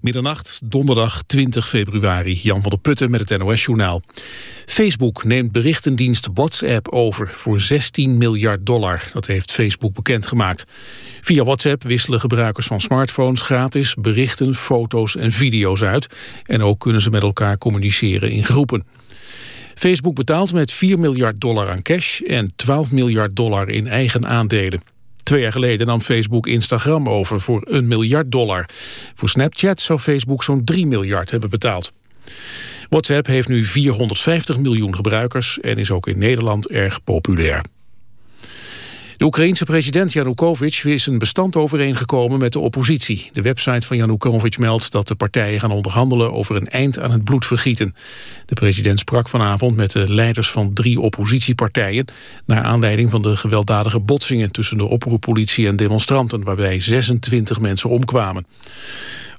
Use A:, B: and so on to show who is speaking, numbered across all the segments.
A: Middernacht, donderdag 20 februari. Jan van der Putten met het NOS-journaal. Facebook neemt berichtendienst WhatsApp over voor 16 miljard dollar. Dat heeft Facebook bekendgemaakt. Via WhatsApp wisselen gebruikers van smartphones gratis berichten, foto's en video's uit. En ook kunnen ze met elkaar communiceren in groepen. Facebook betaalt met 4 miljard dollar aan cash en 12 miljard dollar in eigen aandelen. Twee jaar geleden nam Facebook Instagram over voor een miljard dollar. Voor Snapchat zou Facebook zo'n 3 miljard hebben betaald. WhatsApp heeft nu 450 miljoen gebruikers en is ook in Nederland erg populair. De Oekraïense president Janukovic is een bestand overeengekomen met de oppositie. De website van Janukovic meldt dat de partijen gaan onderhandelen over een eind aan het bloedvergieten. De president sprak vanavond met de leiders van drie oppositiepartijen... naar aanleiding van de gewelddadige botsingen tussen de oproeppolitie en demonstranten... waarbij 26 mensen omkwamen.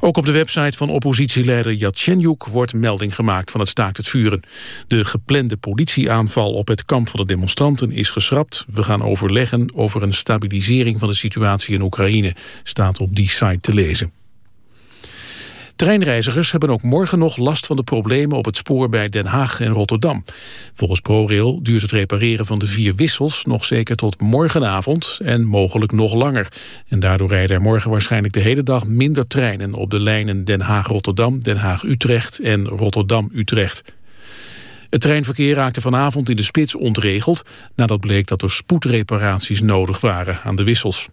A: Ook op de website van oppositieleider Yatsenyuk wordt melding gemaakt van het staakt het vuren. De geplande politieaanval op het kamp van de demonstranten is geschrapt. We gaan overleggen over een stabilisering van de situatie in Oekraïne, staat op die site te lezen. Treinreizigers hebben ook morgen nog last van de problemen op het spoor bij Den Haag en Rotterdam. Volgens ProRail duurt het repareren van de vier wissels nog zeker tot morgenavond en mogelijk nog langer. En daardoor rijden er morgen waarschijnlijk de hele dag minder treinen op de lijnen Den Haag-Rotterdam, Den Haag-Utrecht en Rotterdam-Utrecht. Het treinverkeer raakte vanavond in de spits ontregeld... nadat bleek dat er spoedreparaties nodig waren aan de wissels.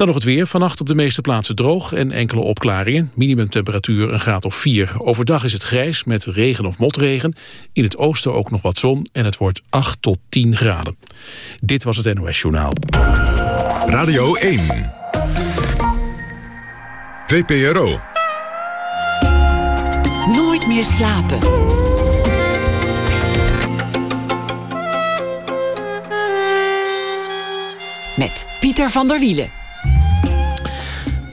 A: Dan nog het weer. Vannacht op de meeste plaatsen droog en enkele opklaringen. Minimumtemperatuur een graad of 4. Overdag is het grijs met regen of motregen. In het oosten ook nog wat zon en het wordt 8 tot 10 graden. Dit was het NOS Journaal.
B: Radio 1. VPRO.
C: Nooit meer slapen. Met Pieter van der Wielen.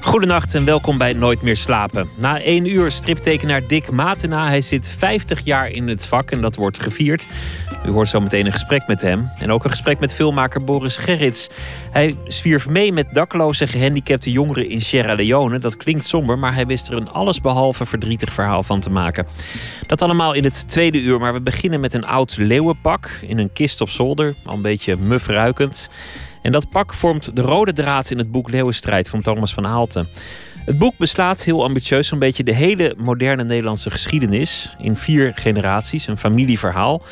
D: Goedenacht en welkom bij Nooit meer slapen. Na één uur striptekenaar Dick Matena. Hij zit 50 jaar in het vak en dat wordt gevierd. U hoort zo meteen een gesprek met hem. En ook een gesprek met filmmaker Boris Gerrits. Hij zwierf mee met dakloze gehandicapte jongeren in Sierra Leone. Dat klinkt somber, maar hij wist er een allesbehalve verdrietig verhaal van te maken. Dat allemaal in het tweede uur, maar we beginnen met een oud leeuwenpak... in een kist op zolder, al een beetje muf ruikend... En dat pak vormt de rode draad in het boek Leeuwenstrijd van Thomas van Aalten. Het boek beslaat heel ambitieus een beetje de hele moderne Nederlandse geschiedenis in vier generaties, een familieverhaal.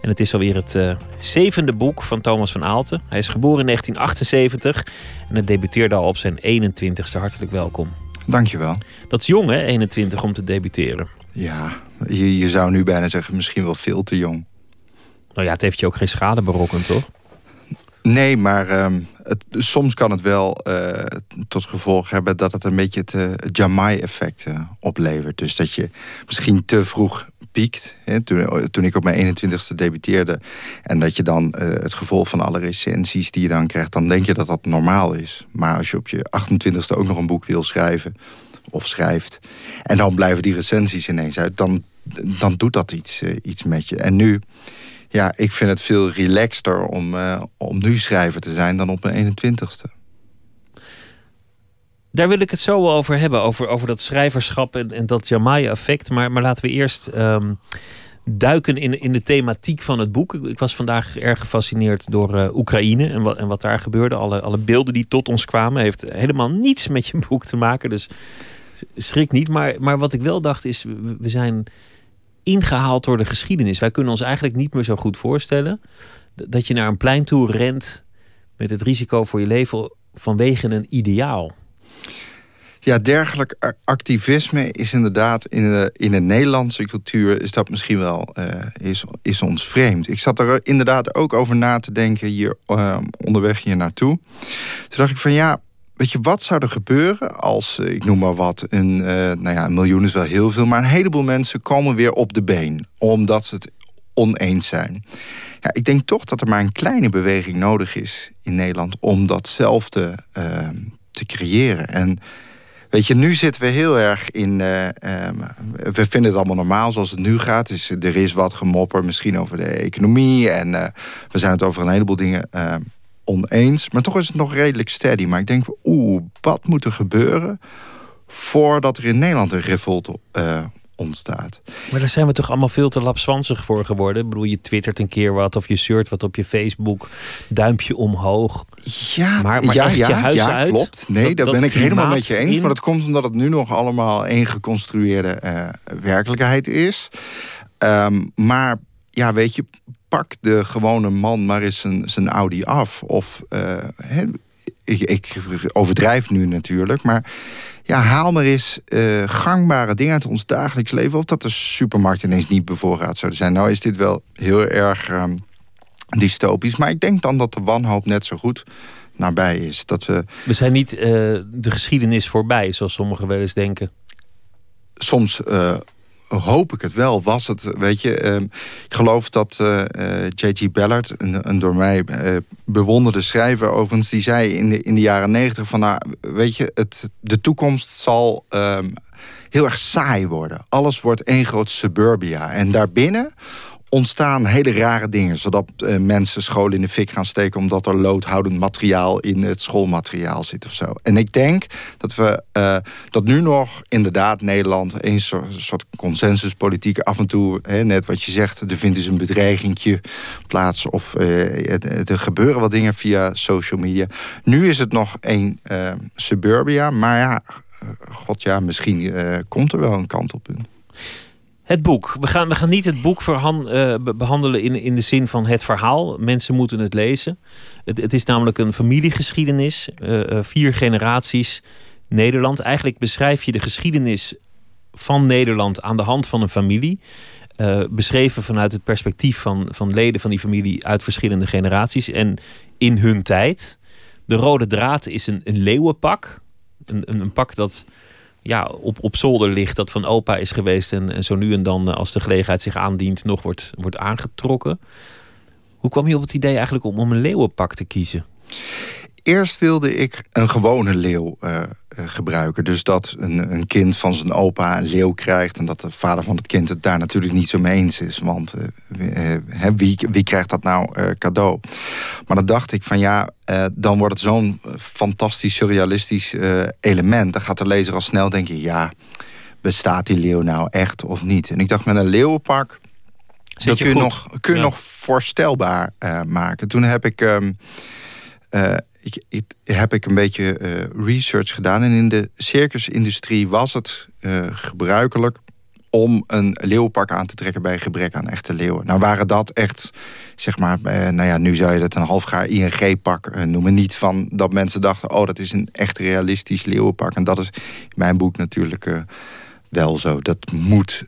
D: En het is alweer het uh, zevende boek van Thomas van Aalten. Hij is geboren in 1978 en het debuteerde al op zijn 21ste. Hartelijk welkom.
E: Dankjewel.
D: Dat is jong hè, 21 om te debuteren.
E: Ja, je, je zou nu bijna zeggen misschien wel veel te jong.
D: Nou ja, het heeft je ook geen schade berokkend, toch?
E: Nee, maar ehm, het, soms kan het wel uh, tot gevolg hebben dat het een beetje het uh, Jamai-effect uh, oplevert. Dus dat je misschien te vroeg piekt. Hè, toen, toen ik op mijn 21ste debuteerde. En dat je dan het gevolg van alle recensies die je dan krijgt, dan denk je dat dat normaal is. Maar als je op je 28ste ook nog een boek wil schrijven, of schrijft, en dan blijven die recensies ineens uit, dan, dan doet dat iets, iets met je. En nu ja, ik vind het veel relaxter om, uh, om nu schrijver te zijn dan op mijn 21ste.
D: Daar wil ik het zo over hebben, over, over dat schrijverschap en, en dat Jamaya-effect. Maar, maar laten we eerst um, duiken in, in de thematiek van het boek. Ik was vandaag erg gefascineerd door uh, Oekraïne en wat, en wat daar gebeurde. Alle, alle beelden die tot ons kwamen, heeft helemaal niets met je boek te maken. Dus schrik niet. Maar, maar wat ik wel dacht is, we zijn ingehaald door de geschiedenis. Wij kunnen ons eigenlijk niet meer zo goed voorstellen dat je naar een plein toe rent met het risico voor je leven vanwege een ideaal.
E: Ja, dergelijk activisme is inderdaad in de, in de Nederlandse cultuur is dat misschien wel uh, is, is ons vreemd. Ik zat er inderdaad ook over na te denken hier uh, onderweg hier naartoe. Toen dacht ik van ja, Weet je, wat zou er gebeuren als, eh, ik noem maar wat, een, uh, nou ja, een miljoen is wel heel veel, maar een heleboel mensen komen weer op de been omdat ze het oneens zijn. Ja, ik denk toch dat er maar een kleine beweging nodig is in Nederland om datzelfde uh, te creëren. En weet je, nu zitten we heel erg in. Uh, we vinden het allemaal normaal zoals het nu gaat. Dus er is wat gemopper, misschien over de economie. En we zijn het over een heleboel dingen oneens. Maar toch is het nog redelijk steady. Maar ik denk, oeh, wat moet er gebeuren voordat er in Nederland een revolte uh, ontstaat.
D: Maar daar zijn we toch allemaal veel te lapswansig voor geworden? Ik bedoel, je twittert een keer wat of je shirt wat op je Facebook, duimpje omhoog.
E: Ja,
D: maar, maar
E: ja, ja,
D: je huis
E: ja,
D: uit?
E: klopt. Nee, daar ben ik helemaal met je eens. Maar dat komt omdat het nu nog allemaal één geconstrueerde uh, werkelijkheid is. Um, maar ja, weet je, pak de gewone man maar eens zijn, zijn Audi af. Of, uh, ik, ik overdrijf nu natuurlijk, maar ja, haal maar eens uh, gangbare dingen uit ons dagelijks leven. Of dat de supermarkt ineens niet bevoorraad zouden zijn. Nou is dit wel heel erg um, dystopisch. Maar ik denk dan dat de wanhoop net zo goed nabij is. Dat we,
D: we zijn niet uh, de geschiedenis voorbij, zoals sommigen wel eens denken.
E: Soms uh, hoop ik het wel. Was het, weet je, uh, ik geloof dat uh, J.G. Ballard, een, een, door mij uh, bewonderde schrijver overigens, die zei in de, in de jaren negentig van, nou, weet je, het, de toekomst zal um, heel erg saai worden. Alles wordt één groot suburbia. En daarbinnen ontstaan hele rare dingen. Zodat uh, mensen scholen in de fik gaan steken... omdat er loodhoudend materiaal in het schoolmateriaal zit of zo. En ik denk dat we uh, dat nu nog inderdaad Nederland... een soort, consensuspolitiek af en toe... Hè, net wat je zegt, er vindt dus een bedreigingje plaats... of uh, er gebeuren wat dingen via social media. Nu is het nog een suburbia, maar ja... God ja, misschien komt er wel een kantelpunt.
D: Het boek. We gaan, we gaan niet het boek verhan, uh, behandelen in, in de zin van het verhaal. Mensen moeten het lezen. Het, het is namelijk een familiegeschiedenis. Uh, uh, vier generaties Nederland. Eigenlijk beschrijf je de geschiedenis van Nederland aan de hand van een familie. beschreven vanuit het perspectief van, van leden van die familie uit verschillende generaties en in hun tijd. De rode draad is een, een leeuwenpak. Een, een, een pak dat ja, op, op zolder ligt dat van opa is geweest en, en zo nu en dan als de gelegenheid zich aandient nog wordt, wordt aangetrokken. Hoe kwam je op het idee eigenlijk om, om een leeuwenpak te kiezen?
E: Eerst wilde ik een gewone leeuw uh, gebruiken. Dus dat een, een, kind van zijn opa een leeuw krijgt... en dat de vader van het kind het daar natuurlijk niet zo mee eens is. Want uh, wie, wie krijgt dat nou cadeau? Maar dan dacht ik van ja, dan wordt het zo'n fantastisch surrealistisch element. Dan gaat de lezer al snel denken, ja, bestaat die leeuw nou echt of niet? En ik dacht met een leeuwenpak... dat kun je, nog, kun je ja. nog voorstelbaar maken. Toen heb ik... Um, uh, ik, ik, heb ik een beetje uh, research gedaan. En in de circusindustrie was het uh, gebruikelijk om een leeuwpak aan te trekken bij gebrek aan echte leeuwen. Nou waren dat echt, zeg maar, uh, nou ja, nu zou je dat een halfgaar ING-pak noemen. Niet van dat mensen dachten, oh, dat is een echt realistisch leeuwenpak. En dat is in mijn boek natuurlijk wel zo. Dat moet,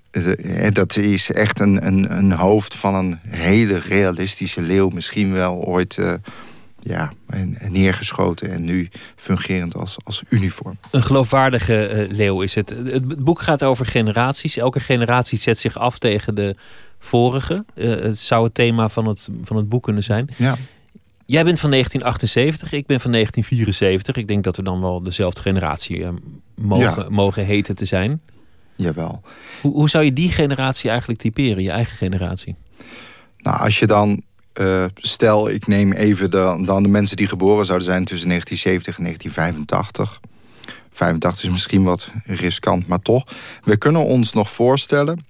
E: dat is echt een, een, een hoofd van een hele realistische leeuw. Misschien wel ooit ja, en, en neergeschoten en nu fungerend als, als uniform.
D: Een geloofwaardige uh, leeuw is het. Het boek gaat over generaties. Elke generatie zet zich af tegen de vorige. Uh, het zou het thema van het, van het boek kunnen zijn.
E: Ja.
D: Jij bent van 1978, ik ben van 1974. Ik denk dat we dan wel dezelfde generatie uh, mogen, ja. mogen heten te zijn.
E: Jawel.
D: Hoe, hoe zou je die generatie eigenlijk typeren, je eigen generatie?
E: Nou, als je dan uh, stel, ik neem even de, dan de mensen die geboren zouden zijn tussen 1970 en 1985. 85 is misschien wat riskant, maar toch. We kunnen ons nog voorstellen.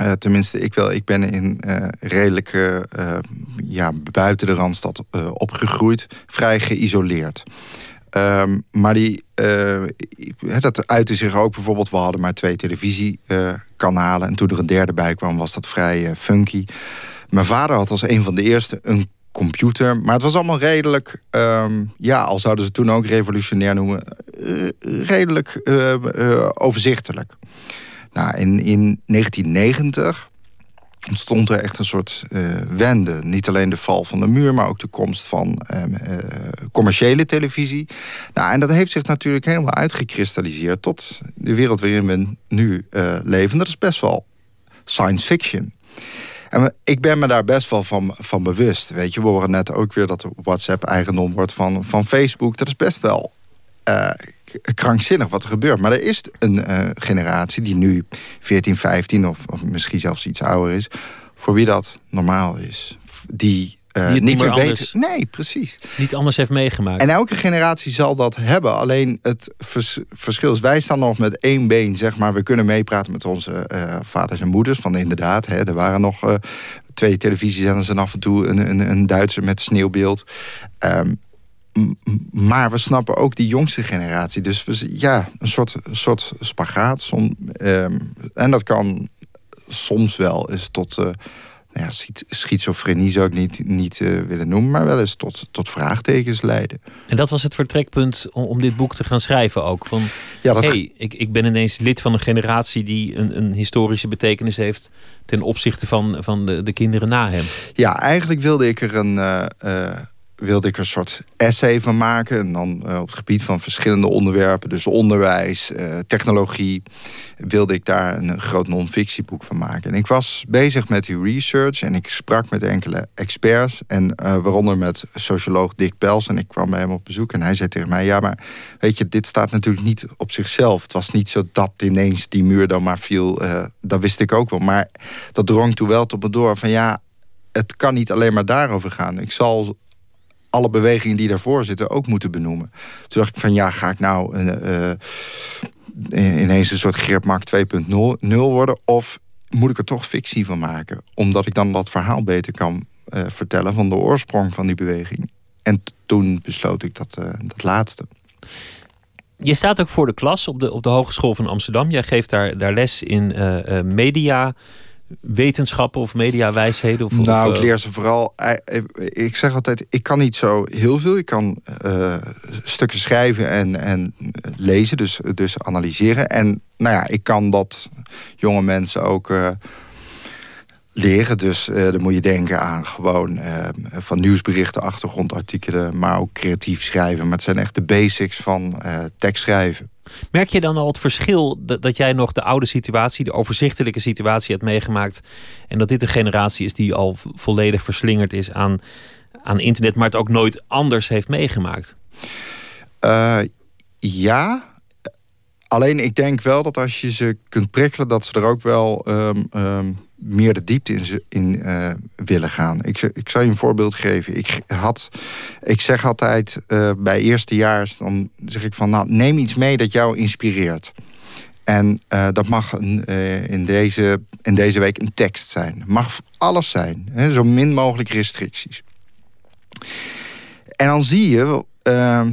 E: Uh, tenminste, ik, wel, ik ben in uh, redelijk ja, buiten de Randstad opgegroeid. Vrij geïsoleerd. Um, maar die, dat uitte zich ook bijvoorbeeld... we hadden maar twee televisiekanalen... en toen er een derde bij kwam, was dat vrij funky... Mijn vader had als een van de eerste een computer. Maar het was allemaal redelijk, um, ja, al zouden ze toen ook revolutionair noemen, uh, redelijk uh, uh, overzichtelijk. Nou, in, in 1990 ontstond er echt een soort wende. Niet alleen de val van de muur, maar ook de komst van commerciële televisie. Nou, en dat heeft zich natuurlijk helemaal uitgekristalliseerd tot de wereld waarin we nu leven. Dat is best wel science fiction. En ik ben me daar best wel van, van bewust. Weet je, we horen net ook weer dat WhatsApp eigendom wordt van, van Facebook. Dat is best wel uh, krankzinnig wat er gebeurt. Maar er is een uh, generatie die nu 14, 15 of, of, misschien zelfs iets ouder is... voor wie dat normaal is. Die uh,
D: niet, meer
E: weten. Nee, precies.
D: Niet anders heeft meegemaakt.
E: En elke generatie zal dat hebben. Alleen het verschil is, wij staan nog met één been, zeg maar. We kunnen meepraten met onze uh, vaders en moeders. Van inderdaad, hè, er waren nog uh, twee televisiezenders en af en toe een, een, een Duitser met sneeuwbeeld. Um, maar we snappen ook die jongste generatie. Dus we, ja, een soort, soort spagaat. Som, um, en dat kan soms wel eens tot nou ja, schizofrenie zou ik niet, niet uh, willen noemen, maar wel eens tot, tot vraagtekens leiden.
D: En dat was het vertrekpunt om, om dit boek te gaan schrijven ook. Van, ja, dat... hey, ik, ik ben ineens lid van een generatie die een, een historische betekenis heeft ten opzichte van, van de, de kinderen na hem.
E: Ja, eigenlijk wilde ik er een. Uh, wilde ik een soort essay van maken. En dan uh, op het gebied van verschillende onderwerpen. Dus onderwijs, uh, technologie. Wilde ik daar een groot non-fictieboek van maken. En ik was bezig met die research. En ik sprak met enkele experts. En uh, waaronder met socioloog Dick Pels. En ik kwam bij hem op bezoek. En hij zei tegen mij... Ja, maar weet je, dit staat natuurlijk niet op zichzelf. Het was niet zo dat ineens die muur dan maar viel. dat wist ik ook wel. Maar dat drong toen wel tot me door. Van ja, het kan niet alleen maar daarover gaan. Ik zal alle bewegingen die daarvoor zitten ook moeten benoemen. Toen dacht ik van ja, ga ik nou uh, ineens een soort Geert Mark 2.0 worden? Of moet ik er toch fictie van maken? Omdat ik dan dat verhaal beter kan uh, vertellen van de oorsprong van die beweging. En toen besloot ik dat, dat laatste.
D: Je staat ook voor de klas op de, op de Hogeschool van Amsterdam. Jij geeft daar, daar les in media wetenschappen of mediawijsheden? Of,
E: nou, ik eh, leer ze vooral. Eh, eh, ik zeg altijd, ik kan niet zo heel veel. Ik kan uh, stukken schrijven en, en lezen, dus, dus analyseren. En nou ja, ik kan dat jonge mensen ook uh, leren. Dus uh, dan moet je denken aan gewoon van nieuwsberichten, achtergrondartikelen, maar ook creatief schrijven. Maar het zijn echt de basics van tekstschrijven.
D: Merk je dan al het verschil dat, jij nog de oude situatie, de overzichtelijke situatie hebt meegemaakt. En dat dit een generatie is die al volledig verslingerd is aan, aan internet, maar het ook nooit anders heeft meegemaakt?
E: Uh, ja. Alleen ik denk wel dat als je ze kunt prikkelen, dat ze er ook wel um, um, meer de diepte in, in uh, willen gaan. Ik, ik zal je een voorbeeld geven. Ik, had, ik zeg altijd uh, bij eerstejaars, dan zeg ik van... nou, neem iets mee dat jou inspireert. En uh, dat mag een, in, deze, in deze week een tekst zijn. mag alles zijn. Hè, zo min mogelijk restricties. En dan zie je...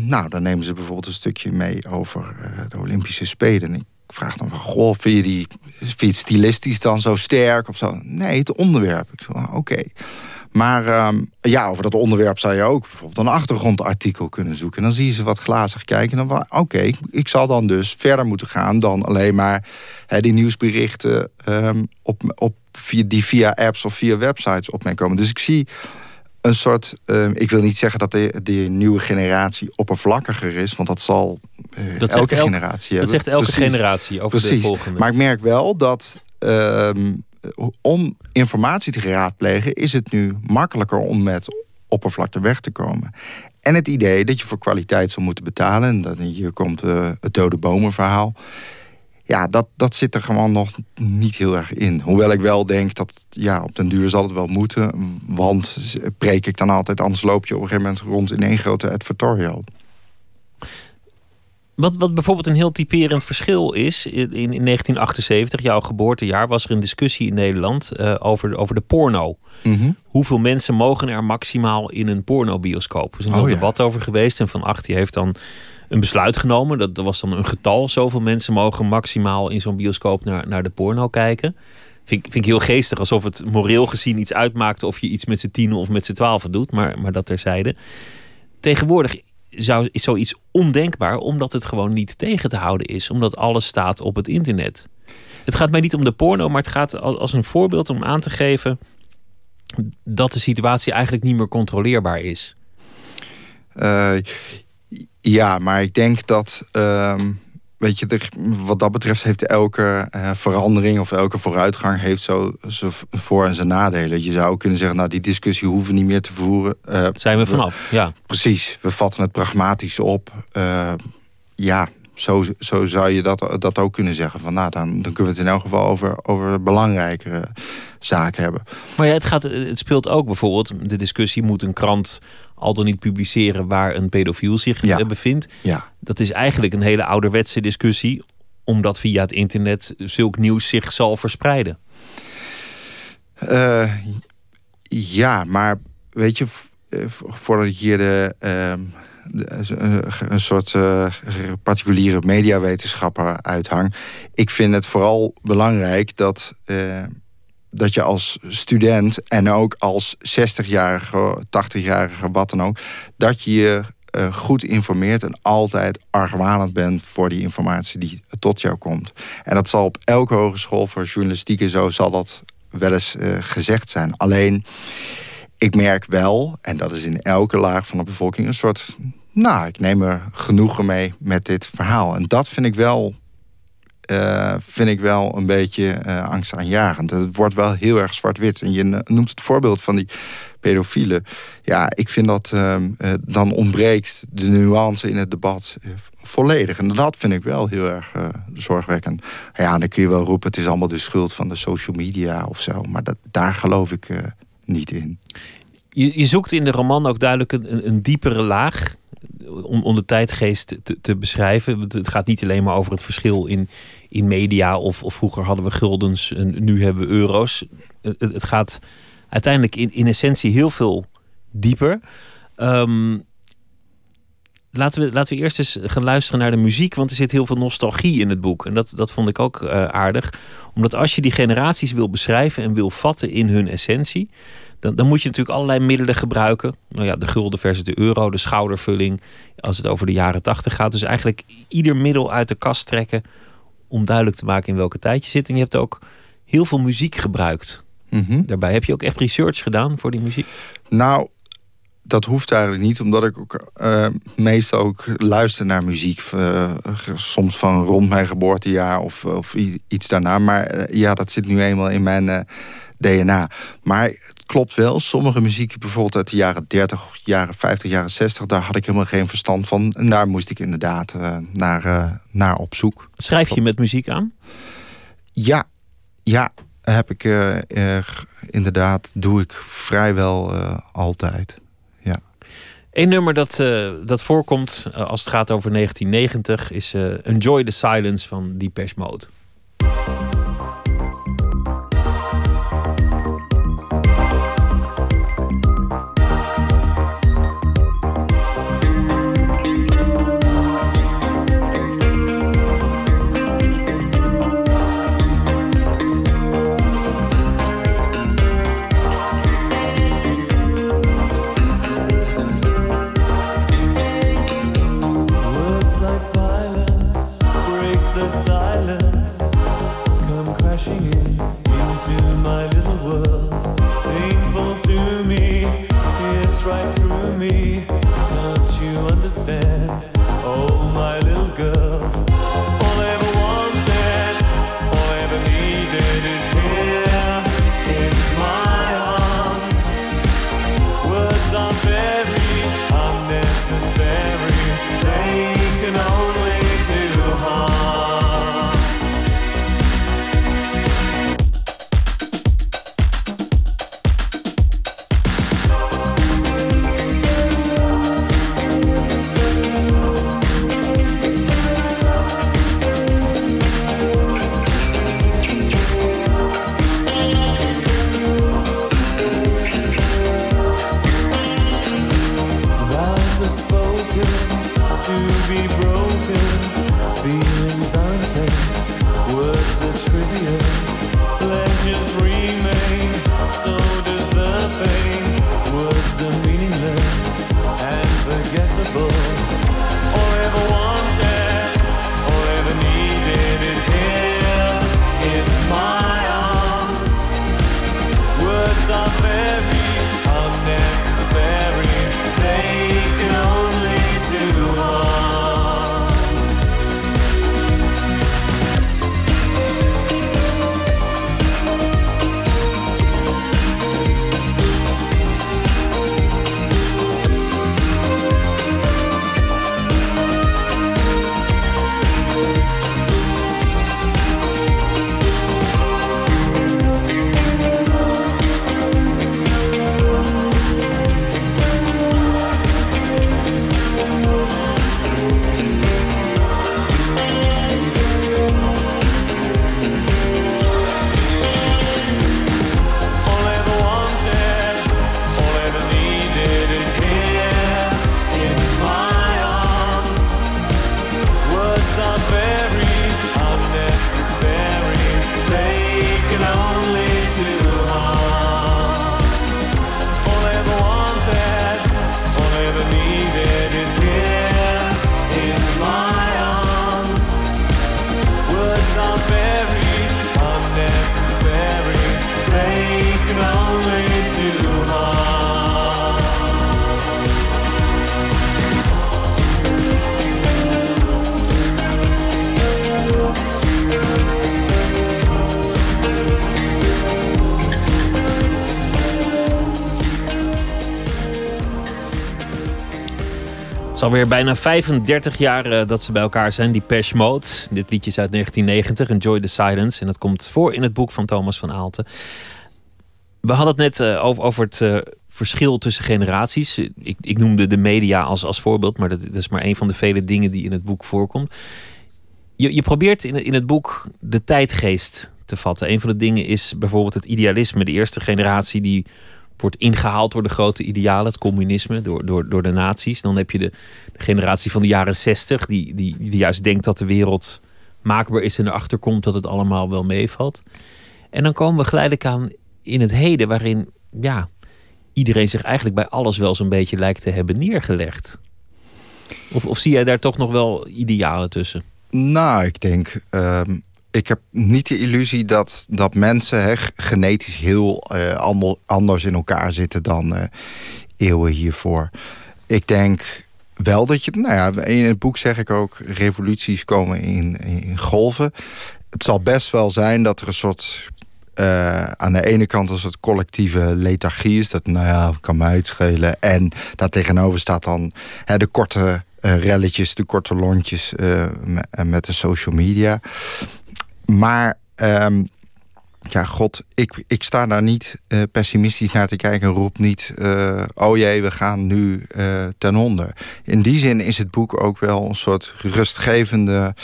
E: nou, dan nemen ze bijvoorbeeld een stukje mee over de Olympische Spelen. Vraag dan van, goh, vind je, die, vind dan zo sterk of zo? Nee, het onderwerp. Ik zeg, oké. Maar um, ja, over dat onderwerp zou je ook bijvoorbeeld een achtergrondartikel kunnen zoeken. En dan zie je ze wat glazig kijken. En dan oké, ik zal dan dus verder moeten gaan dan alleen maar die nieuwsberichten um, op, op, die via apps of via websites op mij komen. Dus ik zie een soort. Uh, ik wil niet zeggen dat de, de nieuwe generatie oppervlakkiger is, want dat zal uh, dat elke generatie hebben.
D: Dat zegt elke generatie over Precies. de volgende.
E: Maar ik merk wel dat. Uh, om informatie te raadplegen, is het nu makkelijker om met oppervlakte weg te komen. En het idee dat je voor kwaliteit zal moeten betalen. En dat hier komt uh, het dode bomen verhaal ja, dat, dat zit er gewoon nog niet heel erg in. Hoewel ik wel denk dat ja, op den duur zal het wel moeten. Want preek ik dan altijd, anders loop je op een gegeven moment rond in één grote advertorial.
D: Wat, wat bijvoorbeeld een heel typerend verschil is, in, in 1978, jouw geboortejaar, was er een discussie in Nederland uh, over, over de porno. Mm Hoeveel mensen mogen er maximaal in een pornobioscoop? Er is een oh, debat over geweest en Van Acht die heeft dan een besluit genomen. Dat, dat was dan een getal. Zoveel mensen mogen maximaal in zo'n bioscoop naar, naar de porno kijken. Vind, vind ik heel geestig, alsof het moreel gezien iets uitmaakt of je iets met z'n tienen of met z'n twaalfen doet. Maar, maar dat terzijde. Tegenwoordig zou, is zoiets ondenkbaar, omdat het gewoon niet tegen te houden is. Omdat alles staat op het internet. Het gaat mij niet om de porno, maar het gaat als een voorbeeld om aan te geven dat de situatie eigenlijk niet meer controleerbaar is.
E: Uh, ja, maar ik denk dat. Ehm, weet je, wat dat betreft heeft elke uh, verandering of elke vooruitgang heeft zo zijn voor- en zijn nadelen. Je zou kunnen zeggen, nou die discussie hoeven we niet meer te voeren.
D: Uh, Zijn we vanaf, ja.
E: Precies, we vatten het pragmatisch op. Uh, ja, zo, zo zou je dat, dat ook kunnen zeggen. Van, nou, dan, dan kunnen we het in elk geval over, over belangrijkere zaken hebben.
D: Maar ja, het, gaat, het speelt ook bijvoorbeeld de discussie: moet een krant al dan niet publiceren waar een pedofiel zich
E: Ja.
D: bevindt?
E: Ja,
D: Dat is eigenlijk een hele ouderwetse discussie, omdat via het internet zulk nieuws zich zal verspreiden.
E: Eh, ja, maar weet je, eh, voordat je hier de, ehm, eh, een soort eh, particuliere mediawetenschapper uithang, ik vind het vooral belangrijk dat, eh, dat je als student en ook als 60-jarige, 80-jarige, wat dan ook, dat je je eh, goed informeert en altijd argwanend bent voor die informatie die tot jou komt. En dat zal op elke hogeschool voor journalistiek en zo zal dat wel eens gezegd zijn. Alleen, ik merk wel, en dat is in elke laag van de bevolking, een soort. Nou, ik neem er genoegen mee met dit verhaal. En dat vind ik wel. eh, vind ik wel een beetje eh, angstaanjagend. Het wordt wel heel erg zwart-wit. En je noemt het voorbeeld van die pedofielen. Ja, ik vind dat ehm, eh, dan ontbreekt de nuance in het debat volledig. En dat vind ik wel heel erg zorgwekkend. Ja, dan kun je wel roepen, het is allemaal de schuld van de social media of zo. Maar dat, daar geloof ik niet in.
D: Je, je zoekt in de roman ook duidelijk een, een, diepere laag om, de tijdgeest te, te beschrijven. Het gaat niet alleen maar over het verschil in, in media of, of vroeger hadden we guldens en nu hebben we euro's. Het, het- het gaat uiteindelijk in, in essentie heel veel dieper. Ehm, laten, we, laten we eerst eens gaan luisteren naar de muziek, want er zit heel veel nostalgie in het boek. En dat, dat vond ik ook eh, aardig. Omdat als je die generaties wil beschrijven en wil vatten in hun essentie, dan, dan moet je natuurlijk allerlei middelen gebruiken. Nou ja, de gulden versus de euro, de schoudervulling, als het over de jaren tachtig gaat. Dus eigenlijk ieder middel uit de kast trekken om duidelijk te maken in welke tijd je zit. En je hebt ook heel veel muziek gebruikt.
E: Mhm.
D: Daarbij heb je ook echt research gedaan voor die muziek.
E: Nou, dat hoeft eigenlijk niet, omdat ik ook eh, meestal ook luister naar muziek. eh, soms van rond mijn geboortejaar of, of iets daarna. Maar eh, ja, dat zit nu eenmaal in mijn DNA. Maar het klopt wel, sommige muziek, bijvoorbeeld uit de jaren 30, jaren 50, jaren 60, daar had ik helemaal geen verstand van. En daar moest ik inderdaad naar, naar op zoek.
D: Schrijf je met muziek aan?
E: Ja, ja, heb ik inderdaad, doe ik vrijwel altijd.
D: Eén nummer dat, eh, dat voorkomt eh, als het gaat over 1990 is eh, Enjoy the Silence van Depeche Mode. Alweer bijna 35 jaar eh, dat ze bij elkaar zijn, die Pesh Mode. Dit liedje is uit 1990, Enjoy the Silence. En dat komt voor in het boek van Thomas van Aalten. We hadden het net eh, over, het eh, verschil tussen generaties. Ik, ik noemde de media als, als voorbeeld, maar dat, dat is maar een van de vele dingen die in het boek voorkomt. Je, je probeert in, in het boek de tijdgeest te vatten. Een van de dingen is bijvoorbeeld het idealisme. De eerste generatie die wordt ingehaald door de grote idealen, het communisme, door, door, door de nazi's. Dan heb je de, de generatie van de jaren zestig, die, die, die juist denkt dat de wereld maakbaar is en erachter komt dat het allemaal wel meevalt. En dan komen we geleidelijk aan in het heden, waarin ja, iedereen zich eigenlijk bij alles wel zo'n beetje lijkt te hebben neergelegd. Of, of zie jij daar toch nog wel idealen tussen?
E: Nou, ik denk. ehm, ik heb niet de illusie dat, dat mensen genetisch heel ander- anders in elkaar zitten dan eh, eeuwen hiervoor. Ik denk wel dat je. Nou ja, in het boek zeg ik ook. revoluties komen in, in golven. Het zal best wel zijn dat er een soort. eh, aan de ene kant een soort collectieve lethargie is. Dat, nou ja, kan mij het schelen. En daartegenover staat dan de korte relletjes, de korte lontjes eh, me- eh, met de social media. Maar ehm, ja, god, ik, ik sta daar niet eh, pessimistisch naar te kijken en roep niet... eh, oh jee, we gaan nu eh, ten onder. In die zin is het boek ook wel een soort rustgevende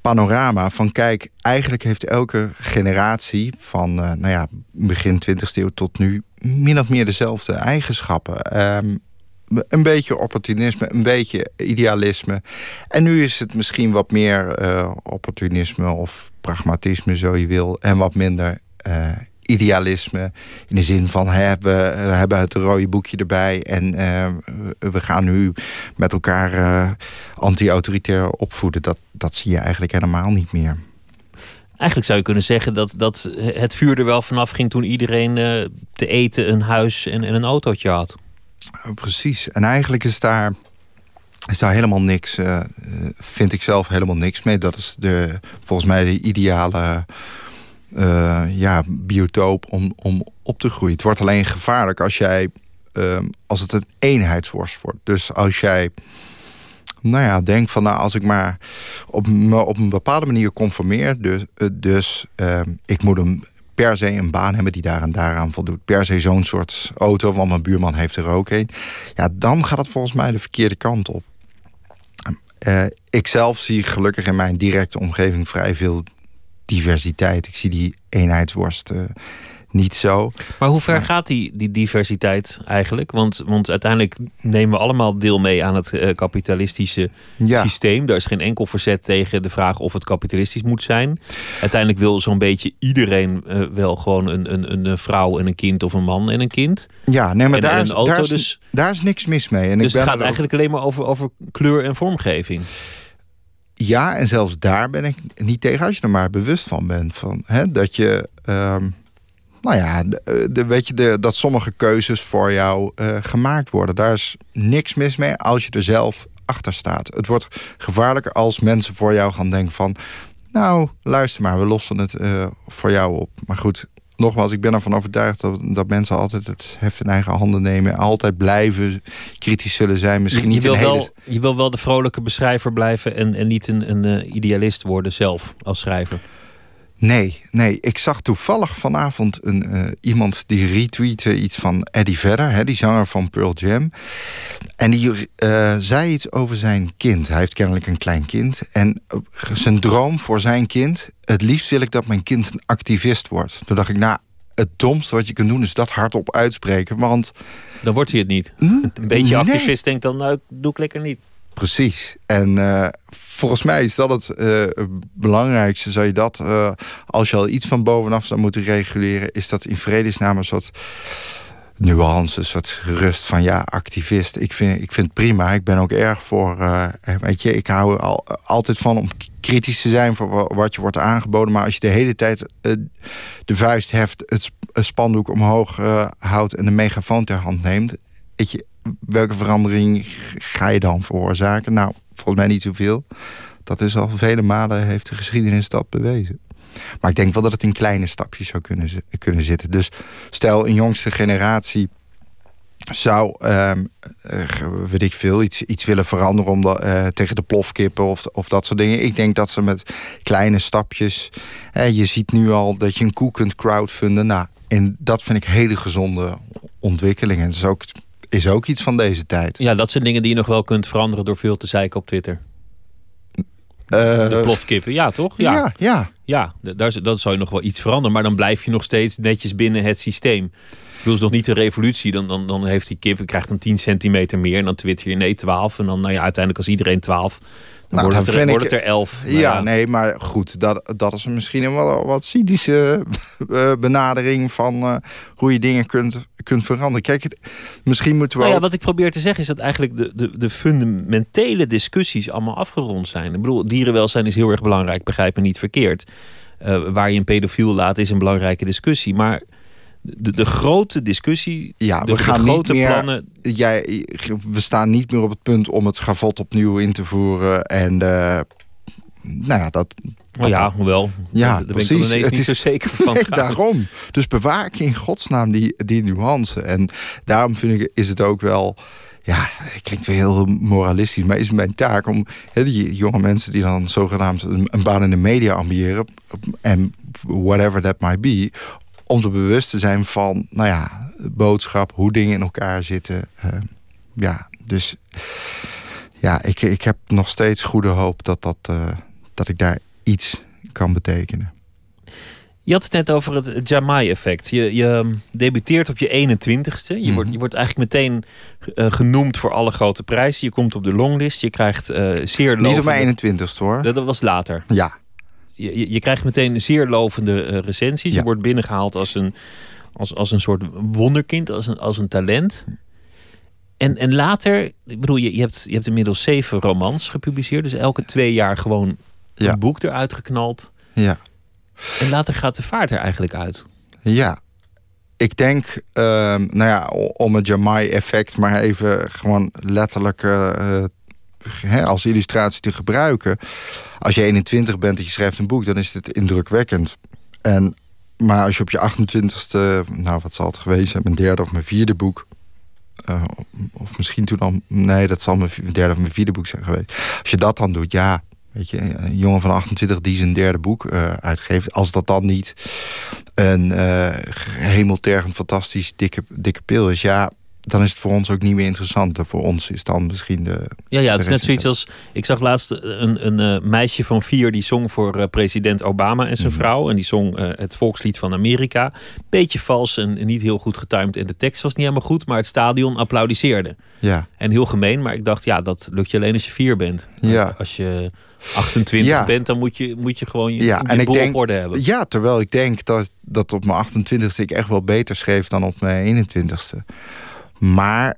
E: panorama van... kijk, eigenlijk heeft elke generatie van nou ja, begin 20e eeuw tot nu... min of meer dezelfde eigenschappen. Ehm, een beetje opportunisme, een beetje idealisme. En nu is het misschien wat meer eh, opportunisme of pragmatisme, zo je wil. En wat minder eh, idealisme. In de zin van hè, we, hebben het rode boekje erbij. En eh, we gaan nu met elkaar anti-autoritair opvoeden. Dat, dat zie je eigenlijk helemaal niet meer.
D: Eigenlijk zou je kunnen zeggen dat, dat het vuur er wel vanaf ging toen iedereen te eten, een huis en, en een autootje had.
E: Oh, Precies. En eigenlijk is daar, is daar helemaal niks, eh, eh, vind ik zelf helemaal niks mee. Dat is de, volgens mij de ideale eh, ja, biotoop om, om op te groeien. Het wordt alleen gevaarlijk als jij, ehm, als het een eenheidsworst wordt. Dus als jij, nou ja, denkt van nou, als ik maar op, me op een bepaalde manier conformeer, dus, dus ehm, ik moet een per se een baan hebben die daar en daaraan voldoet. Per se zo'n soort auto, want mijn buurman heeft er ook een. Ja, dan gaat het volgens mij de verkeerde kant op. Eh, ik zelf zie gelukkig in mijn directe omgeving vrij veel diversiteit. Ik zie die eenheidsworst eh, niet zo.
D: Maar hoe ver gaat die, die diversiteit eigenlijk? Want, want uiteindelijk nemen we allemaal deel mee aan het eh, kapitalistische
E: Ja.
D: systeem. Daar is geen enkel verzet tegen de vraag of het kapitalistisch moet zijn. Uiteindelijk wil zo'n beetje iedereen eh, wel gewoon een, een, een vrouw en een kind of een man en een kind.
E: Ja, nee, maar
D: En-
E: daar,
D: en
E: is,
D: een auto
E: daar, is,
D: dus.
E: daar is niks mis mee. En
D: dus
E: ik ben
D: het gaat
E: ook-
D: eigenlijk alleen maar over, over kleur en vormgeving.
E: Ja, en zelfs daar ben ik niet tegen als je er maar bewust van bent. Van, hè, dat je, ehm, nou ja, de, de- weet je, de, dat sommige keuzes voor jou eh, gemaakt worden. Daar is niks mis mee als je er zelf achter staat. Het wordt gevaarlijker als mensen voor jou gaan denken van... nou, luister maar, we lossen het eh, voor jou op. Maar goed, nogmaals, ik ben ervan overtuigd dat, dat mensen altijd het heft in eigen handen nemen. Altijd blijven kritisch zullen zijn. Misschien
D: je,
E: niet
D: wil
E: een hele...
D: wel, je wil wel de vrolijke beschrijver blijven en, en niet een, een eh, idealist worden zelf als schrijver.
E: Nee, nee. Ik zag toevallig vanavond een, eh, iemand die retweette iets van Eddie Vedder, hè, die zanger van Pearl Jam. En die eh, zei iets over zijn kind. Hij heeft kennelijk een klein kind. En eh, zijn droom voor zijn kind, het liefst wil ik dat mijn kind een activist wordt. Toen dacht ik, nou, het domste wat je kunt doen is dat hardop uitspreken. Want
D: Dan wordt hij het niet. Een beetje
E: Hm? Nee.
D: activist denkt dan, nou, doe ik lekker niet.
E: Precies. En volgens mij is dat het eh, belangrijkste. Zou je dat, eh, als je al iets van bovenaf zou moeten reguleren, is dat in vredesnaam een soort nuance, een soort rust van ja, activist. Ik vind, ik vind het prima. Ik ben ook erg voor, eh, weet je, ik hou al, altijd van om kritisch te zijn voor wa- wat je wordt aangeboden. Maar als je de hele tijd de vuist heft, het sp- het spandoek omhoog houdt en de megafoon ter hand neemt, weet je, welke verandering ga je dan veroorzaken? Nou, volgens mij niet zoveel. Dat is al vele malen heeft de geschiedenis dat bewezen. Maar ik denk wel dat het in kleine stapjes zou kunnen, kunnen zitten. Dus stel een jongste generatie zou, ehm, eh, weet ik veel, iets, iets willen veranderen om de, eh, tegen de plofkippen of, of dat soort dingen. Ik denk dat ze met kleine stapjes. je ziet nu al dat je een koe kunt crowdfunden. Nou, en dat vind ik hele gezonde ontwikkelingen. Dat is ook, is ook iets van deze tijd.
D: Ja, dat zijn dingen die je nog wel kunt veranderen door veel te zeiken op Twitter.
E: Eh,
D: De plofkippen, ja toch? Ja,
E: ja, ja.
D: ja. daar, dat zou je nog wel iets veranderen. Maar dan blijf je nog steeds netjes binnen het systeem. Ik bedoel, is nog niet een revolutie. Dan, dan, dan heeft die kip, krijgt dan 10 centimeter meer. En dan twitter je nee 12. En dan, nou ja, uiteindelijk als iedereen 12, dan
E: Nou,
D: wordt,
E: dan
D: het er, wordt het er 11. Nou
E: Ja, nee, maar goed, dat, dat is misschien een wat, wat cynische eh, benadering van eh, hoe je dingen kunt, kunt veranderen. Kijk, het, misschien moeten we
D: Nou ja,
E: ook-
D: wat ik probeer te zeggen is dat eigenlijk de, de, de fundamentele discussies allemaal afgerond zijn. Ik bedoel, dierenwelzijn is heel erg belangrijk, begrijp me niet verkeerd. Eh, waar je een pedofiel laat is een belangrijke discussie. Maar de, de grote discussie,
E: Ja,
D: de,
E: we
D: de
E: gaan
D: grote
E: niet meer.
D: plannen.
E: Jij, we staan niet meer op het punt om het schavot opnieuw in te voeren. En eh, nou ja, dat.
D: Oh ja, hoewel.
E: Ja,
D: daar ben ik
E: precies.
D: ineens
E: Het
D: niet
E: is-
D: zo zeker van.
E: Nee, daarom. Dus bewaak in godsnaam die, die nuance. En daarom vind ik, is het ook wel. Ja, het klinkt weer heel moralistisch, maar is mijn taak om die jonge mensen die dan zogenaamd een, een baan in de media ambiëren, en whatever that might be, om ze bewust te zijn van, nou ja, boodschap, hoe dingen in elkaar zitten. Eh, ja, dus ja, ik, ik heb nog steeds goede hoop dat, dat, eh, dat ik daar iets kan betekenen.
D: Je had het net over het Jamai-effect. Je, je debuteert op je 21ste. Je, wordt, je wordt eigenlijk meteen eh, genoemd voor alle grote prijzen. Je komt op de longlist. Je krijgt eh, zeer
E: Niet op
D: lovende...
E: mijn 21ste hoor.
D: Dat, dat was later.
E: Ja,
D: Je, je, je krijgt meteen zeer lovende eh, recensies. Je wordt binnengehaald als een, als, als een soort wonderkind, als een, als een talent. En, en later, ik bedoel, je, je, hebt, je hebt inmiddels zeven romans gepubliceerd. Dus elke twee jaar gewoon
E: Ja.
D: een boek eruit geknald.
E: ja,
D: En later gaat de vaart er eigenlijk uit.
E: ja. Ik denk, ehm, nou ja, om het Jamai-effect maar even gewoon letterlijk eh, eh, als illustratie te gebruiken. Als je 21 bent en je schrijft een boek, dan is het indrukwekkend. En, maar als je op je 28ste, nou wat zal het geweest zijn, mijn derde of mijn vierde boek. eh, of misschien toen al, nee, dat zal mijn derde of mijn vierde boek zijn geweest. Als je dat dan doet, ja, weet je, een jongen van 28 die zijn derde boek eh, uitgeeft, als dat dan niet een eh hemeltergend fantastisch dikke, dikke pil is, ja, dan is het voor ons ook niet meer interessant. Voor ons is dan misschien de.
D: Ja, ja, het is net zoiets als... Ik zag laatst een, een eh, meisje van vier die zong voor president Obama en zijn
E: Mhm.
D: vrouw. En die zong het volkslied van Amerika. Beetje vals en, en niet heel goed getimed. En de tekst was niet helemaal goed, maar het stadion applaudisseerde.
E: Ja,
D: En heel gemeen, maar ik dacht, ja, dat lukt je alleen als je vier bent.
E: Ja.
D: Als je 28
E: Ja.
D: bent, dan moet je, moet je gewoon je,
E: ja en ik
D: boel
E: denk.
D: op orde hebben.
E: Ja, terwijl ik denk dat, dat op mijn 28ste ik echt wel beter schreef dan op mijn 21ste. Maar,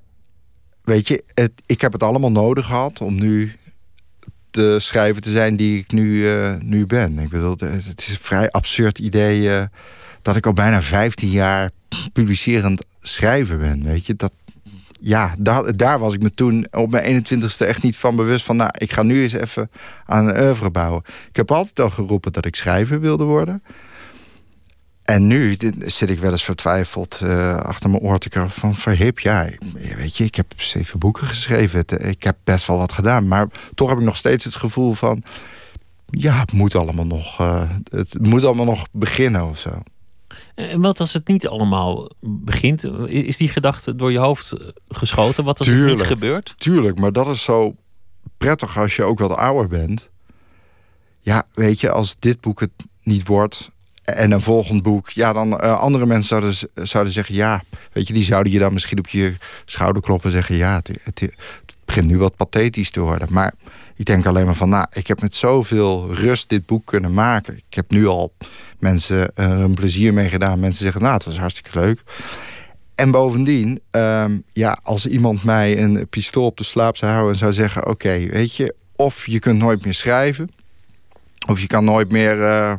E: weet je, het, ik heb het allemaal nodig gehad om nu de schrijver te zijn die ik nu, eh, nu ben. Ik bedoel, het het is een vrij absurd idee eh, dat ik al bijna 15 jaar publicerend schrijver ben. Weet je, dat, ja, daar, daar was ik me toen op mijn 21ste echt niet van bewust van. Nou, ik ga nu eens even aan een oeuvre bouwen. Ik heb altijd al geroepen dat ik schrijver wilde worden. En nu zit ik wel eens vertwijfeld eh, achter mijn oor te van verhip. Ja, weet je, ik heb zeven boeken geschreven. Het- Ik heb best wel wat gedaan. Maar toch heb ik nog steeds het gevoel van... Ja, het moet allemaal nog, eh, het moet allemaal nog beginnen of zo.
D: En wat als het niet allemaal begint? Is die gedachte door je hoofd eh, geschoten? Wat als het
E: Tuurlijk.
D: niet gebeurt?
E: Tuurlijk, maar dat is zo prettig als je ook wat ouder bent. Ja, weet je, als dit boek het niet wordt en een volgend boek, ja, dan eh, andere mensen zouden, zouden zeggen, ja, weet je, die zouden je dan misschien op je schouder kloppen en zeggen, ja, het, het, begint nu wat pathetisch te worden. Maar ik denk alleen maar van, nou, ik heb met zoveel rust dit boek kunnen maken. Ik heb nu al mensen er een plezier mee gedaan. Mensen zeggen, nou, het was hartstikke leuk. En bovendien, ehm, ja, als iemand mij een pistool op de slaap zou houden en zou zeggen: Oké, weet je, of je kunt nooit meer schrijven, of je kan nooit meer, eh,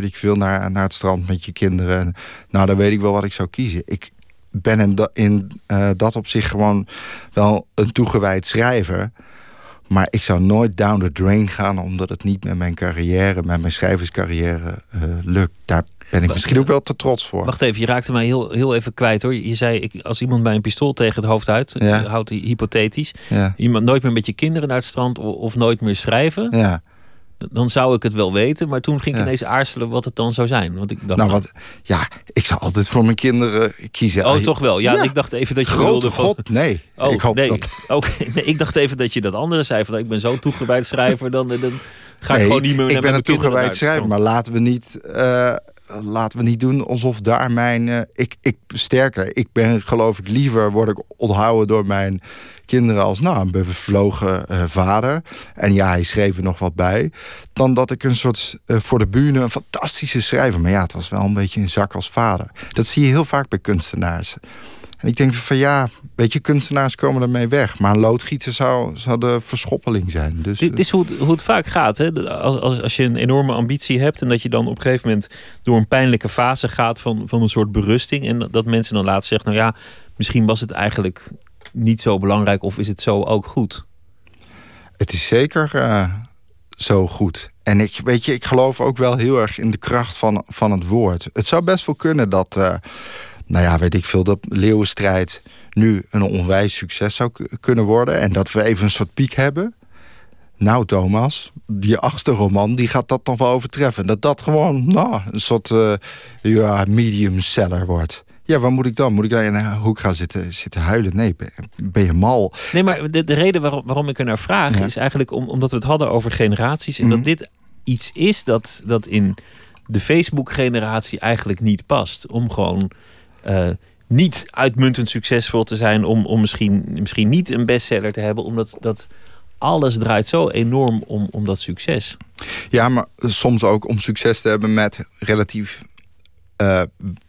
E: weet ik veel, naar, naar het strand met je kinderen. Nou, dan weet ik wel wat ik zou kiezen. Ik ben in, da- in eh, dat opzicht gewoon wel een toegewijd schrijver. Maar ik zou nooit down the drain gaan, omdat het niet met mijn carrière, met mijn schrijverscarrière eh, lukt. Daar ben ik misschien ook wel te trots voor.
D: Wacht even, je raakte mij heel, heel even kwijt hoor. Je zei, ik, als iemand bij een pistool tegen het hoofd uit,
E: Ja.
D: eh, houdt hij hypothetisch.
E: Ja.
D: Iemand nooit meer met je kinderen naar het strand o- of nooit meer schrijven.
E: Ja.
D: Dan zou ik het wel weten. Maar toen ging ik
E: Ja.
D: ineens aarzelen wat het dan zou zijn. Want ik dacht,
E: Nou, wat, ja, ik zou altijd voor mijn kinderen kiezen.
D: oh toch wel. Ja, ik dacht even dat je
E: Grote
D: wilde van-
E: god, nee.
D: Oh,
E: ik hoop
D: nee.
E: dat...
D: Oké, nee, ik dacht even dat je dat andere zei. Van, ik ben zo toegewijd schrijver, dan, dan ga ik
E: Nee,
D: gewoon niet meer
E: ik
D: met
E: ben
D: mijn
E: een toegewijd
D: naar
E: schrijver, maar laten we niet, eh, laten we niet doen alsof daar mijn. eh, ik, ik, sterker, ik ben geloof ik liever word ik onthouden door mijn kinderen als nou, een bevlogen eh, vader. En ja, hij schreef er nog wat bij. Dan dat ik een soort eh, voor de bühne een fantastische schrijver. Maar ja, het was wel een beetje een zak als vader. Dat zie je heel vaak bij kunstenaars. En ik denk van ja, weet je, kunstenaars komen ermee weg. Maar een loodgieter zou, zou de verschoppeling zijn. Dus,
D: Dit is hoe het, hoe het vaak gaat. Hè? Als, als, als je een enorme ambitie hebt en dat je dan op een gegeven moment door een pijnlijke fase gaat van, van een soort berusting. En dat- mensen dan laten zeggen, nou ja, misschien was het eigenlijk niet zo belangrijk of is het zo ook goed.
E: Het is zeker eh, zo goed. En ik, weet je, ik geloof ook wel heel erg in de kracht van, van het woord. Het zou best wel kunnen dat, eh, nou ja, weet ik veel, dat Leeuwenstrijd nu een onwijs succes zou kunnen worden. En dat we even een soort piek hebben. Nou, Thomas, die achtste roman, die gaat dat nog wel overtreffen. Dat dat gewoon, nou, een soort eh, ja, medium seller wordt. Ja, wat moet ik dan? Moet ik dan in een hoek gaan zitten, zitten huilen? Nee, ben, ben je mal?
D: Nee, maar de, de reden waarom, waarom ik er naar vraag
E: Ja.
D: is eigenlijk om, omdat we het hadden over generaties. En dat dit iets is dat, dat in de Facebook-generatie eigenlijk niet past. Om gewoon niet uitmuntend succesvol te zijn. Om, om misschien, misschien niet een bestseller te hebben. Omdat dat alles draait zo enorm om, om dat succes.
E: Ja, maar soms ook om succes te hebben met relatief eh,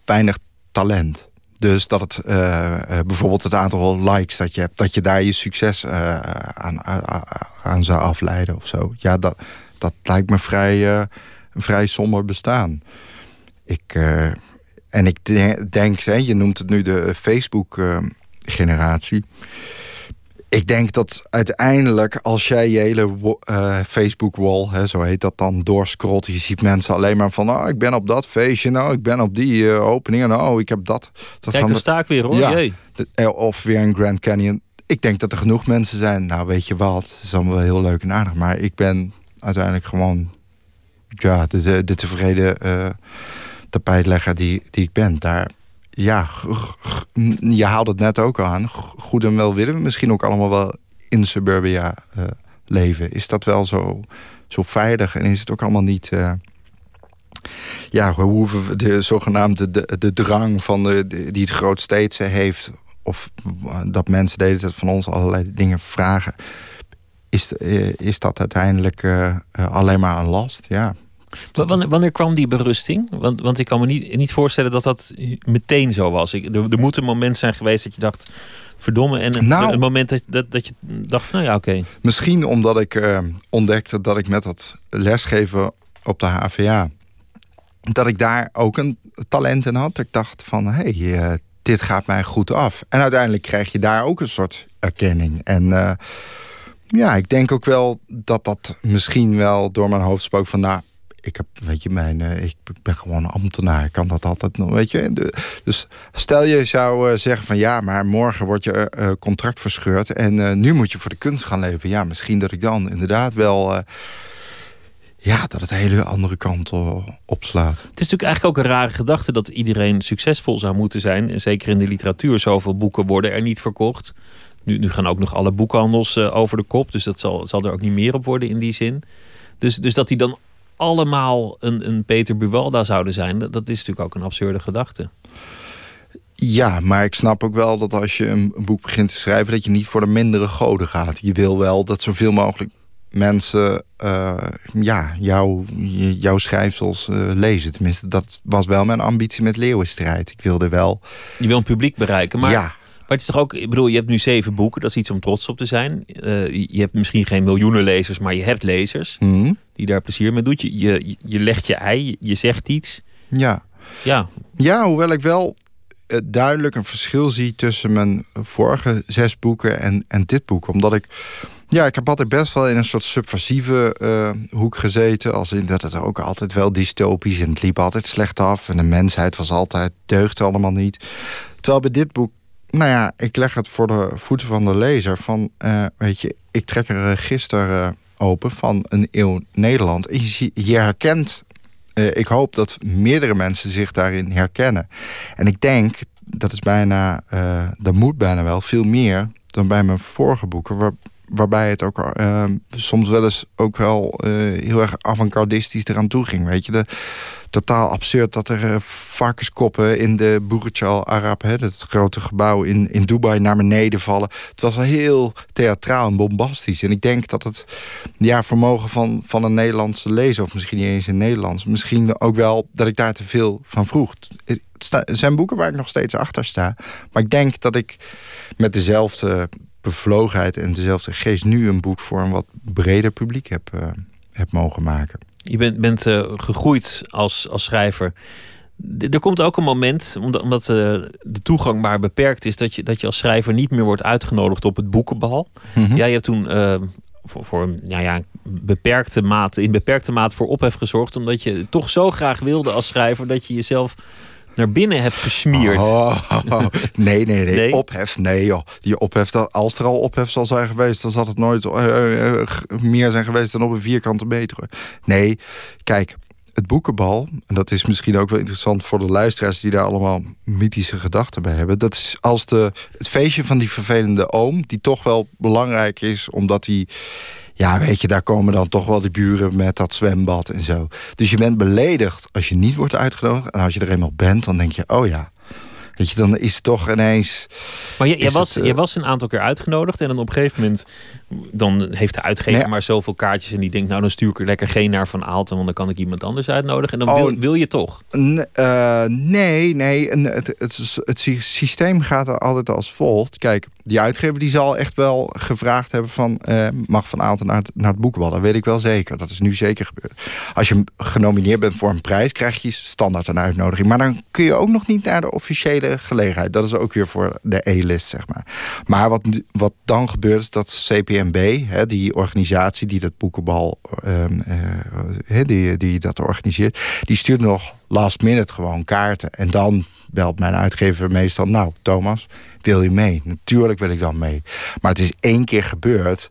E: weinig talent. Dus dat het eh, eh, bijvoorbeeld het aantal likes dat je hebt, dat je daar je succes eh, aan, aan, zou afleiden of zo. Ja, dat, dat lijkt me vrij, eh, een vrij somber bestaan. Ik, eh, en ik de- denk, hè, je noemt het nu de Facebook-generatie. ik denk dat uiteindelijk, als jij je hele eh, Facebook-wall, hè, zo heet dat dan, doorscrollt. Je ziet mensen alleen maar van, oh, ik ben op dat feestje, nou, ik ben op die eh, opening, en oh, ik heb dat. dat
D: Kijk, daar
E: we-
D: sta ik weer hoor.
E: Ja. De- eh, Of weer een Grand Canyon. Ik denk dat er genoeg mensen zijn. Nou, weet je wat, het is allemaal wel heel leuk en aardig. Maar ik ben uiteindelijk gewoon ja, de, de, de tevreden eh tapijtlegger die, die ik ben. Daar, ja, je haalde het net ook al aan. Goed en wel willen we misschien ook allemaal wel in suburbia eh, leven. Is dat wel zo, zo veilig en is het ook allemaal niet... eh, ja, we hoeven de zogenaamde de, de drang van de, die het grootsteedse heeft... of dat mensen de hele tijd van ons allerlei dingen vragen... is, eh, is dat uiteindelijk eh, eh, alleen maar een last? Ja.
D: Wa- Wanneer, wanneer kwam die berusting? Want, want ik kan me niet, niet voorstellen dat dat meteen zo was. Ik, er, er moet een moment zijn geweest dat je dacht... verdomme. En een,
E: Nou.
D: een moment dat, dat, dat je dacht, nou ja, oké.
E: Misschien omdat ik eh, ontdekte dat ik met dat lesgeven op de HVA... dat ik daar ook een talent in had. Ik dacht van, hé, hey, eh, dit gaat mij goed af. En uiteindelijk krijg je daar ook een soort erkenning. En eh, ja, ik denk ook wel dat dat misschien wel door mijn hoofd spook van... nou, ik heb, weet je, mijn, eh, ik ben gewoon een ambtenaar. Ik kan dat altijd nog, weet je. Dus stel je zou eh, zeggen van ja, maar morgen wordt je eh, contract verscheurd en nu moet je voor de kunst gaan leven. Ja, misschien dat ik dan inderdaad wel, ja, dat het een hele andere kant opslaat.
D: Het is natuurlijk eigenlijk ook een rare gedachte dat iedereen succesvol zou moeten zijn. En zeker in de literatuur, zoveel boeken worden er niet verkocht. Nu, nu gaan ook nog alle boekhandels over de kop. Dus dat zal, zal er ook niet meer op worden in die zin. Dus, dus dat die dan allemaal een, een Peter Buwalda zouden zijn, dat, dat is natuurlijk ook een absurde gedachte.
E: Ja, maar ik snap ook wel dat als je een, een boek begint te schrijven, dat je niet voor de mindere goden gaat. Je wil wel dat zoveel mogelijk mensen eh, ja, jou, jouw schrijfsels eh, lezen. Tenminste, dat was wel mijn ambitie met Leeuwenstrijd. Ik wilde wel.
D: Je wil een publiek bereiken. Maar,
E: ja,
D: maar het is toch ook, ik bedoel, je hebt nu zeven boeken, dat is iets om trots op te zijn. Eh, je- hebt misschien geen miljoenen lezers, maar je hebt lezers
E: hm,
D: die daar plezier mee doet. Je, je, je legt je ei, je- zegt iets.
E: ja.
D: Ja,
E: Ja, hoewel ik wel eh, duidelijk een verschil zie tussen mijn vorige zes boeken en, en dit boek. Omdat ik Ja, ik heb altijd best wel in een soort subversieve eh, hoek gezeten. Als in dat het ook altijd wel dystopisch en het liep altijd slecht af. En de mensheid was altijd, deugd allemaal niet. Terwijl bij dit boek, nou ja, ik leg het voor de voeten van de lezer. Van, eh, weet je, ik trek een register eh, open van een eeuw Nederland. Je, herkent, eh, ik hoop dat meerdere mensen zich daarin herkennen. En ik denk, dat is bijna, eh, dat moet bijna wel, veel meer dan bij mijn vorige boeken. Waar, waarbij het ook eh, soms wel eens ook wel heel erg avant-gardistisch eraan toe ging. Weet je, de, totaal absurd dat er eh, varkenskoppen in de Burj Al Arab, hè, grote gebouw in, in Dubai, naar beneden vallen. Het was wel heel theatraal en bombastisch. En ik denk dat het ja, vermogen van, van een Nederlandse lezer, of misschien niet eens in Nederlands, misschien ook wel dat ik daar te veel van vroeg. Het zijn boeken waar ik nog steeds achter sta. Maar ik denk dat ik met dezelfde bevlogenheid en dezelfde geest nu een boek voor een wat breder publiek heb, eh, heb mogen maken.
D: Je bent, bent eh, gegroeid als, als schrijver. D- er komt ook een moment, omdat, omdat eh, de toegang maar beperkt is, dat je, dat je als schrijver niet meer wordt uitgenodigd op het boekenbal.
E: Mhm.
D: Jij hebt toen eh, voor, voor nou ja, beperkte mate, in beperkte mate voor ophef gezorgd, omdat je toch zo graag wilde als schrijver dat je jezelf naar binnen hebt gesmierd.
E: Oh, nee, nee, nee,
D: Nee?
E: Ophef, nee joh. Die ophef, dat- als er al ophef zal zijn geweest... dan zal het nooit eh, eh, meer zijn geweest dan op een vierkante meter. Nee, kijk, het boekenbal... en dat is misschien ook wel interessant voor de luisteraars... die daar allemaal mythische gedachten bij hebben. Dat is als de, het feestje van die vervelende oom... die toch wel belangrijk is, omdat hij... Ja, weet je, daar komen dan toch wel die buren met dat zwembad en zo. Dus je bent beledigd als je niet wordt uitgenodigd. En als je er eenmaal bent, dan denk je, oh ja. Weet je, dan is het toch ineens...
D: Maar jij
E: Is
D: was,
E: het, eh,
D: jij was een aantal keer uitgenodigd. En dan op een gegeven moment dan heeft de uitgever
E: Nee.
D: maar zoveel kaartjes. En die denkt, nou dan stuur ik er lekker geen naar van Aalten. Want dan kan ik iemand anders uitnodigen. En dan
E: Oh,
D: wil, wil je toch.
E: Eh, nee, nee. Het, het, het, het sy- systeem gaat er altijd als volgt. Kijk, die uitgever die zal echt wel gevraagd hebben van... eh, mag Van Aalten naar het, naar het boekenbal. Dat weet ik wel zeker. Dat is nu zeker gebeurd. Als je genomineerd bent voor een prijs... krijg je standaard een uitnodiging. Maar dan kun je ook nog niet naar de officiële gelegenheid. Dat is ook weer voor de E-list, zeg maar. Maar wat, wat dan gebeurt is dat CPMB... Hè, die organisatie die dat boekenbal... ehm, eh, die, die dat organiseert... die stuurt nog last minute gewoon kaarten. En dan belt mijn uitgever meestal... nou, Thomas, wil je mee? Natuurlijk wil ik dan mee. Maar het is één keer gebeurd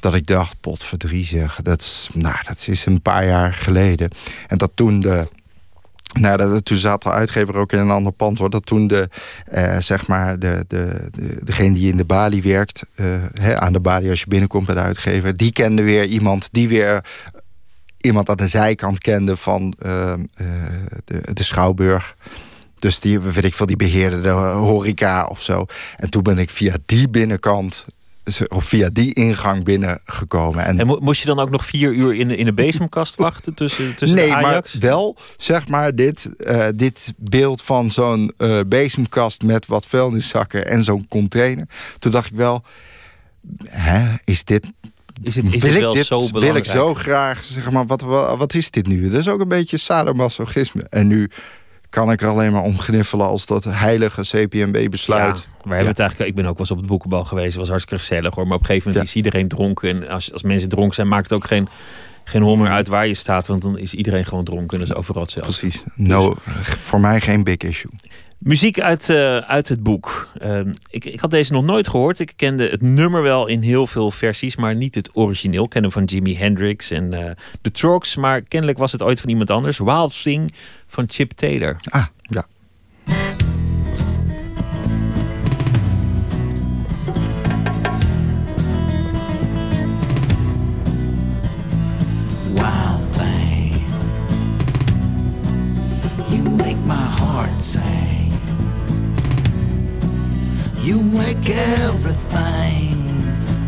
E: dat ik dacht, potverdrie zeg. Dat is, nou, dat is een paar jaar geleden. En dat toen de... Nou, dat, toen zat de uitgever ook in een ander pand hoor. Dat toen de, eh, zeg maar, de, de, de, degene die in de balie werkt, eh, hè, aan de balie als je binnenkomt bij de uitgever, die kende weer iemand die weer iemand aan de zijkant kende van ehm, eh, de, de Schouwburg. Dus die, weet ik veel, die beheerde de horeca of zo. En toen ben ik via die binnenkant, of via die ingang binnengekomen. En,
D: En mo- moest je dan ook nog vier uur in de, in de bezemkast wachten tussen, tussen
E: nee,
D: de Ajax?
E: maar wel, zeg maar, dit, eh, dit beeld van zo'n eh, bezemkast met wat vuilniszakken en zo'n container. Toen dacht ik wel, hè, is dit
D: Is het, is
E: wil
D: het
E: ik dit,
D: zo
E: wil
D: belangrijk?
E: ik zo graag zeg maar wat, wat, wat is dit nu? Dat is ook een beetje sadomasochisme. En nu kan ik er alleen maar om gniffelen als dat heilige CPMB besluit.
D: Ja, we hebben het eigenlijk, ik ben ook wel eens op het boekenbal geweest. Het was hartstikke gezellig hoor. Maar op een gegeven moment
E: Ja.
D: is iedereen dronken. En als, als mensen dronken zijn, maakt het ook geen, geen hol meer uit waar je staat. Want dan is iedereen gewoon dronken. Dat is overal hetzelfde.
E: Precies. No, voor mij geen big issue.
D: Muziek uit, eh, uit het boek. Ehm, ik, ik had deze nog nooit gehoord. Ik kende het nummer wel in heel veel versies, maar niet het origineel. Ik ken hem van Jimi Hendrix en eh The Trogs. Maar kennelijk was het ooit van iemand anders. Wild Thing van Chip Taylor.
E: Ah,
F: You make everything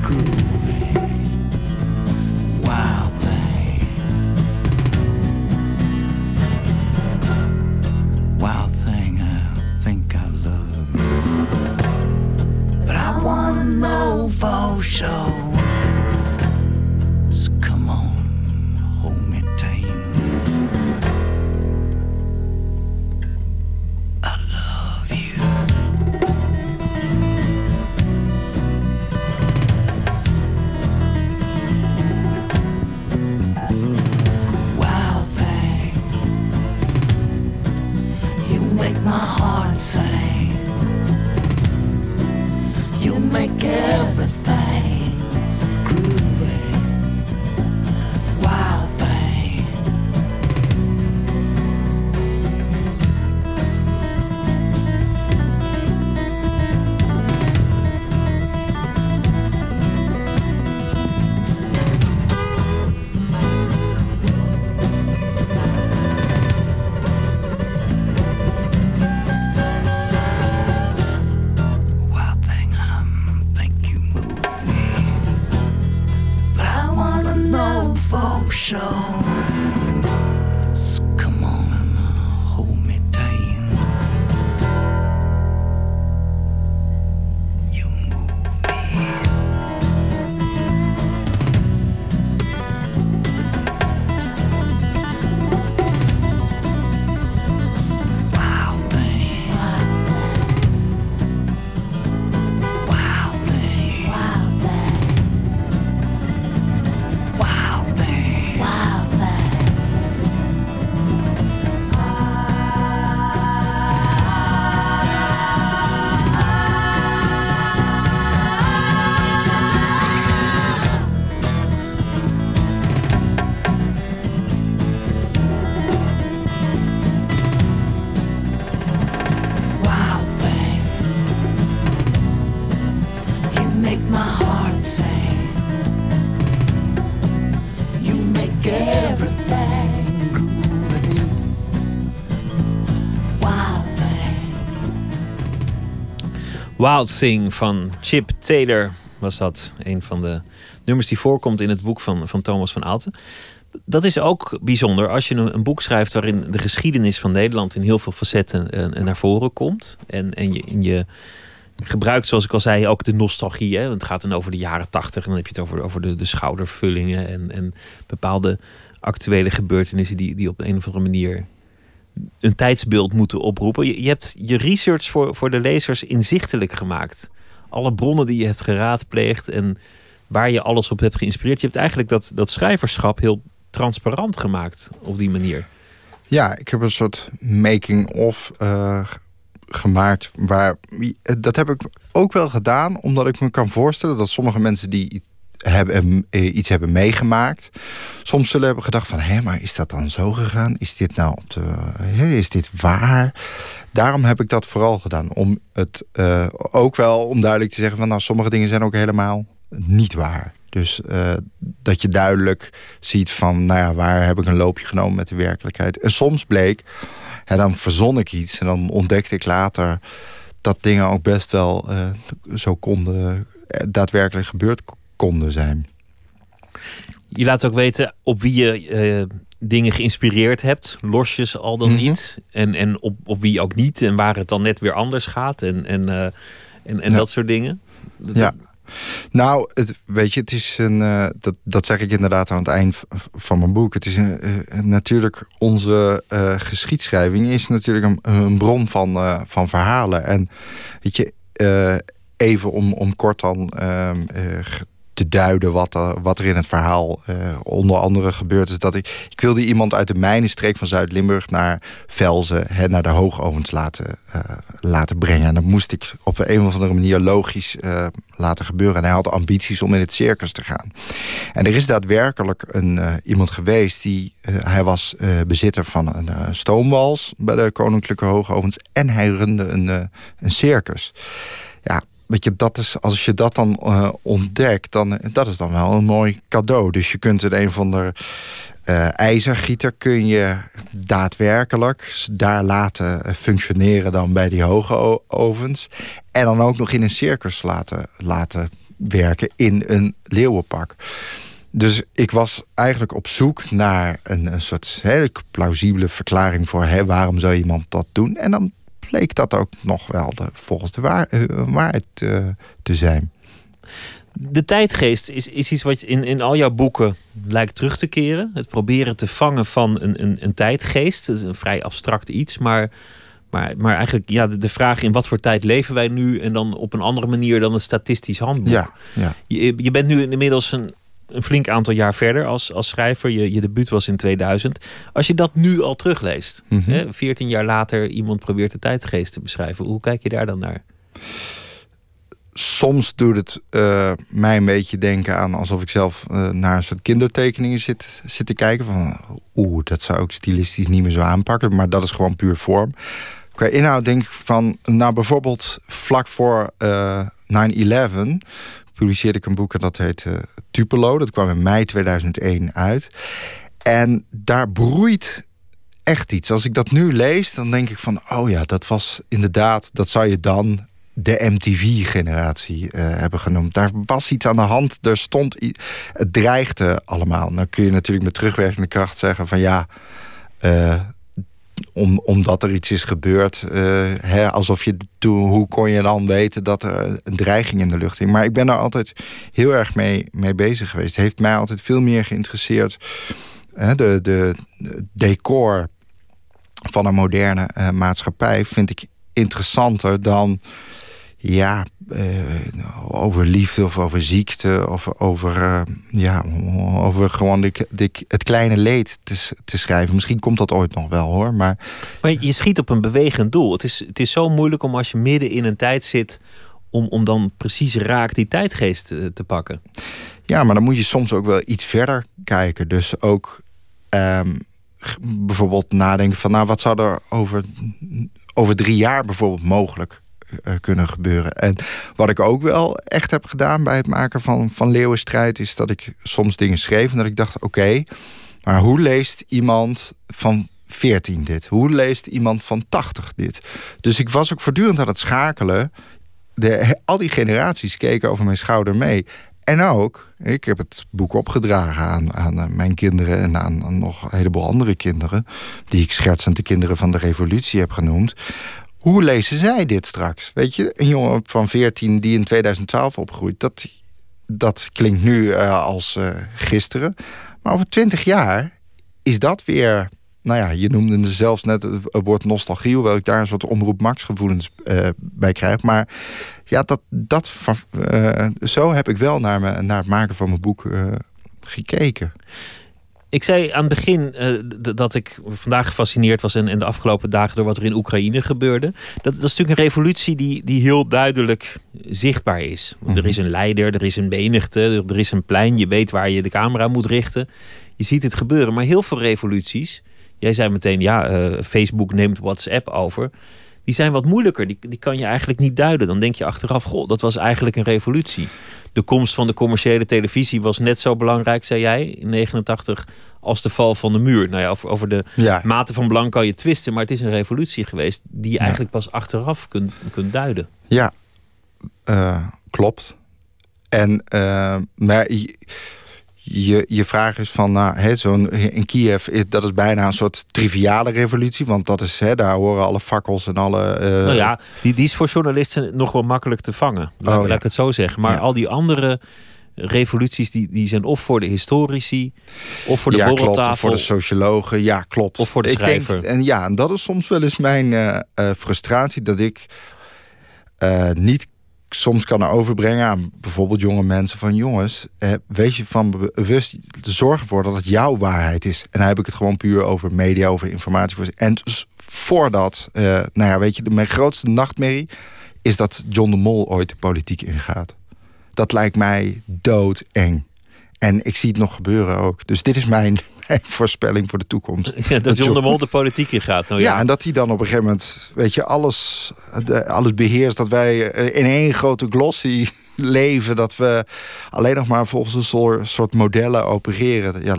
F: groovy. Wild thing. Wild thing, I think I love. But I wanna know for sure. So come on insane. You make everything.
D: Wild Thing van Chip Taylor was dat. Een van de nummers die voorkomt in het boek van, van Thomas van Aalten. Dat is ook bijzonder als je een, boek schrijft waarin de geschiedenis van Nederland in heel veel facetten eh, naar voren komt. En, en je, en je gebruikt, zoals ik al zei, ook de nostalgie. Hè? Het gaat dan over de jaren tachtig. En dan heb je het over, over de, de schoudervullingen en, en bepaalde actuele gebeurtenissen die, die op een of andere manier een tijdsbeeld moeten oproepen. Je, je hebt je research voor, voor de lezers inzichtelijk gemaakt. Alle bronnen die je hebt geraadpleegd en waar je alles op hebt geïnspireerd. Je hebt eigenlijk dat, dat schrijverschap heel transparant gemaakt op die manier.
E: Ja, ik heb een soort making-of uh, gemaakt. Waar, dat heb ik ook wel gedaan, omdat ik me kan voorstellen dat sommige mensen die hebben, eh, iets hebben meegemaakt. Soms zullen hebben gedacht van, hé, maar is dat dan zo gegaan? Is dit nou op de, is dit waar? Daarom heb ik dat vooral gedaan. Om het uh, ook wel om duidelijk te zeggen van, nou, sommige dingen zijn ook helemaal niet waar. Dus dat je duidelijk ziet van, nou ja, waar heb ik een loopje genomen met de werkelijkheid. En soms bleek, en dan verzon ik iets en dan ontdekte ik later dat dingen ook best wel zo konden, daadwerkelijk gebeurd konden zijn.
D: Je laat ook weten op wie je uh, dingen geïnspireerd hebt, losjes al dan mm -hmm. niet. En, en op, op wie ook niet. En waar het dan net weer anders gaat. En, en, uh, en, en ja. dat soort dingen. Dat,
E: ja. Nou, het, weet je, het is een. Uh, dat, dat zeg ik inderdaad aan het eind van mijn boek. Het is een, uh, natuurlijk onze uh, geschiedschrijving is natuurlijk een, een bron van, van verhalen. En weet je, even om, om kort dan ehm, te duiden wat er, wat er in het verhaal uh, onder andere gebeurt. Is dat ik, ik wilde iemand uit de mijnenstreek van Zuid-Limburg naar Velzen, hè, naar de hoogovens laten, uh, laten brengen. En dat moest ik op een of andere manier logisch laten gebeuren. En hij had ambities om in het circus te gaan. En er is daadwerkelijk een, iemand geweest die, hij was bezitter van een stoomwals bij de Koninklijke Hoogovens. En hij runde een, een circus. Ja, weet je, dat is, als je dat dan uh, ontdekt, dan dat is dan wel een mooi cadeau. Dus je kunt in een van de uh, ijzergieter kun je daadwerkelijk daar laten functioneren dan bij die hoge ovens. En dan ook nog in een circus laten, laten werken in een leeuwenpak. Dus ik was eigenlijk op zoek naar een, een soort hele plausibele verklaring voor hè, waarom zou iemand dat doen. En dan bleek dat ook nog wel de, volgens de waar, uh, waarheid uh, te zijn.
D: De tijdgeest is, is iets wat in, in al jouw boeken lijkt terug te keren. Het proberen te vangen van een, een, een tijdgeest. Dat is een vrij abstract iets, maar, maar, maar eigenlijk ja, de, de, vraag in wat voor tijd leven wij nu... en dan op een andere manier dan een statistisch handboek.
E: Ja, ja.
D: Je, je bent nu inmiddels een, een flink aantal jaar verder als, als schrijver. Je, je debuut was in 2000. Als je dat nu al terugleest, mm -hmm. hè, 14 jaar later iemand probeert de tijdgeest te beschrijven. Hoe kijk je daar dan naar?
E: Soms doet het uh, mij een beetje denken aan alsof ik zelf uh, naar een soort kindertekeningen zit, zit te kijken. Van oeh, dat zou ik stilistisch niet meer zo aanpakken. Maar dat is gewoon puur vorm. Qua inhoud denk ik van, nou bijvoorbeeld vlak voor uh, 9-11 publiceerde ik een boek en dat heet uh, Tupelo. Dat kwam in mei 2001 uit. En daar broeit echt iets. Als ik dat nu lees, dan denk ik van... oh ja, dat was inderdaad... dat zou je dan de MTV-generatie uh, hebben genoemd. Daar was iets aan de hand. Er stond... Het dreigde allemaal. Nou kun je natuurlijk met terugwerkende kracht zeggen van... ja, uh, om, omdat er iets is gebeurd. Uh, hè, alsof je toen, hoe kon je dan weten dat er een dreiging in de lucht hing? Maar ik ben daar altijd heel erg mee, mee bezig geweest. Het heeft mij altijd veel meer geïnteresseerd. Hè, de, de, de decor van een moderne uh, maatschappij vind ik interessanter dan ja, over liefde of over ziekte of over, uh, ja, over gewoon de, de, het kleine leed te, te schrijven. Misschien komt dat ooit nog wel hoor. Maar,
D: maar je schiet op een bewegend doel. Het is, het is zo moeilijk om als je midden in een tijd zit. Om, om dan precies raak die tijdgeest te, te pakken.
E: Ja, maar dan moet je soms ook wel iets verder kijken. Dus ook um, bijvoorbeeld nadenken van, nou, wat zou er over, over drie jaar bijvoorbeeld mogelijk kunnen gebeuren. En wat ik ook wel echt heb gedaan bij het maken van, van Leeuwenstrijd... is dat ik soms dingen schreef en dat ik dacht... oké, maar hoe leest iemand van 14 dit? Hoe leest iemand van 80 dit? Dus ik was ook voortdurend aan het schakelen de, al die generaties keken over mijn schouder mee. En ook, ik heb het boek opgedragen aan, aan eh, mijn kinderen en aan, aan nog een heleboel andere kinderen, die ik schertsend de kinderen van de revolutie heb genoemd. Hoe lezen zij dit straks? Weet je, een jongen van 14 die in 2012 opgroeit, dat, dat klinkt nu eh, als eh, gisteren. Maar over 20 jaar is dat weer nou ja, je noemde zelfs net het woord nostalgie, hoewel ik daar een soort omroep Max gevoelens eh, bij krijg. Maar ja, dat, dat, zo heb ik wel naar, me, naar het maken van mijn boek gekeken.
D: Ik zei aan het begin dat ik vandaag gefascineerd was en, en, de afgelopen dagen door wat er in Oekraïne gebeurde. Dat, dat is natuurlijk een revolutie die, die heel duidelijk zichtbaar is. Er mhm. is een leider, er is een menigte, er is een plein. Je weet waar je de camera moet richten. Je ziet het gebeuren. Maar heel veel revoluties Jij zei meteen, ja, uh, Facebook neemt WhatsApp over. Die zijn wat moeilijker. Die, die kan je eigenlijk niet duiden. Dan denk je achteraf, goh, dat was eigenlijk een revolutie. De komst van de commerciële televisie was net zo belangrijk, zei jij, in 89 als de val van de muur. Nou ja, over, over de mate van belang kan je twisten, maar het is een revolutie geweest die je eigenlijk pas achteraf kunt, kunt duiden.
E: Ja, uh, klopt. En uh, maar je, je vraag is van, nou, zo'n in Kiev, dat is bijna een soort triviale revolutie. Want dat is, hè, daar horen alle fakkels en alle. Uh...
D: Nou ja, die, die is voor journalisten nog wel makkelijk te vangen. Laat, oh, ik het zo zeggen. Maar al die andere revoluties die, die zijn of voor de historici, of voor de
E: ja,
D: borreltafel.
E: Klopt, of voor de sociologen, ja, klopt.
D: Of voor de schrijver.
E: Ik denk, en ja, en dat is soms wel eens mijn uh, uh, frustratie, dat ik uh, niet soms kan overbrengen aan bijvoorbeeld jonge mensen van jongens, eh, wees je van bewust, zorg ervoor dat het jouw waarheid is. En dan heb ik het gewoon puur over media, over informatie. En voordat, eh, nou ja, weet je, mijn grootste nachtmerrie is dat John de Mol ooit de politiek ingaat. Dat lijkt mij doodeng. En ik zie het nog gebeuren ook. Dus dit is mijn, voorspelling voor de toekomst.
D: Ja, dat, John de Mol de politiek in gaat.
E: Nou, ja. ja. en dat hij dan op een gegeven moment, weet je, alles, alles beheerst. Dat wij eh, in één grote glossy leven. Dat we alleen nog maar volgens een soort modellen opereren. Ja,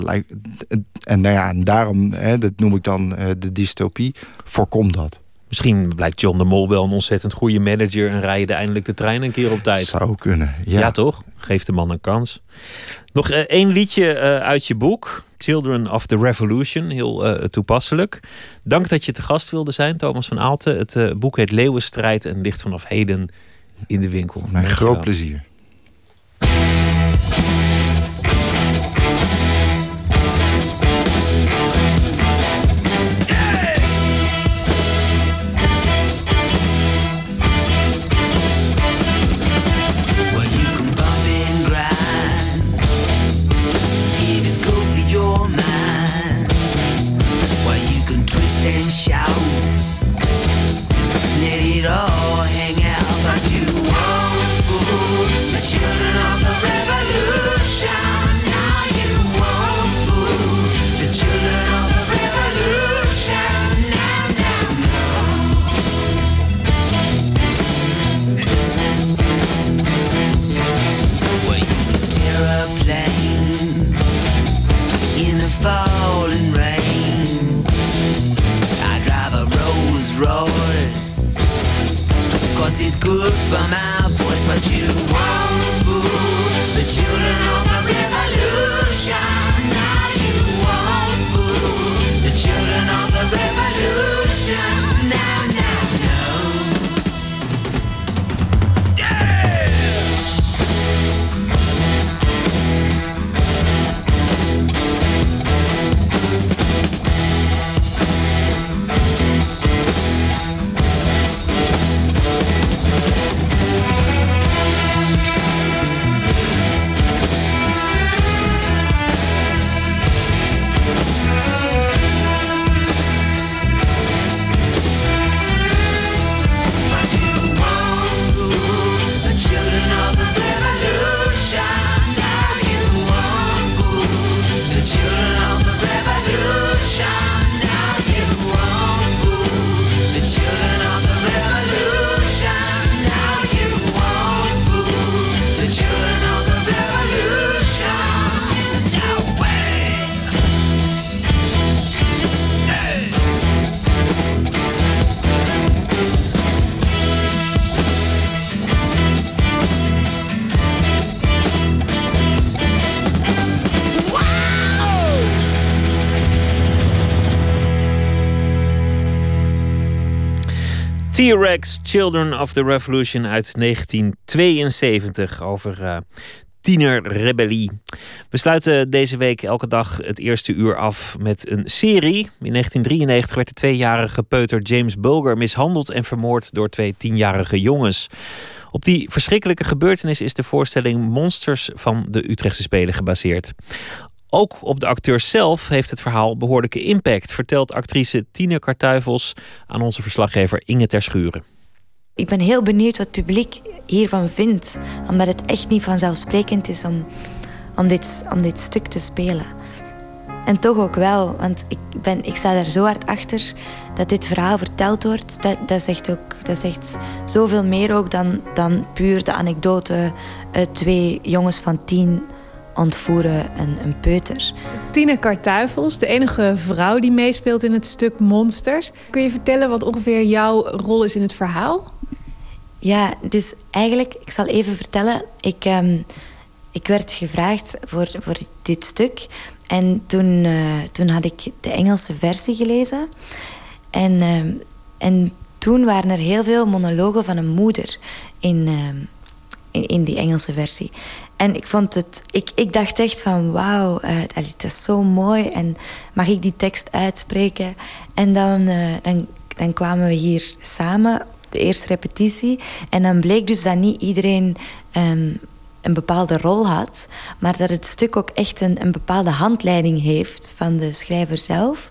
E: en, nou ja, en daarom, hè, dat noem ik dan eh, de dystopie, voorkom dat.
D: Misschien blijkt John de Mol wel een ontzettend goede manager en rijden eindelijk de trein een keer op tijd.
E: Zou kunnen, ja.
D: Ja, toch? Geef de man een kans. Nog uh, één liedje uh, uit je boek, Children of the Revolution, heel uh, toepasselijk. Dank dat je te gast wilde zijn, Thomas van Aalten. Het boek heet Leeuwenstrijd en ligt vanaf heden in de winkel.
E: Mijn groot plezier. Good for my voice, but you
D: T-Rex, Children of the Revolution uit 1972 over uh, tienerrebellie. We sluiten deze week elke dag het eerste uur af met een serie. In 1993 werd de tweejarige peuter James Bulger mishandeld en vermoord door twee tienjarige jongens. Op die verschrikkelijke gebeurtenis is de voorstelling Monsters van de Utrechtse Spelen gebaseerd. Ook op de acteurs zelf heeft het verhaal behoorlijke impact, vertelt actrice Tine Kartuivels aan onze verslaggever Inge Terschuren.
G: Ik ben heel benieuwd wat het publiek hiervan vindt, omdat het echt niet vanzelfsprekend is om, om, dit, om dit stuk te spelen. En toch ook wel, want ik, ben, ik sta daar zo hard achter dat dit verhaal verteld wordt. Dat, dat, zegt, ook, dat zegt zoveel meer ook dan, dan puur de anekdote. Uh, twee jongens van tien ontvoeren een, een peuter.
H: Tine Kartuivels, de enige vrouw die meespeelt in het stuk Monsters. Kun je vertellen wat ongeveer jouw rol is in het verhaal?
G: Ja, dus eigenlijk, ik zal even vertellen. Ik, um, ik werd gevraagd voor, voor dit stuk. En toen, uh, toen had ik de Engelse versie gelezen. En, uh, en toen waren er heel veel monologen van een moeder in, uh, in, in, die Engelse versie. En ik vond het, ik, ik dacht echt van wauw, het is zo mooi. En mag ik die tekst uitspreken? En dan, dan, dan kwamen we hier samen de eerste repetitie. En dan bleek dus dat niet iedereen um, een bepaalde rol had, maar dat het stuk ook echt een, een bepaalde handleiding heeft van de schrijver zelf.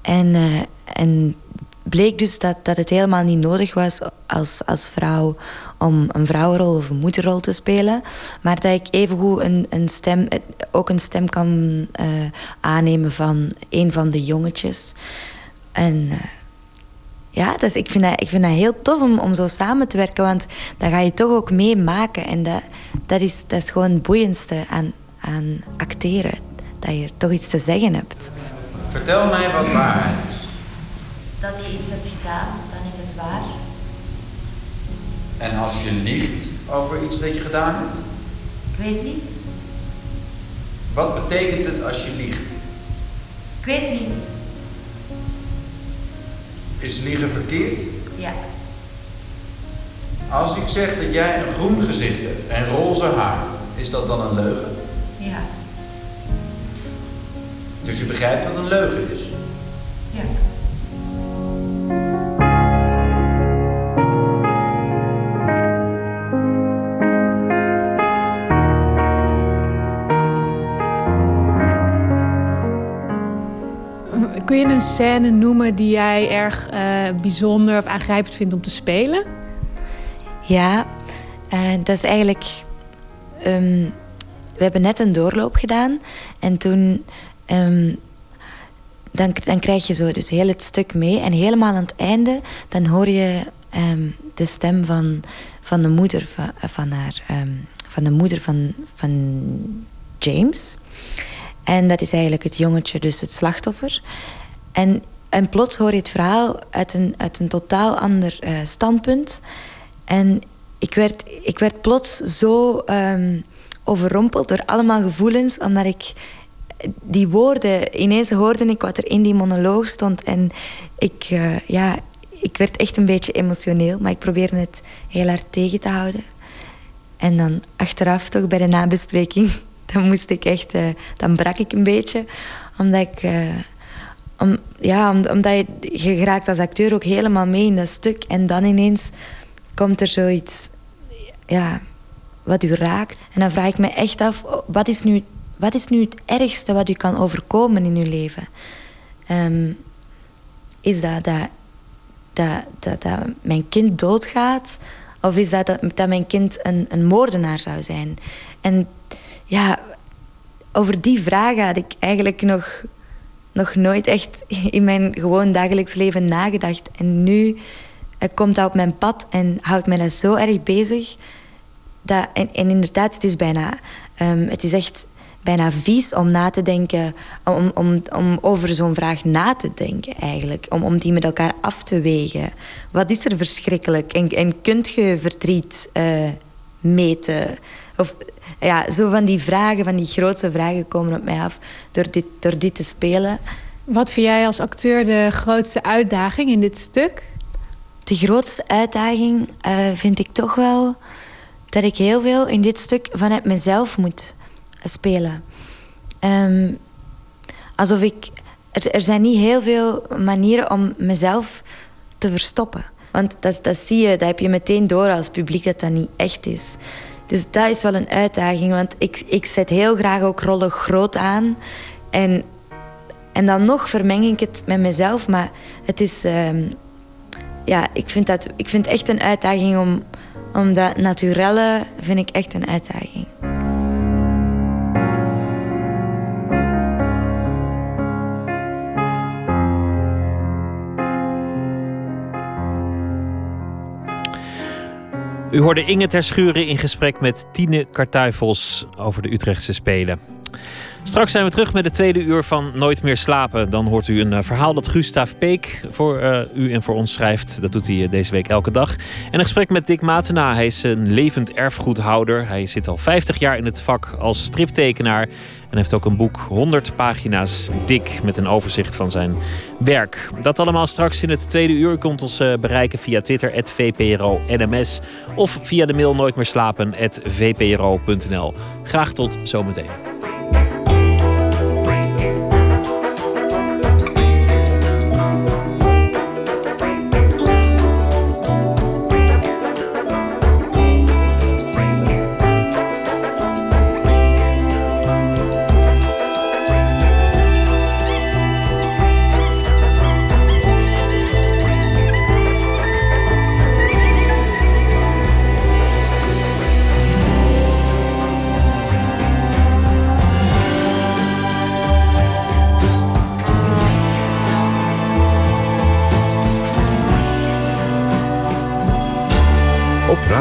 G: En, uh, en bleek dus dat, dat het helemaal niet nodig was als, als vrouw om een vrouwenrol of een moederrol te spelen. Maar dat ik evengoed een, een stem, ook een stem kan uh, aannemen van een van de jongetjes. En uh, ja, dus ik, vind dat, ik vind dat heel tof om, om zo samen te werken. Want dan ga je toch ook meemaken. En dat, dat, is, dat is gewoon het boeiendste aan, aan acteren. Dat je toch iets te zeggen hebt.
I: Vertel mij wat waarheid is.
G: Dat je iets hebt gedaan, dan is het waar.
I: En als je liegt over iets dat je gedaan hebt?
G: Ik weet niet.
I: Wat betekent het als je liegt?
G: Ik weet niet.
I: Is liegen verkeerd?
G: Ja.
I: Als ik zeg dat jij een groen gezicht hebt en roze haar, is dat dan een leugen?
G: Ja.
I: Dus je begrijpt wat een leugen is?
G: Ja.
H: Kun je een scène noemen die jij erg uh, bijzonder of aangrijpend vindt om te spelen?
G: Ja, uh, dat is eigenlijk. Um, we hebben net een doorloop gedaan en toen. Um, dan, dan krijg je zo dus heel het stuk mee. En helemaal aan het einde, dan hoor je um, de stem van, van de moeder van, van haar. van de moeder van, van James. En dat is eigenlijk het jongetje, dus het slachtoffer. En, en plots hoor je het verhaal uit een, uit een totaal ander uh, standpunt. En ik werd, ik werd plots zo um, overrompeld door allemaal gevoelens, omdat ik die woorden, ineens hoorde ik wat er in die monoloog stond. En ik, uh, ja, ik werd echt een beetje emotioneel, maar ik probeerde het heel hard tegen te houden. En dan achteraf, toch bij de nabespreking, dan moest ik echt, uh, dan brak ik een beetje, omdat ik. Ja, om, omdat je, geraakt als acteur ook helemaal mee in dat stuk. En dan ineens komt er zoiets ja, wat u raakt. En dan vraag ik me echt af, wat is nu, wat is nu het ergste wat u kan overkomen in uw leven? Um, is dat dat, dat, dat dat mijn kind doodgaat? Of is dat dat, dat mijn kind een, een moordenaar zou zijn? En ja, over die vragen had ik eigenlijk nog nog nooit echt in mijn gewoon dagelijks leven nagedacht. En nu uh, komt dat op mijn pad en houdt mij dat zo erg bezig. Dat, en, inderdaad, het is bijna... Um, het is echt bijna vies om na te denken... om, om, om over zo'n vraag na te denken, eigenlijk. Om, om die met elkaar af te wegen. Wat is er verschrikkelijk? En, en kunt je verdriet uh, meten? Of ja, zo van die vragen, van die grootste vragen komen op mij af door dit, door dit te spelen.
H: Wat vind jij als acteur de grootste uitdaging in dit stuk?
G: de grootste uitdaging eh, vind ik toch wel dat ik heel veel in dit stuk vanuit mezelf moet spelen. Ehm, alsof ik. Er, er zijn niet heel veel manieren om mezelf te verstoppen. Want dat, dat zie je, dat heb je meteen door als publiek dat dat niet echt is. Dus dat is wel een uitdaging, want ik, ik zet heel graag ook rollen groot aan. En, en dan nog vermeng ik het met mezelf, maar het is... ehm, ja, ik vind, dat, ik vind echt een uitdaging om, om dat naturelle vind ik echt een uitdaging.
D: U hoorde Inge ter Schuren in gesprek met Tine Kartuifels over de Utrechtse Spelen. Straks zijn we terug met het tweede uur van Nooit meer slapen. Dan hoort u een eh, verhaal dat Gustav Peek voor eh, u en voor ons schrijft. Dat doet hij eh, deze week elke dag. En een gesprek met Dick Matena. Hij is een levend erfgoedhouder. Hij zit al 50 jaar in het vak als striptekenaar. En heeft ook een boek 100 pagina's dik met een overzicht van zijn werk. Dat allemaal straks in het tweede uur. U kunt ons eh, bereiken via Twitter, @vpro_nms Of via de mail nooitmeerslapen.vpro.nl. Graag tot zometeen.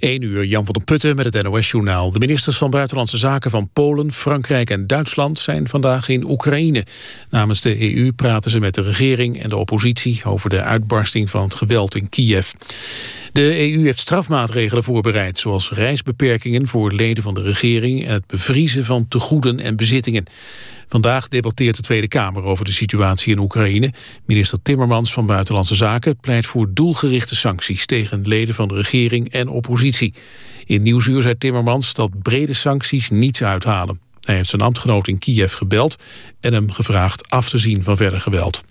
A: 1 uur, Jan van der Putten met het NOS-journaal. De ministers van Buitenlandse Zaken van Polen, Frankrijk en Duitsland zijn vandaag in Oekraïne. Namens de EU praten ze met de regering en de oppositie over de uitbarsting van het geweld in Kiev. De EU heeft strafmaatregelen voorbereid, zoals reisbeperkingen voor leden van de regering en het bevriezen van tegoeden en bezittingen. Vandaag debatteert de Tweede Kamer over de situatie in Oekraïne. Minister Timmermans van Buitenlandse Zaken pleit voor doelgerichte sancties tegen leden van de regering en oppositie. In Nieuwsuur zei Timmermans dat brede sancties niets uithalen. Hij heeft zijn ambtgenoot in Kiev gebeld en hem gevraagd af te zien van verder geweld.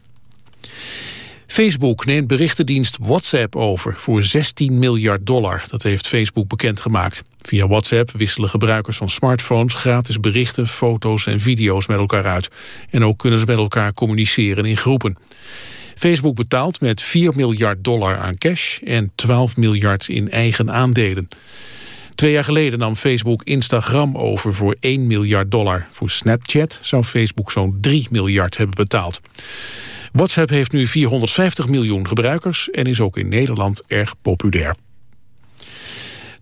A: Facebook neemt berichtendienst WhatsApp over voor 16 miljard dollar. Dat heeft Facebook bekendgemaakt. Via WhatsApp wisselen gebruikers van smartphones gratis berichten, foto's en video's met elkaar uit. En ook kunnen ze met elkaar communiceren in groepen. Facebook betaalt met 4 miljard dollar aan cash en 12 miljard in eigen aandelen. Twee jaar geleden nam Facebook Instagram over voor 1 miljard dollar. Voor Snapchat zou Facebook zo'n 3 miljard hebben betaald. WhatsApp heeft nu 450 miljoen gebruikers en is ook in Nederland erg populair.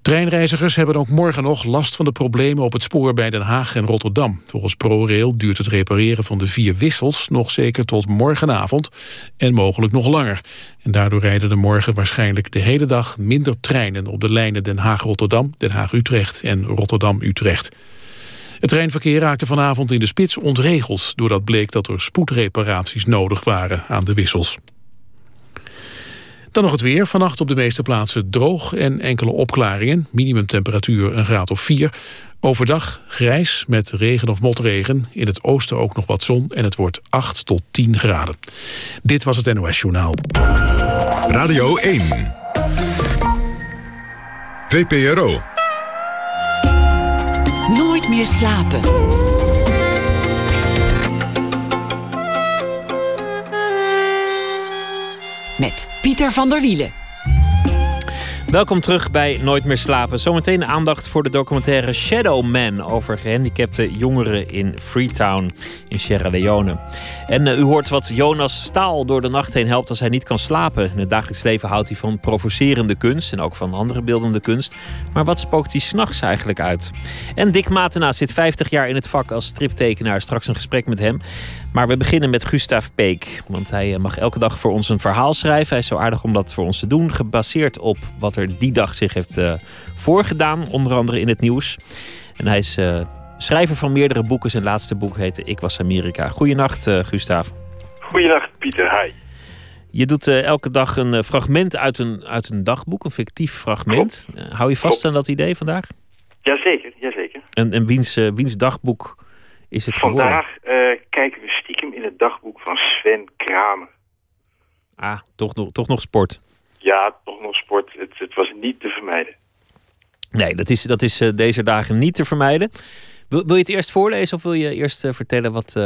A: Treinreizigers hebben ook morgen nog last van de problemen op het spoor bij Den Haag en Rotterdam. Volgens ProRail duurt het repareren van de vier wissels nog zeker tot morgenavond en mogelijk nog langer. En daardoor rijden er morgen waarschijnlijk de hele dag minder treinen op de lijnen Den Haag-Rotterdam, Den Haag-Utrecht en Rotterdam-Utrecht. Het treinverkeer raakte vanavond in de spits ontregeld... doordat bleek dat er spoedreparaties nodig waren aan de wissels. Dan nog het weer. Vannacht op de meeste plaatsen droog en enkele opklaringen. Minimumtemperatuur een graad of 4. Overdag grijs met regen of motregen. In het oosten ook nog wat zon en het wordt 8 tot 10 graden. Dit was het NOS Journaal.
B: Radio 1. VPRO.
C: Slapen. Met Pieter van der Wielen.
D: Welkom terug bij Nooit meer slapen. Zometeen aandacht voor de documentaire Shadow Man over gehandicapte jongeren in Freetown in Sierra Leone. En eh, u hoort wat Jonas Staal door de nacht heen helpt als hij niet kan slapen. In het dagelijks leven houdt hij van provocerende kunst en ook van andere beeldende kunst. Maar wat spookt hij s'nachts eigenlijk uit? En Dick Matena zit 50 jaar in het vak als striptekenaar. Straks een gesprek met hem. Maar we beginnen met Gustav Peek. Want hij eh, mag elke dag voor ons een verhaal schrijven. Hij is zo aardig om dat voor ons te doen. Gebaseerd op wat er die dag zich heeft uh, voorgedaan. Onder andere in het nieuws. En hij is uh, schrijver van meerdere boeken. Zijn laatste boek heette Ik was Amerika. Goedenacht, uh, Gustav.
J: Goedenacht, Pieter. Hi.
D: Je doet elke dag een fragment uit een, uit een dagboek. Een fictief fragment. hou je vast Klopt. aan dat idee vandaag?
J: Jazeker, jazeker.
D: En, en wiens, wiens dagboek is het
J: Vandaag uh, kijken we stiekem in het dagboek van Sven Kramer.
D: Ah, toch nog, toch nog sport.
J: Ja, toch nog sport. Het, het was niet te vermijden.
D: Nee, dat is, dat is uh, deze dagen niet te vermijden. Wil, wil je het eerst voorlezen of wil je eerst uh, vertellen wat, uh,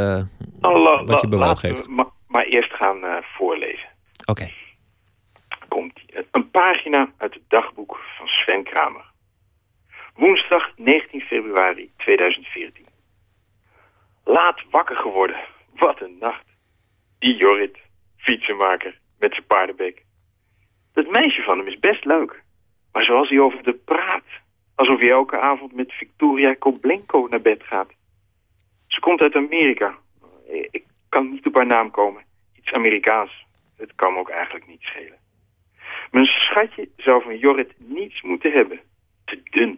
J: nou,
D: wat je bewogen heeft?
J: Ma maar eerst gaan voorlezen.
D: Oké. Okay.
J: Komt een pagina uit het dagboek van Sven Kramer. Woensdag 19 februari 2014. Laat wakker geworden. Wat een nacht. Die Jorrit, fietsenmaker, met zijn paardenbek. Dat meisje van hem is best leuk. Maar zoals hij over de praat. Alsof hij elke avond met Victoria Koblenko naar bed gaat. Ze komt uit Amerika. Ik kan niet op haar naam komen. Iets Amerikaans. Het kan me ook eigenlijk niet schelen. Mijn schatje zou van Jorrit niets moeten hebben. Te dun.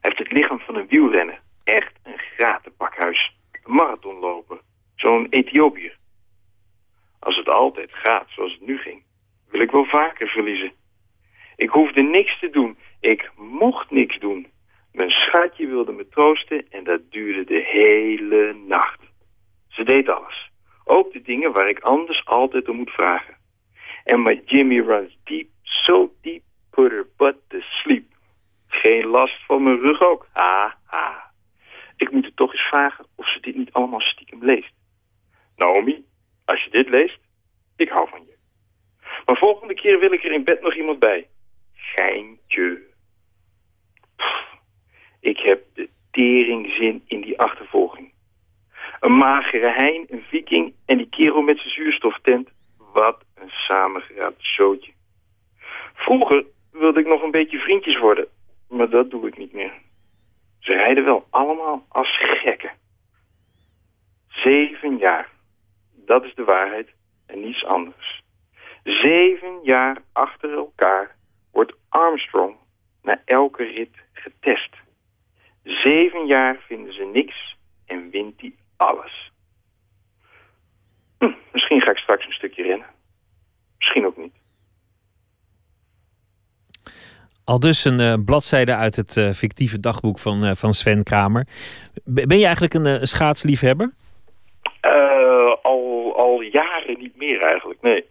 J: Hij heeft het lichaam van een wielrenner. Echt een gratenpakhuis marathon lopen. Zo'n Ethiopiër. Als het altijd gaat zoals het nu ging, wil ik wel vaker verliezen. Ik hoefde niks te doen. Ik mocht niks doen. Mijn schatje wilde me troosten en dat duurde de hele nacht. Ze deed alles. Ook de dingen waar ik anders altijd om moet vragen. En my Jimmy runs deep, so deep, put her butt to sleep. Geen last van mijn rug ook. Ha, ha. Ik moet het toch eens vragen of ze dit niet allemaal stiekem leest. Naomi, als je dit leest, ik hou van je. Maar volgende keer wil ik er in bed nog iemand bij. Geintje. Ik heb de teringzin in die achtervolging. Een magere hein, een viking en die kerel met zijn zuurstoftent. Wat een samengeraapt zootje. Vroeger wilde ik nog een beetje vriendjes worden, maar dat doe ik niet meer. Ze rijden wel allemaal als gekken. Zeven jaar. Dat is de waarheid en niets anders. Zeven jaar achter elkaar wordt Armstrong na elke rit getest. Zeven jaar vinden ze niks en wint hij alles. Hm, misschien ga ik straks een stukje rennen. Misschien ook niet.
D: Al dus een uh, bladzijde uit het uh, fictieve dagboek van, uh, van Sven Kramer. Ben je eigenlijk een schaatsliefhebber?
J: al, al jaren niet meer eigenlijk, nee.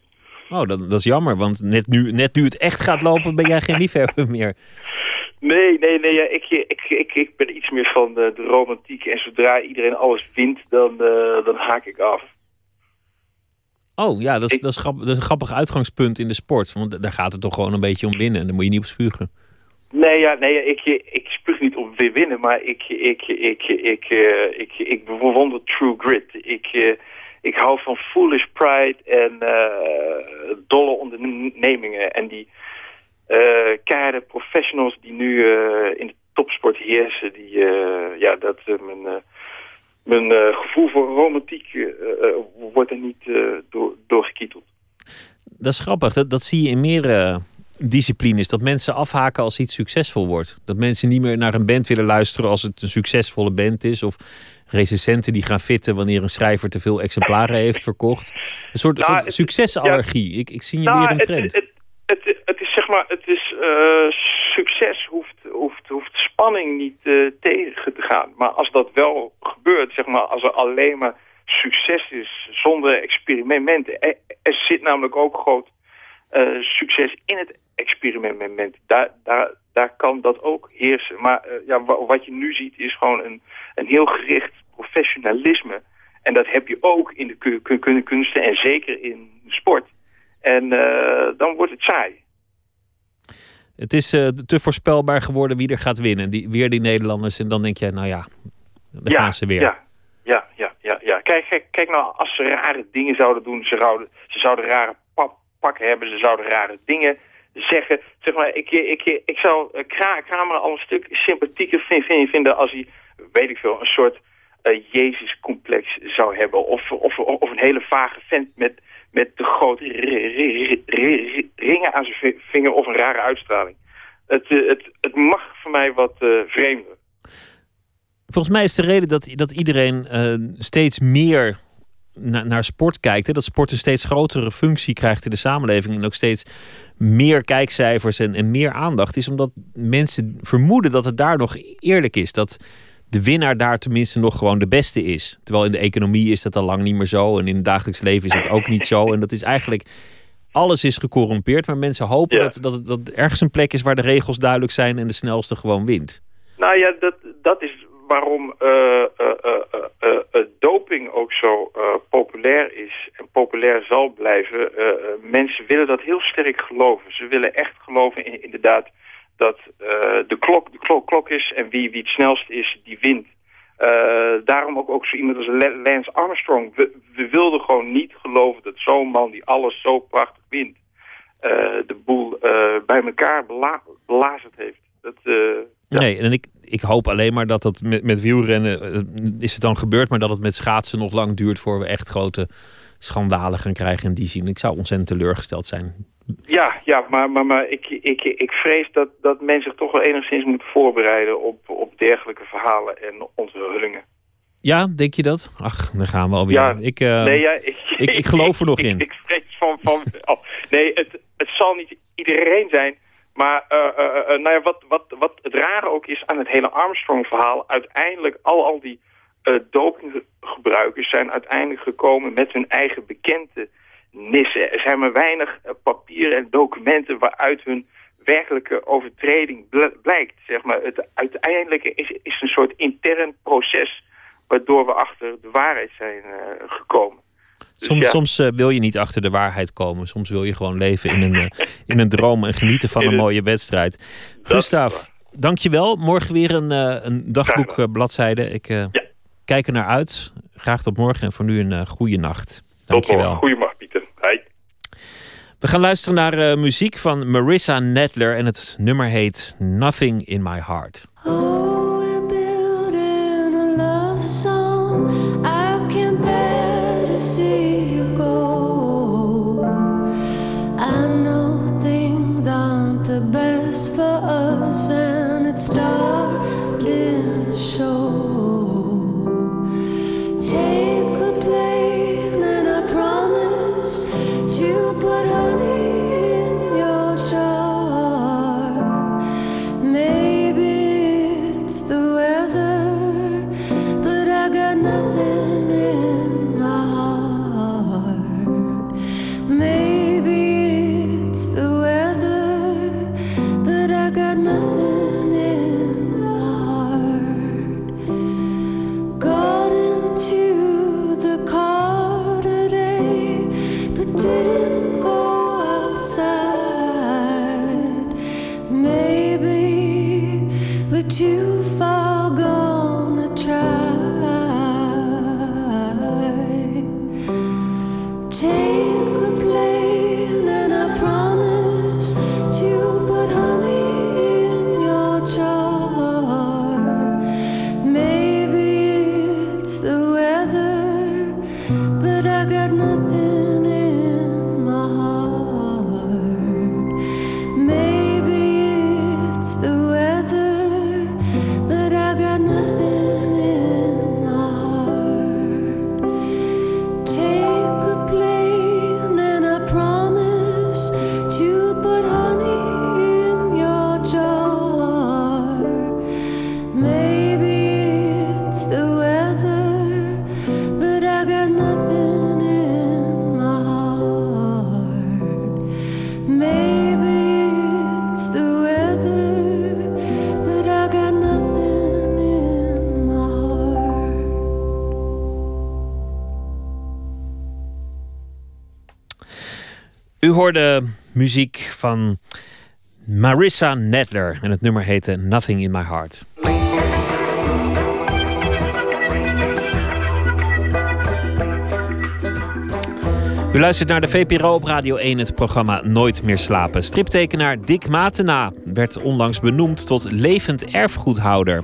D: Oh, dat, dat is jammer, want net nu, net nu het echt gaat lopen ben jij geen liefhebber meer.
J: Nee, nee, nee. Ja, ik, ik, ik, ik ben iets meer van de, de romantiek. En zodra iedereen alles wint, dan, dan haak ik af.
D: Oh ja, dat is, dat, is grappig, dat is een grappig uitgangspunt in de sport. Want daar gaat het toch gewoon een beetje om winnen. En daar moet je niet op spugen.
J: Nee, ja, nee ik, ik spuug niet om weer winnen. Maar ik, ik, ik, ik, uh, ik, ik bewonder true grit. Ik, uh, ik hou van foolish pride en uh, dolle ondernemingen. En die keiharde professionals die nu in de topsport heersen. Die, ja, dat mijn mijn uh, gevoel voor romantiek uh, wordt er niet door, doorgekieteld.
D: Dat is grappig. Dat, dat zie je in meer disciplines. Dat mensen afhaken als iets succesvol wordt. Dat mensen niet meer naar een band willen luisteren als het een succesvolle band is. Of recensenten die gaan fitten wanneer een schrijver te veel exemplaren heeft verkocht. Een soort, nou, soort succesallergie. ik, ik zie je nou, weer een trend.
J: Het, het, het, het, is zeg maar, het is uh, succes hoeft, hoeft, hoeft spanning niet uh, tegen te gaan. Maar als dat wel gebeurt, zeg maar, als er alleen maar succes is zonder experimenten. Er, er zit namelijk ook groot uh, succes in het experiment. Daar, daar, daar kan dat ook heersen. Maar ja, wat je nu ziet is gewoon een, een heel gericht professionalisme. En dat heb je ook in de kunsten en zeker in sport. En dan wordt het saai.
D: Het is uh, te voorspelbaar geworden wie er gaat winnen. Die, weer die Nederlanders. En dan denk je, nou ja, dan
J: ja,
D: gaan ze weer.
J: Ja, ja, ja, ja. ja. Kijk, kijk, kijk nou, als ze rare dingen zouden doen. Ze zouden, ze zouden rare pap, pakken hebben. Ze zouden rare dingen zeggen. Zeg maar, ik, ik, ik zou Kramer al een stuk sympathieker vinden als hij, weet ik veel, een soort eh, Jezus-complex zou hebben. Of, of, of een hele vage vent met, met de grote ri- ri- ri- ri- ringen aan zijn vi- vinger of een rare uitstraling. Het, eh, het, het mag voor mij wat eh, vreemder.
D: Volgens mij is de reden dat, dat iedereen eh, steeds meer na- naar sport kijkt. Hè? Dat sport een steeds grotere functie krijgt in de samenleving. En ook steeds meer kijkcijfers en, en meer aandacht. Is omdat mensen vermoeden dat het daar nog eerlijk is. Dat de winnaar daar tenminste nog gewoon de beste is. Terwijl in de economie is dat al lang niet meer zo. En in het dagelijks leven is dat ook niet zo. En dat is eigenlijk. Alles is gecorrumpeerd. Maar mensen hopen
J: Ja.
D: dat, dat, er ergens een plek is waar de regels duidelijk zijn. En de snelste gewoon wint.
J: Nou ja, dat, dat is waarom eh, eh, eh, doping ook zo populair is en populair zal blijven. Mensen willen dat heel sterk geloven. Ze willen echt geloven in, inderdaad dat eh, de, klok, de klok, klok is en wie, wie het snelst is, die wint. Eh, daarom ook, ook zo iemand als Lance Armstrong. We, we wilden gewoon niet geloven dat zo'n man die alles zo prachtig wint, eh, de boel bij elkaar bela heeft. Dat,
D: Nee, en ik, ik hoop alleen maar dat dat met, met wielrennen is het dan gebeurd, maar dat het met schaatsen nog lang duurt voor we echt grote schandalen gaan krijgen in die zin. Ik zou ontzettend teleurgesteld zijn.
J: Ja, ja maar, maar, maar ik, ik, ik vrees dat, dat men zich toch wel enigszins moet voorbereiden op, op dergelijke verhalen en onthullingen.
D: Ja, denk je dat? Ach, daar gaan we alweer.
J: Ja,
D: ik, eh,
J: nee, ja,
D: ik, ik geloof er nog in.
J: Ik vrees van, van oh, nee, het, het zal niet iedereen zijn, maar eh, eh, nou ja, wat, wat, wat het rare ook is aan het hele Armstrong-verhaal, uiteindelijk al, al die dopinggebruikers zijn uiteindelijk gekomen met hun eigen bekende nissen. Er zijn maar weinig eh, papieren en documenten waaruit hun werkelijke overtreding bl- blijkt. Zeg maar. Het uiteindelijke is, is een soort intern proces waardoor we achter de waarheid zijn eh, gekomen. Dus
D: Soms,
J: ja.
D: soms eh, wil je niet achter de waarheid komen. Soms wil je gewoon leven in een, in een droom en genieten van een mooie wedstrijd. Gustav, dankjewel. Morgen weer een, een dagboekbladzijde. Ik kijk er naar uit. Graag tot morgen en voor nu een goede nacht.
J: Tot
D: Dankjewel.
J: morgen.
D: We gaan luisteren naar eh, muziek van Marissa Nedler en het nummer heet Nothing in My Heart.
K: building did it.
D: U hoorde muziek van Marissa Nedler en het nummer heette Nothing in My Heart. U luistert naar de VPRO op Radio 1, het programma Nooit meer slapen. Striptekenaar Dick Matena werd onlangs benoemd tot levend erfgoedhouder.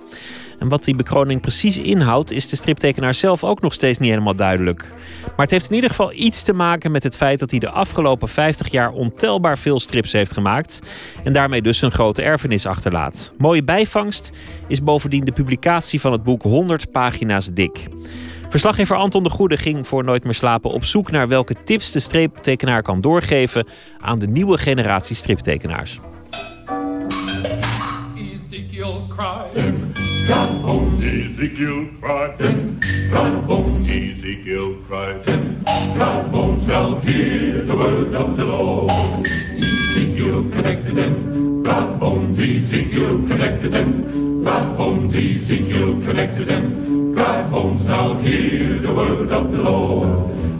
D: En wat die bekroning precies inhoudt, is de striptekenaar zelf ook nog steeds niet helemaal duidelijk. Maar het heeft in ieder geval iets te maken met het feit dat hij de afgelopen 50 jaar ontelbaar veel strips heeft gemaakt. En daarmee dus een grote erfenis achterlaat. Mooie bijvangst is bovendien de publicatie van het boek 100 pagina's dik. Verslaggever Anton de Goede ging voor Nooit meer slapen op zoek naar welke tips de striptekenaar kan doorgeven aan de nieuwe generatie striptekenaars.
L: God bones. Ezekiel cried. God bones. Ezekiel cried. God bones shall hear the word of the Lord. Ezekiel connected them. God bones. Ezekiel connected them. God bones. Ezekiel connected them. God bones now hear the word of the Lord.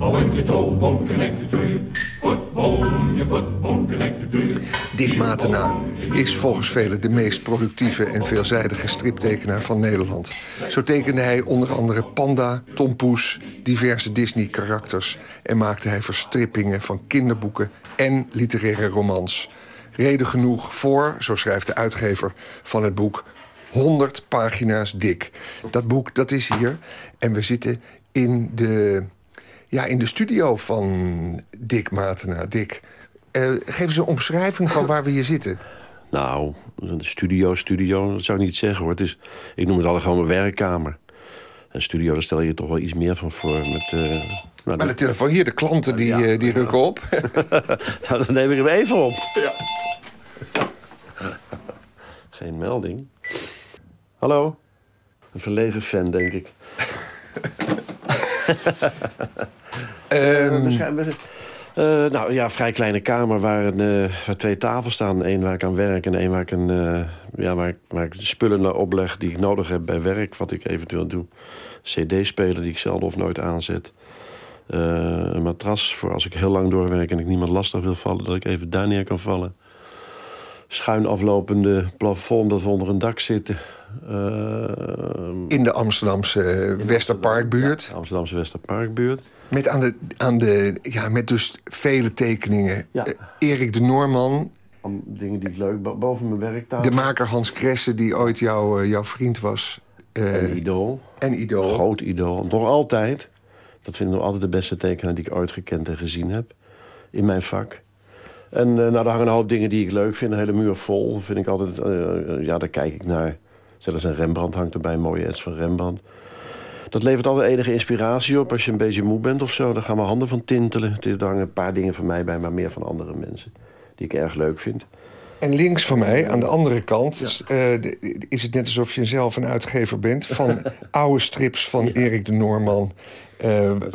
L: Oh, when your toe bone connected to your foot bone, your foot bone connected to your
M: Dick Matena is volgens velen de meest productieve en veelzijdige striptekenaar van Nederland. Zo tekende hij onder andere Panda, Tom Poes, diverse Disney-karakters... en maakte hij verstrippingen van kinderboeken en literaire romans. Reden genoeg voor, zo schrijft de uitgever van het boek... 100 pagina's dik. Dat boek, dat is hier. En we zitten in de, ja, in de studio van Dick Matena. Dick, eh, geef eens een omschrijving van waar we hier zitten.
N: Nou, een studio, studio, dat zou ik niet zeggen hoor. Het is, ik noem het altijd gewoon mijn werkkamer. Een studio, daar stel je toch wel iets meer van voor. Met, eh, nou,
M: Maar de telefoon hier, de klanten die, eh, die rukken op.
N: nou, dan neem ik hem even op. Geen melding. Hallo? Een verlegen fan, denk ik. We- eh, nou ja, vrij kleine kamer waar, een, eh, waar twee tafels staan. Eén waar ik aan werk en één waar ik, een, ja, waar, ik, waar ik de spullen naar opleg die ik nodig heb bij werk. Wat ik eventueel doe. CD-speler die ik zelden of nooit aanzet. Een matras voor als ik heel lang doorwerk en ik niemand lastig wil vallen, dat ik even daar neer kan vallen. Schuin aflopende plafond dat we onder een dak zitten. Eh,
M: In de Amsterdamse eh, Westerparkbuurt.
N: Amsterdamse Westerparkbuurt.
M: Met, aan de, aan de, ja, met dus vele tekeningen.
N: Ja.
M: Eh, Erik de Noorman,
N: Dingen die ik leuk bo- boven mijn werktafel.
M: de maker Hans Kresse, die ooit jouw eh, jouw vriend was.
N: En idool.
M: En idool.
N: Groot idool. Nog altijd. Dat vind ik nog altijd de beste tekenaar die ik ooit gekend en gezien heb. In mijn vak. En eh, nou, daar hangen een hoop dingen die ik leuk vind. Een hele muur vol. Vind ik altijd, eh, eh, ja, daar kijk ik naar. Zelfs een Rembrandt hangt erbij. Een mooie ets van Rembrandt. Dat levert altijd enige inspiratie op. Als je een beetje moe bent of zo, dan gaan mijn handen van tintelen. Er hangen een paar dingen van mij bij, maar meer van andere mensen. Die ik erg leuk vind.
M: En links van mij, aan de andere kant, is, is het net alsof je zelf een uitgever bent van oude strips van Erik de Noorman.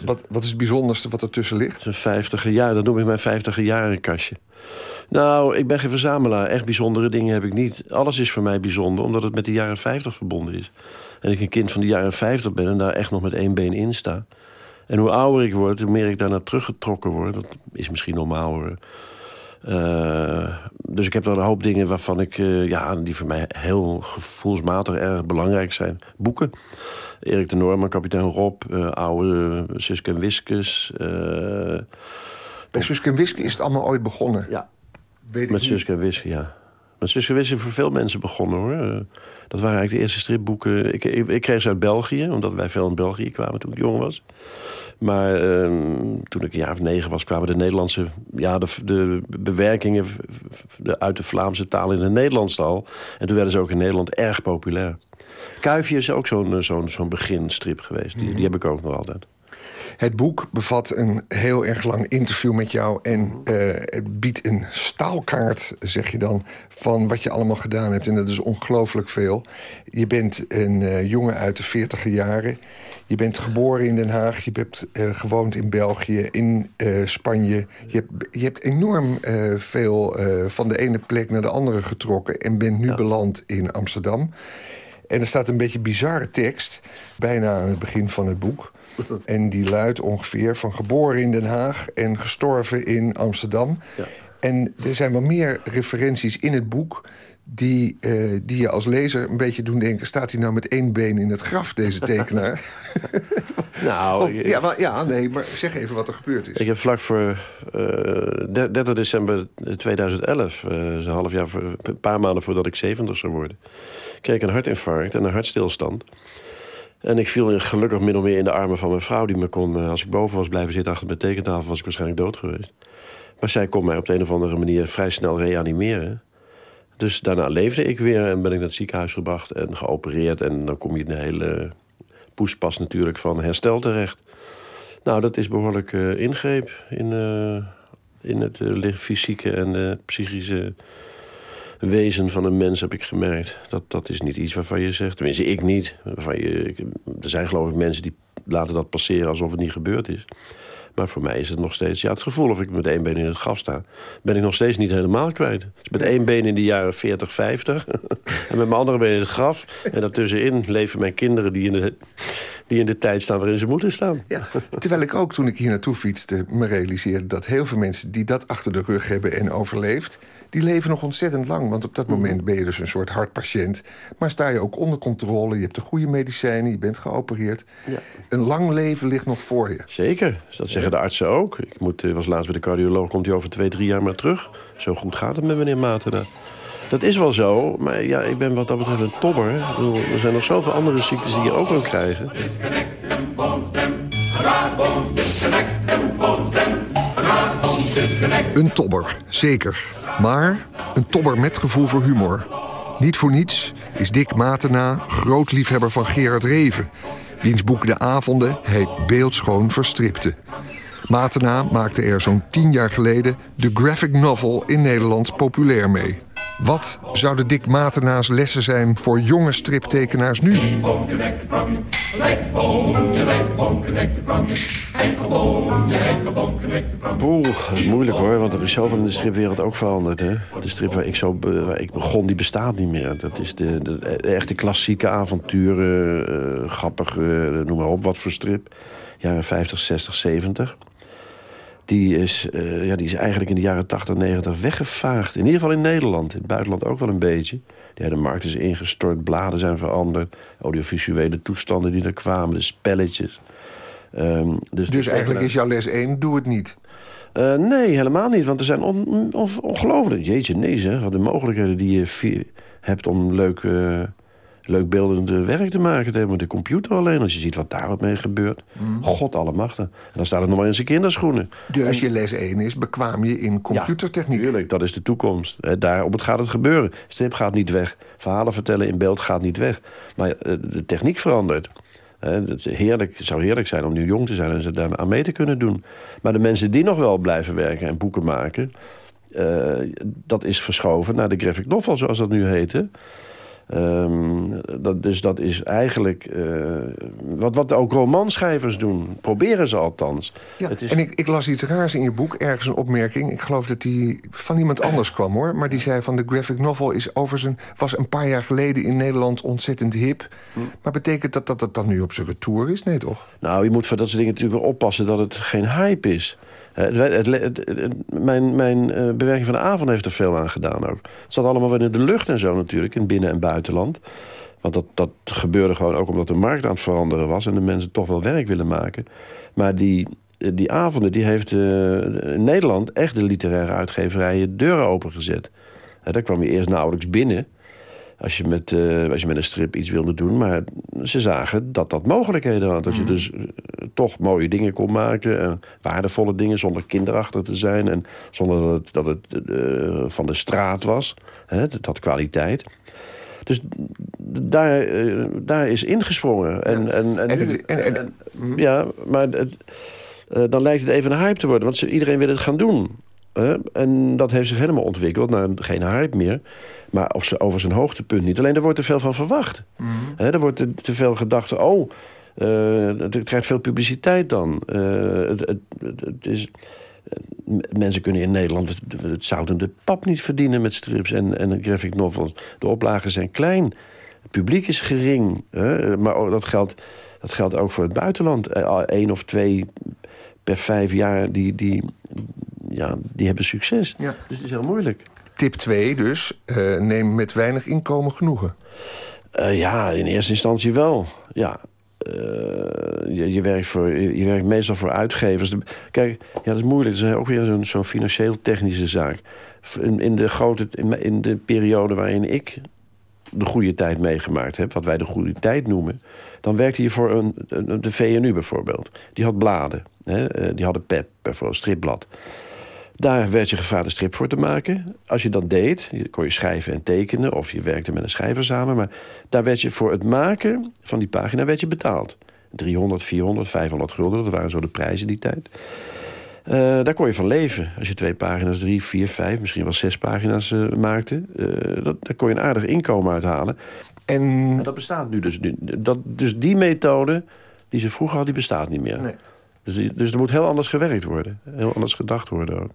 M: Wat, wat is het bijzonderste wat ertussen ligt?
N: Een vijftiger jaar, dat noem ik mijn vijftiger jaren kastje. Nou, ik ben geen verzamelaar. Echt bijzondere dingen heb ik niet. Alles is voor mij bijzonder, omdat het met de jaren 50 verbonden is. En ik een kind van de jaren 50 ben en daar echt nog met één been in sta. En hoe ouder ik word, hoe meer ik daarnaar teruggetrokken word. Dat is misschien normaal hoor. Eh, dus ik heb dan een hoop dingen waarvan ik, eh, ja, die voor mij heel gevoelsmatig erg belangrijk zijn. Boeken. Erik de Noorman, kapitein Rob, eh, oude uh, Suske en Wiskus.
M: Bij Suske en Wiske is het allemaal ooit begonnen.
N: Ja.
M: Weet ik
N: Met. Suske en Wiske, ja. Met Suske en Wiske is voor veel mensen begonnen, hoor. Eh, Dat waren eigenlijk de eerste stripboeken. Ik, ik, ik kreeg ze uit België, omdat wij veel in België kwamen toen ik jong was. Maar ehm, toen ik een jaar of negen was, kwamen de Nederlandse... Ja, de, de bewerkingen de, uit de Vlaamse taal in het Nederlands al. En toen werden ze ook in Nederland erg populair. Kuifje is ook zo'n eh, zo'n zo'n beginstrip geweest. Die, die heb ik ook nog altijd.
M: Het boek bevat een heel erg lang interview met jou en eh, het biedt een staalkaart, zeg je dan, van wat je allemaal gedaan hebt. En dat is ongelooflijk veel. Je bent een eh, jongen uit de 40 jaren. Je bent geboren in Den Haag. Je hebt eh, gewoond in België, in Spanje. Je hebt, je hebt enorm veel van de ene plek naar de andere getrokken en bent nu beland in Amsterdam. En er staat een beetje bizarre tekst, bijna aan het begin van het boek. En die luidt ongeveer van geboren in Den Haag en gestorven in Amsterdam. En er zijn wel meer referenties in het boek die, eh, die je als lezer een beetje doen denken... staat hij nou met één been in het graf, deze tekenaar?
N: Nou,
M: Want- ja, wel, ja, nee, maar zeg even wat er gebeurd is.
N: Ik heb vlak voor eh 30 december 2011, eh, dus een half jaar, voor, een paar maanden voordat ik 70 zou worden, kreeg ik een hartinfarct en een hartstilstand. En ik viel gelukkig min of meer in de armen van mijn vrouw, die me kon, eh, als ik boven was blijven zitten achter mijn tekentafel, was ik waarschijnlijk dood geweest. Maar zij kon mij op de een of andere manier vrij snel reanimeren. Dus daarna leefde ik weer en ben ik naar het ziekenhuis gebracht en geopereerd. En dan kom je een hele poespas natuurlijk van herstel terecht. Nou, dat is behoorlijk eh, ingreep in, eh, in het li- fysieke en psychische wezen van een mens, heb ik gemerkt. Dat, dat is niet iets waarvan je zegt, tenminste ik niet. Je, er zijn geloof ik mensen die laten dat passeren alsof het niet gebeurd is. Maar voor mij is het nog steeds, ja, het gevoel of ik met één been in het graf sta, ben ik nog steeds niet helemaal kwijt. Dus met één been in de jaren 40, 50 en met mijn andere been in het graf. En daartussenin leven mijn kinderen die in de, die in de tijd staan waarin ze moeten staan.
M: Terwijl ik ook toen ik hier naartoe fietste me realiseerde... dat heel veel mensen die dat achter de rug hebben en overleefd... die leven nog ontzettend lang. Want op dat moment ben je dus een soort hartpatiënt. Maar sta je ook onder controle, je hebt de goede medicijnen... je bent geopereerd. Een lang leven ligt nog voor je.
N: Zeker, dat zeggen de artsen ook. Ik moet, eh, was laatst bij de cardioloog, komt hij over twee, drie jaar maar terug. Zo goed gaat het met meneer Matena. Dat is wel zo, maar ja, ik ben wat dat betreft een tobber. Bedoel, er zijn nog zoveel andere ziektes die je ook kan krijgen.
M: Een tobber, zeker. Maar een tobber met gevoel voor humor. Niet voor niets is Dick Matena groot liefhebber van Gerard Reven... wiens boek De Avonden hij beeldschoon verstripte. Matena maakte er zo'n tien jaar geleden de graphic novel in Nederland populair mee. Wat zouden Dick Matena's lessen zijn voor jonge striptekenaars nu?
N: Poeh, dat is moeilijk hoor, want er is zoveel in de stripwereld ook veranderd. Hè? De strip waar ik, zo, waar ik begon, die bestaat niet meer. Dat is de, de, echte klassieke avonturen, eh, grappig, eh, noem maar op, wat voor strip. Jaren 50, 60, 70. Die is, eh, ja, die is eigenlijk in de jaren 80, 90 weggevaagd. In ieder geval in Nederland, in het buitenland ook wel een beetje. Ja, de markt is ingestort, bladen zijn veranderd. Audiovisuele toestanden die er kwamen, de spelletjes. Ehm, dus
M: Dus eigenlijk is jouw les 1, doe het niet.
N: eh, nee, helemaal niet. Want er zijn on, on- ongelooflijk... Jeetje, nee zeg. Wat de mogelijkheden die je hebt om leuk, eh, leuk beeldend eh, werk te maken. te hebben met de computer alleen. Als je ziet wat daar wat mee gebeurt.
M: Mm.
N: God allemachtig. En dan staat het nog maar in zijn kinderschoenen.
M: Dus je les 1 is bekwaam je in computertechniek.
N: Tuurlijk, dat is de toekomst. Eh, Daarop het gaat het gebeuren. Strip gaat niet weg. Verhalen vertellen in beeld gaat niet weg. Maar eh, de techniek verandert. Het heerlijk, het zou heerlijk zijn om nu jong te zijn en ze daar aan mee te kunnen doen. Maar de mensen die nog wel blijven werken en boeken maken, eh, dat is verschoven naar de graphic novel, zoals dat nu heet. Ehm, dat, dus dat is eigenlijk eh, wat, wat ook romanschrijvers doen. Proberen ze althans.
M: Ja,
N: Het is-
M: En ik, ik las iets raars in je boek, ergens een opmerking. Ik geloof dat die van iemand anders kwam hoor. Maar die zei van de graphic novel is over zijn, was een paar jaar geleden in Nederland ontzettend hip.
N: Hm.
M: Maar betekent dat dat het dan nu op zijn retour is? Nee toch?
N: Nou, je moet voor dat soort dingen natuurlijk wel oppassen dat het geen hype is. Eh, Het, mijn mijn eh, bewerking van de avond heeft er veel aan gedaan ook. Het zat allemaal wel in de lucht en zo natuurlijk, in binnen- en buitenland. Want dat, dat gebeurde gewoon ook omdat de markt aan het veranderen was... en de mensen toch wel werk willen maken. Maar die, eh, die avonden, die heeft in Nederland echt de literaire uitgeverijen deuren opengezet. Daar kwam je eerst nauwelijks binnen als je, met, eh, als je met een strip iets wilde doen. Maar ze zagen dat dat mogelijkheden had. Dat je dus eh, toch mooie dingen kon maken. En waardevolle dingen zonder kinderachtig te zijn. En zonder dat het, dat het eh, van de straat was. Hè, dat had kwaliteit. Dus daar, daar is ingesprongen. En, en, en,
M: En
N: nu-
M: het- en- en-
N: en- ja, maar het, dan lijkt het even een hype te worden. Want iedereen wil het gaan doen. hè. en dat heeft zich helemaal ontwikkeld naar geen hype meer. Maar op over zijn hoogtepunt niet. Alleen er wordt te veel van verwacht. Hè, er wordt te, te veel gedacht oh, eh, het krijgt veel publiciteit dan. Eh, het, het, is... m- Mensen kunnen in Nederland het, het zoutende pap niet verdienen met strips en, en graphic novels. De oplagen zijn klein. Het publiek is gering. Hè? Maar ook dat, geldt, dat geldt ook voor het buitenland. Eén of twee per vijf jaar, die, die, ja, die hebben succes.
M: Ja.
N: Dus het is heel moeilijk.
M: Tip 2 dus, eh, neem met weinig inkomen genoegen.
N: Eh, ja, in eerste instantie wel. Ja. Eh, je, je, werkt voor, je, werkt meestal voor uitgevers. Kijk, ja, dat is moeilijk. Dat is ook weer zo'n zo'n financieel-technische zaak. In, in, de grote, in, de periode waarin ik de goede tijd meegemaakt heb... wat wij de goede tijd noemen... dan werkte je voor een, de VNU bijvoorbeeld. Die had bladen. Hè? Die hadden PEP, bijvoorbeeld stripblad. Daar werd je gevraagd een strip voor te maken. Als je dat deed, kon je schrijven en tekenen... of je werkte met een schrijver samen. Maar daar werd je voor het maken van die pagina werd je betaald. 300, 400, 500 gulden, dat waren zo de prijzen die tijd. Eh, daar kon je van leven. Als je twee pagina's, drie, vier, vijf, misschien wel zes pagina's eh, maakte. eh, dat, daar kon je een aardig inkomen uithalen.
M: En,
N: dat bestaat nu dus. nu. Dat, dus die methode die ze vroeger had, die bestaat niet meer. Dus, die- dus er moet heel anders gewerkt worden. Heel anders gedacht worden ook.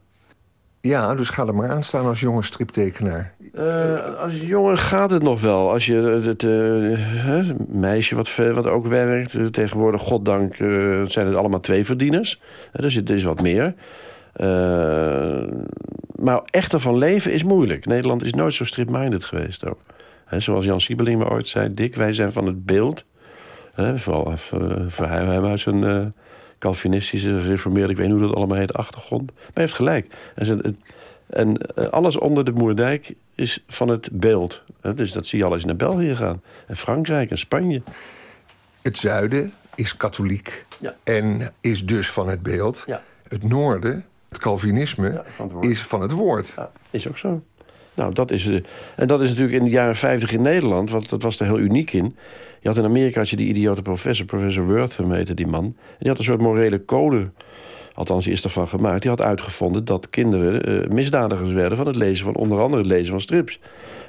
M: Ja, dus ga er maar aan staan als jonge striptekenaar.
N: Eh, als jongen gaat het nog wel. Als je het eh, meisje wat, wat ook werkt. eh, tegenwoordig, goddank, eh, zijn het allemaal twee verdieners. Uh, dus het is wat meer. Eh, maar echt ervan leven is moeilijk. Nederland is nooit zo strip-minded geweest ook. Zoals Jan Siebeling me ooit zei. Dick, wij zijn van het beeld. Hè, vooral eh, voor, hem uit zijn eh, Calvinistische, gereformeerde... ik weet niet hoe dat allemaal heet, achtergrond. Maar hij heeft gelijk. En, eh, alles onder de Moerdijk is van het beeld. Dus dat zie je al je naar België gaat. En Frankrijk en Spanje.
M: Het zuiden is katholiek
N: Ja.
M: en is dus van het beeld.
N: Ja.
M: Het noorden, het Calvinisme, is van het woord.
N: Is ook zo. Nou, dat is, eh, en dat is natuurlijk in de jaren 50 in Nederland, want dat was er heel uniek in. Je had in Amerika had je die idiote professor, professor Wortham die man. En die had een soort morele code, althans die is ervan gemaakt. Die had uitgevonden dat kinderen eh, misdadigers werden van het lezen van onder andere het lezen van strips.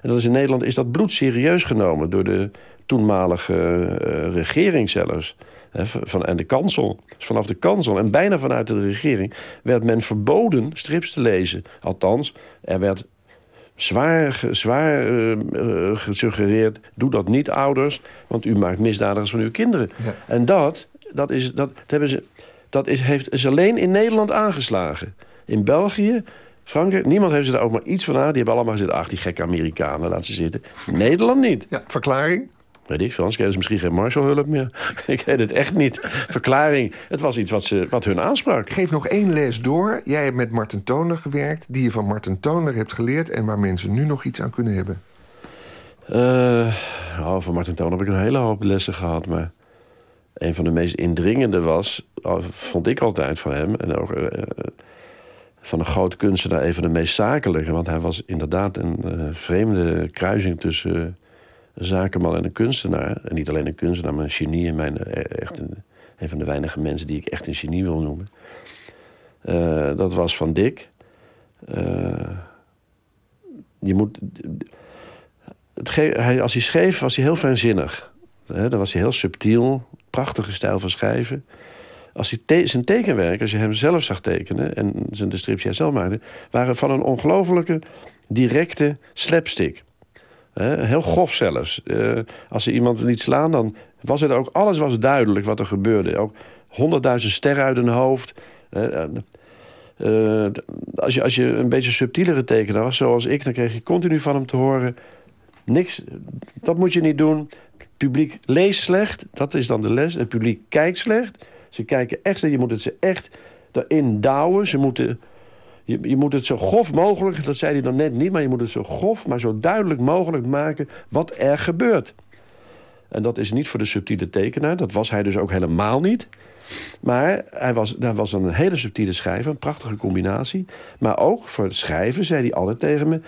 N: En dat is in Nederland is dat bloedserieus genomen door de toenmalige eh, regering zelfs. Van, en de kansel. Dus vanaf de kansel en bijna vanuit de regering werd men verboden strips te lezen. Althans, er werd zwaar, zwaar eh, eh, gesuggereerd... doe dat niet, ouders, want u maakt misdadigers van uw kinderen. En dat, dat, is, dat, dat hebben ze, dat is, heeft, is alleen in Nederland aangeslagen. In België, Frankrijk, niemand heeft ze daar ook maar iets van aan. Die hebben allemaal gezegd, ach, die gekke Amerikanen, laat ze zitten. Nederland niet.
M: Ja, verklaring?
N: Weet ik anders kregen ze misschien geen Marshallhulp meer. ik weet het echt niet. Verklaring, het was iets wat, ze, wat hun aansprak.
M: Geef nog één les door. Jij hebt met Martin Toner gewerkt, die je van Martin Toner hebt geleerd... en waar mensen nu nog iets aan kunnen hebben.
N: Eh, oh, van Martin Toon heb ik een hele hoop lessen gehad. Maar een van de meest indringende was, vond ik altijd van hem... en ook eh, van een groot kunstenaar een van de meest zakelijke... want hij was inderdaad een eh, vreemde kruising tussen zakenman en een kunstenaar. En niet alleen een kunstenaar, maar een genie. En mijn, eh, echt een, een van de weinige mensen die ik echt een genie wil noemen. Eh, dat was van Dick. Eh, je moet hij, als hij schreef, was hij heel fijnzinnig. Hè, dan was hij heel subtiel, prachtige stijl van schrijven. Als hij te- zijn tekenwerk, als je hem zelf zag tekenen... en zijn de strips die hij zelf maakte... waren van een ongelofelijke, directe slapstick. Heel grof zelfs. Eh, als ze iemand liet slaan, dan was het ook... alles was duidelijk wat er gebeurde. Ook honderdduizend sterren uit een hoofd... Eh, eh, als, je, als je een beetje subtielere tekenaar was, zoals ik... dan kreeg je continu van hem te horen... niks, dat moet je niet doen. Het publiek leest slecht, dat is dan de les. Het publiek kijkt slecht. Ze kijken echt, je moet het ze echt erin douwen. Ze moeten, je, je moet het zo grof mogelijk, dat zei hij dan net niet... maar je moet het zo grof, maar zo duidelijk mogelijk maken wat er gebeurt. En dat is niet voor de subtiele tekenaar. Dat was hij dus ook helemaal niet. Maar hij was, hij was een hele subtiele schrijver, een prachtige combinatie. Maar ook voor het schrijven zei hij altijd tegen me...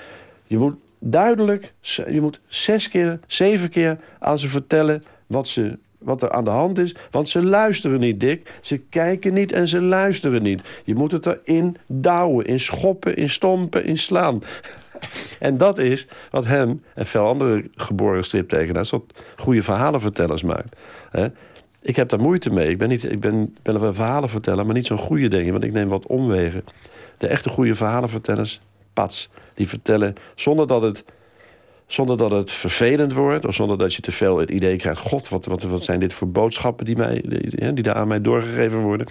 N: je moet duidelijk, je moet zes keer, zeven keer aan ze vertellen... wat, ze, wat er aan de hand is. Want ze luisteren niet, Dick. Ze kijken niet en ze luisteren niet. Je moet het erin douwen, in schoppen, in stompen, in slaan. En dat is wat hem en veel andere geboren striptekenaars... tot goede verhalenvertellers maakt. Ik heb daar moeite mee. Ik ben, niet, ik ben, ben wel een verhalenverteller, maar niet zo'n goede ik. Want ik neem wat omwegen. De echte goede verhalenvertellers, pats, die vertellen zonder dat het, zonder dat het vervelend wordt... of zonder dat je te veel het idee krijgt... god, wat, wat, wat zijn dit voor boodschappen die, mij, die, die daar aan mij doorgegeven worden...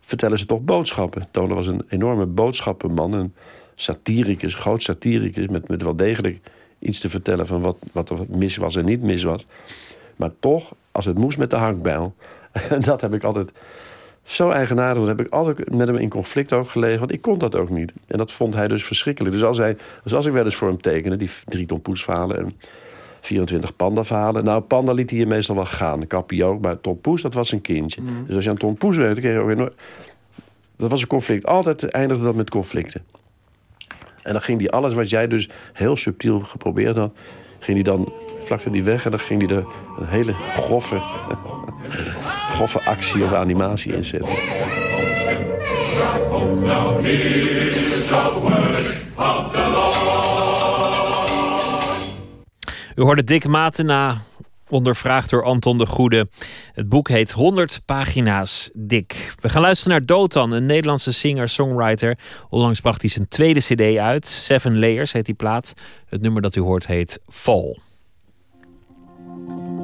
N: vertellen ze toch boodschappen. Toner was een enorme boodschappenman... en satiricus, groot satiricus... met, met wel degelijk iets te vertellen van wat, wat er mis was en niet mis was. Maar toch, als het moest met de hankbijl... en dat heb ik altijd zo eigenaardig. Heb ik altijd met hem in conflict ook gelegen. Want ik kon dat ook niet. En dat vond hij dus verschrikkelijk. Dus als, hij, dus als ik wel eens voor hem tekende... die drie Poes verhalen en 24 Panda verhalen... nou, Panda liet hij hier meestal wel gaan. Kappie ook. Maar Tom Poes, dat was een kindje.
O: Mm.
N: Dus als je aan Tom Poes werkte, kreeg je ook weer nooit... Dat was een conflict. Altijd eindigde dat met conflicten. En dan ging hij alles wat jij dus heel subtiel geprobeerd had... ging hij dan vlakte die weg en dan ging hij er een hele grove, grove actie of animatie in zetten.
D: U hoorde Dick Matena, ondervraagd door Anton de Goede. Het boek heet 100 pagina's dik. We gaan luisteren naar Dotan, een Nederlandse singer-songwriter. Onlangs bracht hij zijn tweede cd uit. Seven Layers heet die plaat. Het nummer dat u hoort heet Fall.
P: Bye.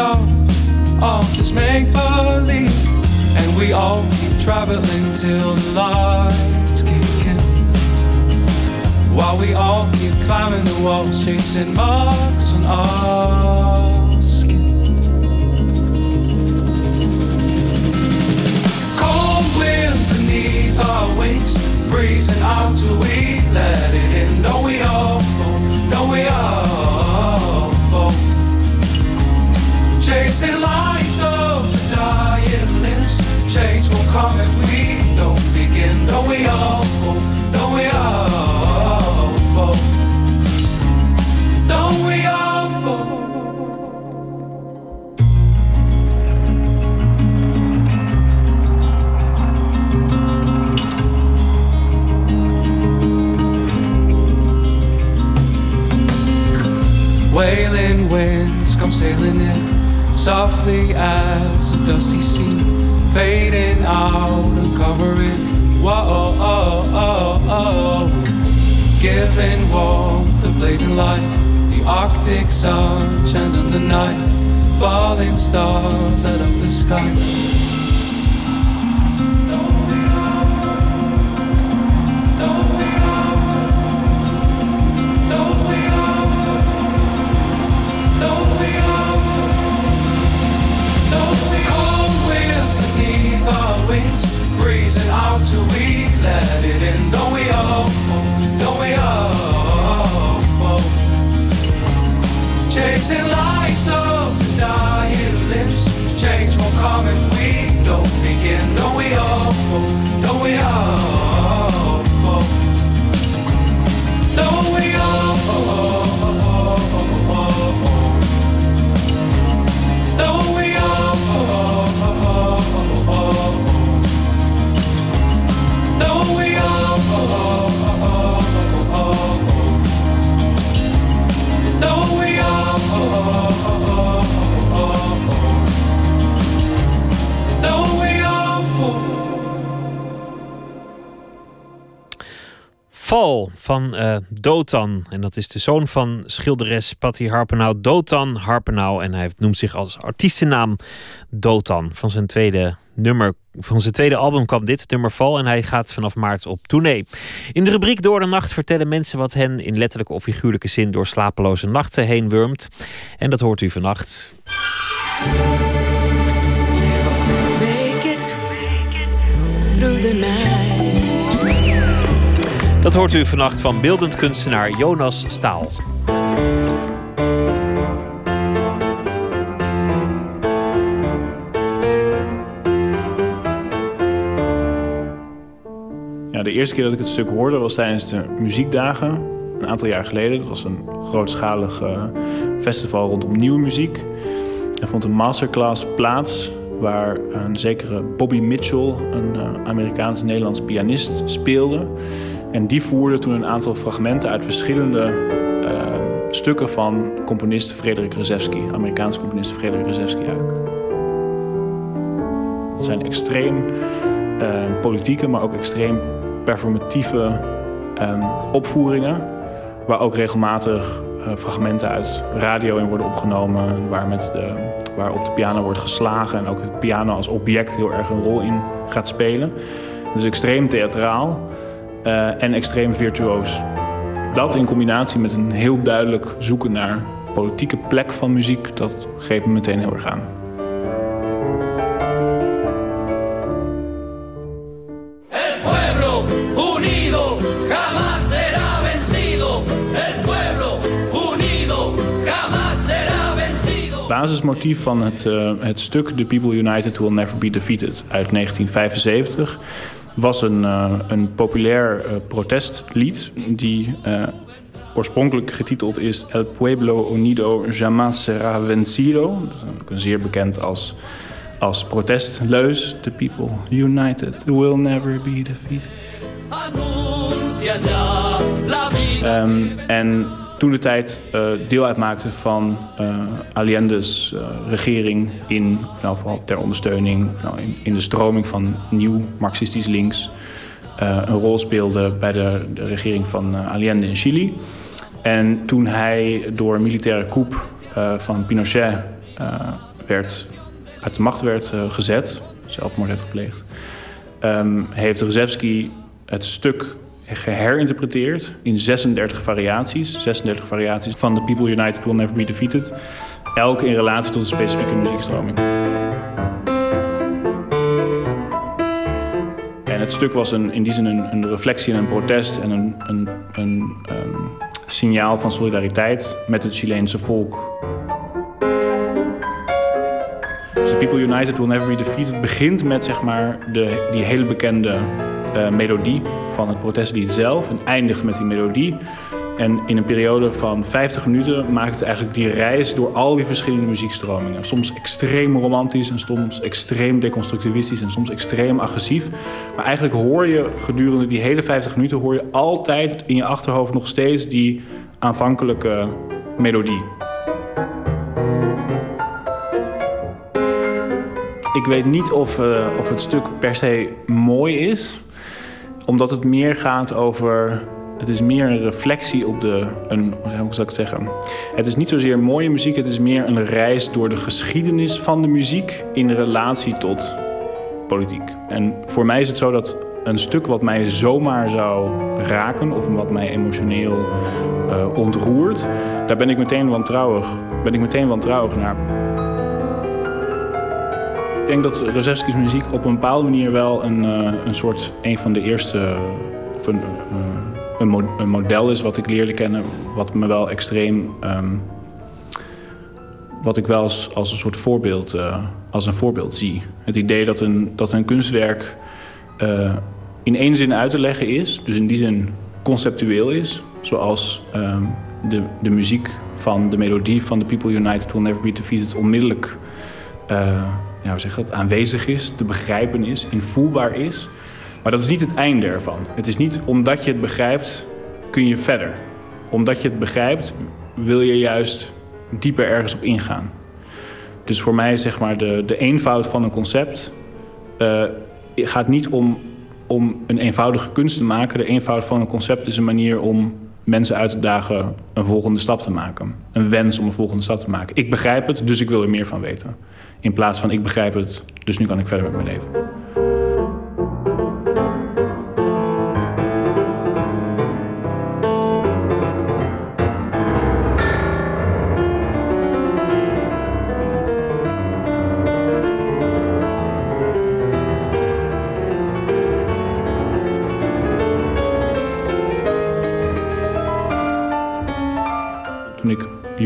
P: Out of this make believe. And we all keep traveling till the lights kick in. While we all keep climbing the walls, chasing marks on our skin. Cold wind beneath our wings, breezing out till we let it in. Don't we all fall? Don't we all Chasing lights of dying limbs. Change won't come if we don't begin. Don't we all fall? Don't we all fall? Don't we all fall? Wailing winds come sailing in softly as a dusty sea, fading out and covering. Whoa, oh, oh, oh, giving warmth, the blazing light, the Arctic sun shines on the night, falling stars out of the sky. We let it in. Don't we all? Don't we all? Chasing lights
D: Val van eh, Dotan. En dat is de zoon van schilderes Patty Harpenau. Dotan Harpenau. En hij noemt zich als artiestennaam Dotan. Van zijn tweede nummer, van zijn tweede album kwam dit nummer Val. En hij gaat vanaf maart op tournee. In de rubriek Door de Nacht vertellen mensen wat hen in letterlijke of figuurlijke zin door slapeloze nachten heen wurmt. En dat hoort u vannacht.
O: Through the night.
D: Dat hoort u vannacht van beeldend kunstenaar Jonas Staal.
Q: Ja, de eerste keer dat ik het stuk hoorde was tijdens de muziekdagen. Een aantal jaar geleden. Dat was een grootschalig eh, festival rondom nieuwe muziek. Er vond een masterclass plaats waar een zekere Bobby Mitchell, een eh, Amerikaans-Nederlands pianist, speelde. En die voerde toen een aantal fragmenten uit verschillende eh, stukken van componist Frederik Rzewski, Amerikaanse componist Frederik Rzewski uit. Het zijn extreem eh, politieke, maar ook extreem performatieve ehm, opvoeringen. Waar ook regelmatig eh, fragmenten uit radio in worden opgenomen. Waar, met de, waar op de piano wordt geslagen. En ook het piano als object heel erg een rol in gaat spelen. Het is extreem theatraal eh, en extreem virtuoos. Dat in combinatie met een heel duidelijk zoeken naar politieke plek van muziek, dat greep me meteen heel erg aan. basismotief van het, eh, het stuk The People United Will Never Be Defeated uit 1975 was een, eh, een populair eh, protestlied die eh, oorspronkelijk getiteld is El Pueblo Unido Jamás Será Vencido. Dat is ook een zeer bekend als, als protestleus. The People United Will Never Be Defeated. Ehm, en toen de tijd eh, deel uitmaakte van eh, Allende's eh, regering in, of nou, vooral ter ondersteuning, of nou, in, de stroming van nieuw marxistisch links, een rol speelde bij de, regering van Allende in Chili. En toen hij door een militaire coup van Pinochet werd, uit de macht werd gezet, zelfmoord heeft gepleegd, ehm, heeft Rzewski het stuk geherinterpreteerd in 36 variaties. 36 variaties van The People United Will Never Be Defeated. Elk in relatie tot een specifieke muziekstroming. En het stuk was een, in die zin een, een reflectie en een protest en een, een, een, ehm, signaal van solidariteit met het Chileense volk. Dus The People United Will Never Be Defeated begint met zeg maar, de, die hele bekende melodie van het protestlied zelf en eindigt met die melodie. En in een periode van 50 minuten maakt het eigenlijk die reis door al die verschillende muziekstromingen. Soms extreem romantisch en soms extreem deconstructivistisch en soms extreem agressief. Maar eigenlijk hoor je gedurende die hele 50 minuten hoor je altijd in je achterhoofd nog steeds die aanvankelijke melodie. Ik weet niet of, eh, of het stuk per se mooi is, omdat het meer gaat over. Het is meer een reflectie op de. Een, hoe zou ik het zeggen? Het is niet zozeer mooie muziek, het is meer een reis door de geschiedenis van de muziek in relatie tot politiek. En voor mij is het zo dat een stuk wat mij zomaar zou raken of wat mij emotioneel eh, ontroert, daar ben ik meteen wantrouwig, ben ik meteen wantrouwig naar. Ik denk dat Rzewski's muziek op een bepaalde manier wel een, eh, een soort een van de eerste of een, eh, een, mo- een model is wat ik leerde kennen, wat me wel extreem, ehm, wat ik wel als, als een soort voorbeeld, eh, als een voorbeeld zie. Het idee dat een, dat een kunstwerk in één zin uit te leggen is, dus in die zin conceptueel is, zoals ehm, de, de muziek van de melodie van The People United Will Never Be Defeated onmiddellijk ja, zeg dat, aanwezig is, te begrijpen is, invoelbaar is. Maar dat is niet het einde ervan. Het is niet omdat je het begrijpt, kun je verder. Omdat je het begrijpt, wil je juist dieper ergens op ingaan. Dus voor mij zeg maar de, de eenvoud van een concept eh, gaat niet om om een eenvoudige kunst te maken. De eenvoud van een concept is een manier om mensen uit te dagen een volgende stap te maken. Een wens om een volgende stap te maken. Ik begrijp het, dus ik wil er meer van weten. In plaats van ik begrijp het, dus nu kan ik verder met mijn leven.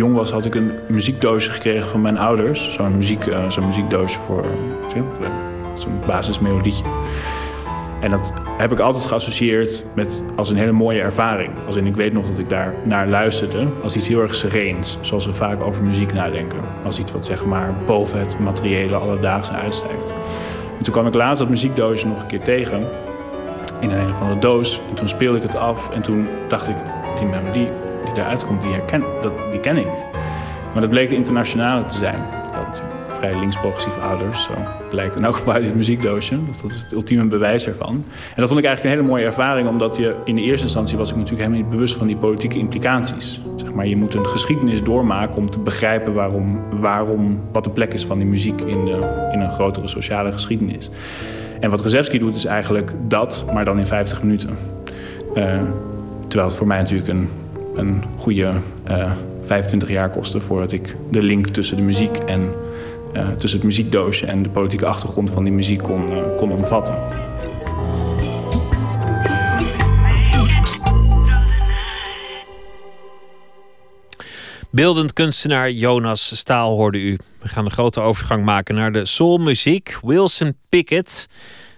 Q: Jong was, had ik een muziekdoosje gekregen van mijn ouders. Zo'n muziek, eh, zo'n muziekdoosje voor eh, zo'n basismelodietje. En dat heb ik altijd geassocieerd met als een hele mooie ervaring. Als in, ik weet nog dat ik daar naar luisterde als iets heel erg sereens. Zoals we vaak over muziek nadenken. Als iets wat zeg maar boven het materiële alledaagse uitstijgt. En toen kwam ik laatst dat muziekdoosje nog een keer tegen. In een of andere doos. En toen speelde ik het af. En toen dacht ik, die melodie die daaruit komt, die, herken, dat, die ken ik. Maar dat bleek de internationale te zijn. Ik had natuurlijk vrij links-progressieve ouders. Zo blijkt in elk geval uit dit muziekdoosje. Dat, dat is het ultieme bewijs ervan. En dat vond ik eigenlijk een hele mooie ervaring. Omdat je in de eerste instantie was ik natuurlijk helemaal niet bewust van die politieke implicaties. Zeg maar, je moet een geschiedenis doormaken om te begrijpen waarom, waarom, wat de plek is van die muziek in, de, in een grotere sociale geschiedenis. En wat Rezewski doet is eigenlijk dat, maar dan in 50 minuten. Eh, terwijl het voor mij natuurlijk een, een goede eh, 25 jaar kostte voordat ik de link tussen de muziek en eh, tussen het muziekdoosje en de politieke achtergrond van die muziek kon, eh, kon omvatten.
D: Beeldend kunstenaar Jonas Staal hoorde u. We gaan een grote overgang maken naar de soulmuziek. Wilson Pickett.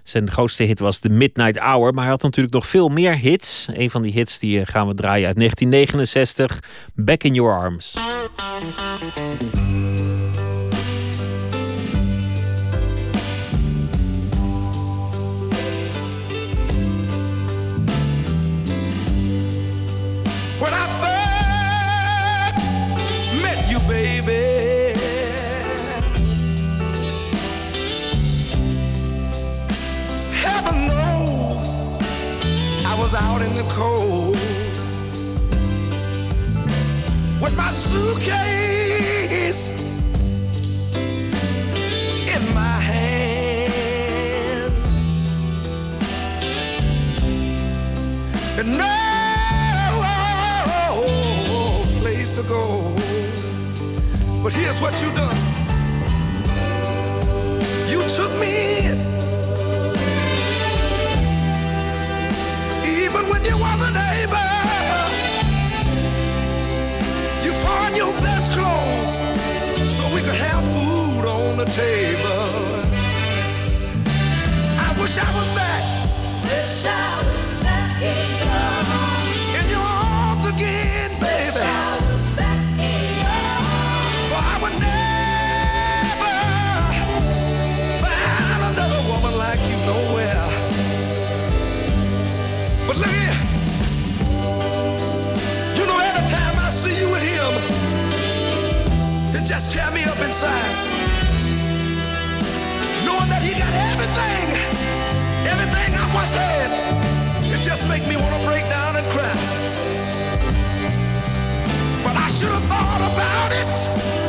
D: Zijn grootste hit was The Midnight Hour, maar hij had natuurlijk nog veel meer hits. Een van die hits die eh, gaan we draaien uit 1969, Back in Your Arms.
R: Out in the cold with my suitcase in my hand. And no place to go. But here's what you done. You took me in. You wasn't. You pawned your best clothes so we could have food on the table. Inside. Knowing that he got everything, everything I once had, it just make me want to break down and cry. But I should have thought about it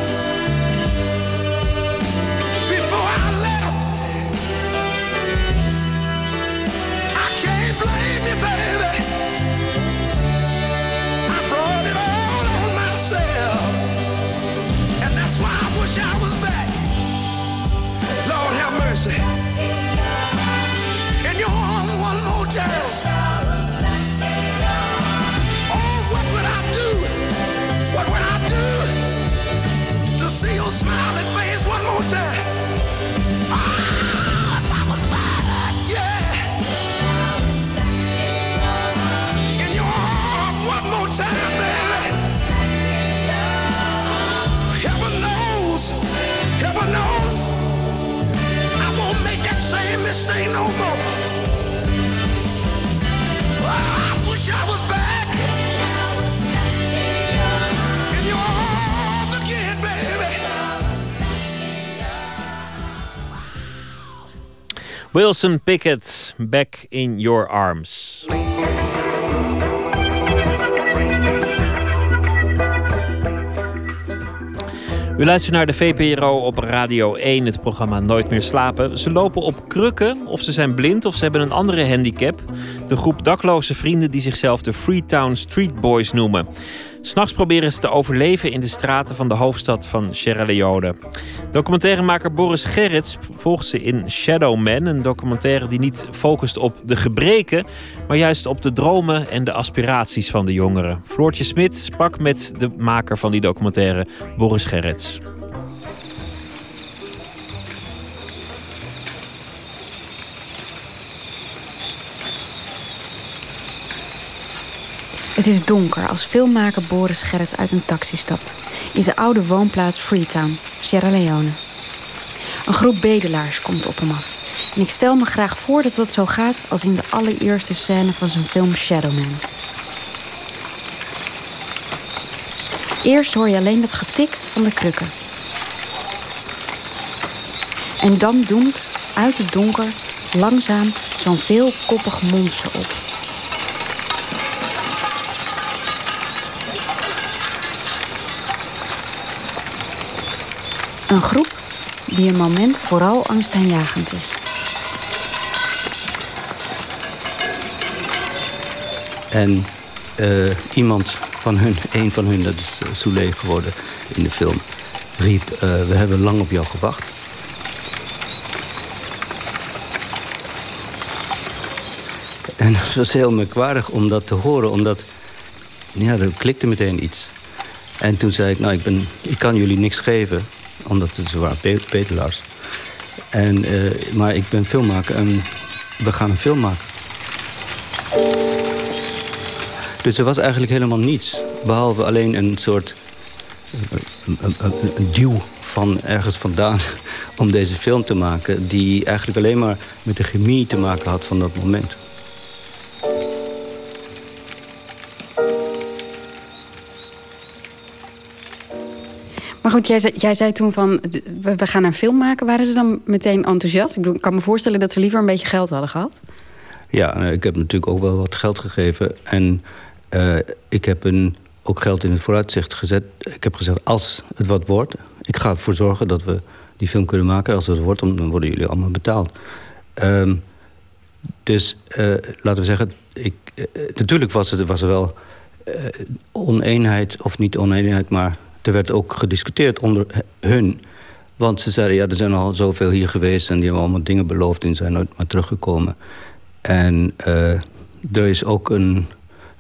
D: Wilson Pickett, Back in Your Arms. U luistert naar de VPRO op Radio 1, het programma Nooit meer slapen. Ze lopen op krukken, of ze zijn blind of ze hebben een andere handicap. De groep dakloze vrienden die zichzelf de Freetown Street Boys noemen. S'nachts proberen ze te overleven in de straten van de hoofdstad van Sierra Leone. Documentairemaker Boris Gerrits volgt ze in Shadow Man. Een documentaire die niet focust op de gebreken, maar juist op de dromen en de aspiraties van de jongeren. Floortje Smit sprak met de maker van die documentaire, Boris Gerrits.
S: Het is donker als filmmaker Boris Gerrits uit een taxi stapt. In zijn oude woonplaats Freetown, Sierra Leone. Een groep bedelaars komt op hem af. En ik stel me graag voor dat dat zo gaat als in de allereerste scène van zijn film Shadowman. Eerst hoor je alleen het getik van de krukken. En dan doemt uit het donker langzaam zo'n veelkoppig monster op. Een groep die een moment vooral angstaanjagend is.
T: En eh, iemand van hun, een van hun, dat is uh, geworden in de film, riep: eh, We hebben lang op jou gewacht. En het was heel merkwaardig om dat te horen, omdat ja, er klikte meteen iets. En toen zei ik: Nou, ik, ben, ik kan jullie niks geven, omdat ze waren pe- bedelaars. En, eh, maar ik ben filmmaker en we gaan een film maken. Dus er was eigenlijk helemaal niets. Behalve alleen een soort een duw van ergens vandaan om deze film te maken... die eigenlijk alleen maar met de chemie te maken had van dat moment.
S: Maar goed, jij zei, jij zei toen van, we, gaan een film maken. Waren ze dan meteen enthousiast? Ik, bedoel, ik kan me voorstellen dat ze liever een beetje geld hadden gehad.
T: Ja, nou, ik heb natuurlijk ook wel wat geld gegeven. En eh, ik heb een, ook geld in het vooruitzicht gezet. Ik heb gezegd, als het wat wordt... ik ga ervoor zorgen dat we die film kunnen maken. Als het wordt, dan worden jullie allemaal betaald. Ehm, dus eh, laten we zeggen... Ik, eh, natuurlijk was er, was er wel oneenheid, of niet oneenheid... maar er werd ook gediscuteerd onder hun... Want ze zeiden, ja, er zijn al zoveel hier geweest... en die hebben allemaal dingen beloofd en zijn nooit maar teruggekomen. En eh, er is ook een,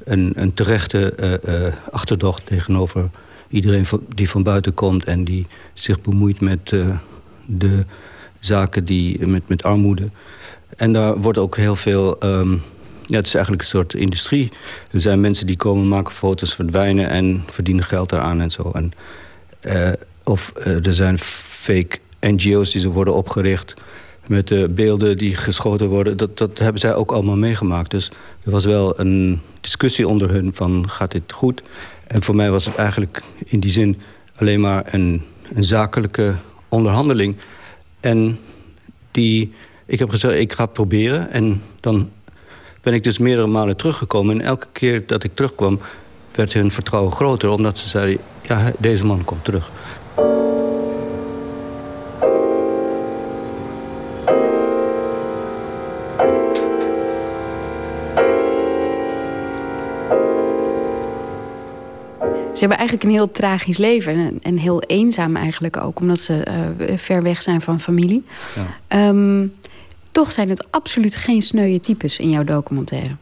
T: een, een terechte eh, achterdocht tegenover iedereen die van buiten komt... en die zich bemoeit met de zaken die, met, met armoede. En daar wordt ook heel veel... ehm, ja, het is eigenlijk een soort industrie. Er zijn mensen die komen, maken foto's, verdwijnen... en verdienen geld daaraan en zo. En, eh, of eh, er zijn fake NGO's die ze worden opgericht met de beelden die geschoten worden. Dat, dat hebben zij ook allemaal meegemaakt. Dus er was wel een discussie onder hun van gaat dit goed? En voor mij was het eigenlijk in die zin alleen maar een, een zakelijke onderhandeling. En die, ik heb gezegd, ik ga proberen. En dan ben ik dus meerdere malen teruggekomen. En elke keer dat ik terugkwam, werd hun vertrouwen groter. Omdat ze zeiden, ja, deze man komt terug.
S: Ze hebben eigenlijk een heel tragisch leven. En, heel eenzaam eigenlijk ook. Omdat ze eh, ver weg zijn van familie.
T: Ja.
S: Ehm, toch zijn het absoluut geen sneuwe types in jouw documentaire.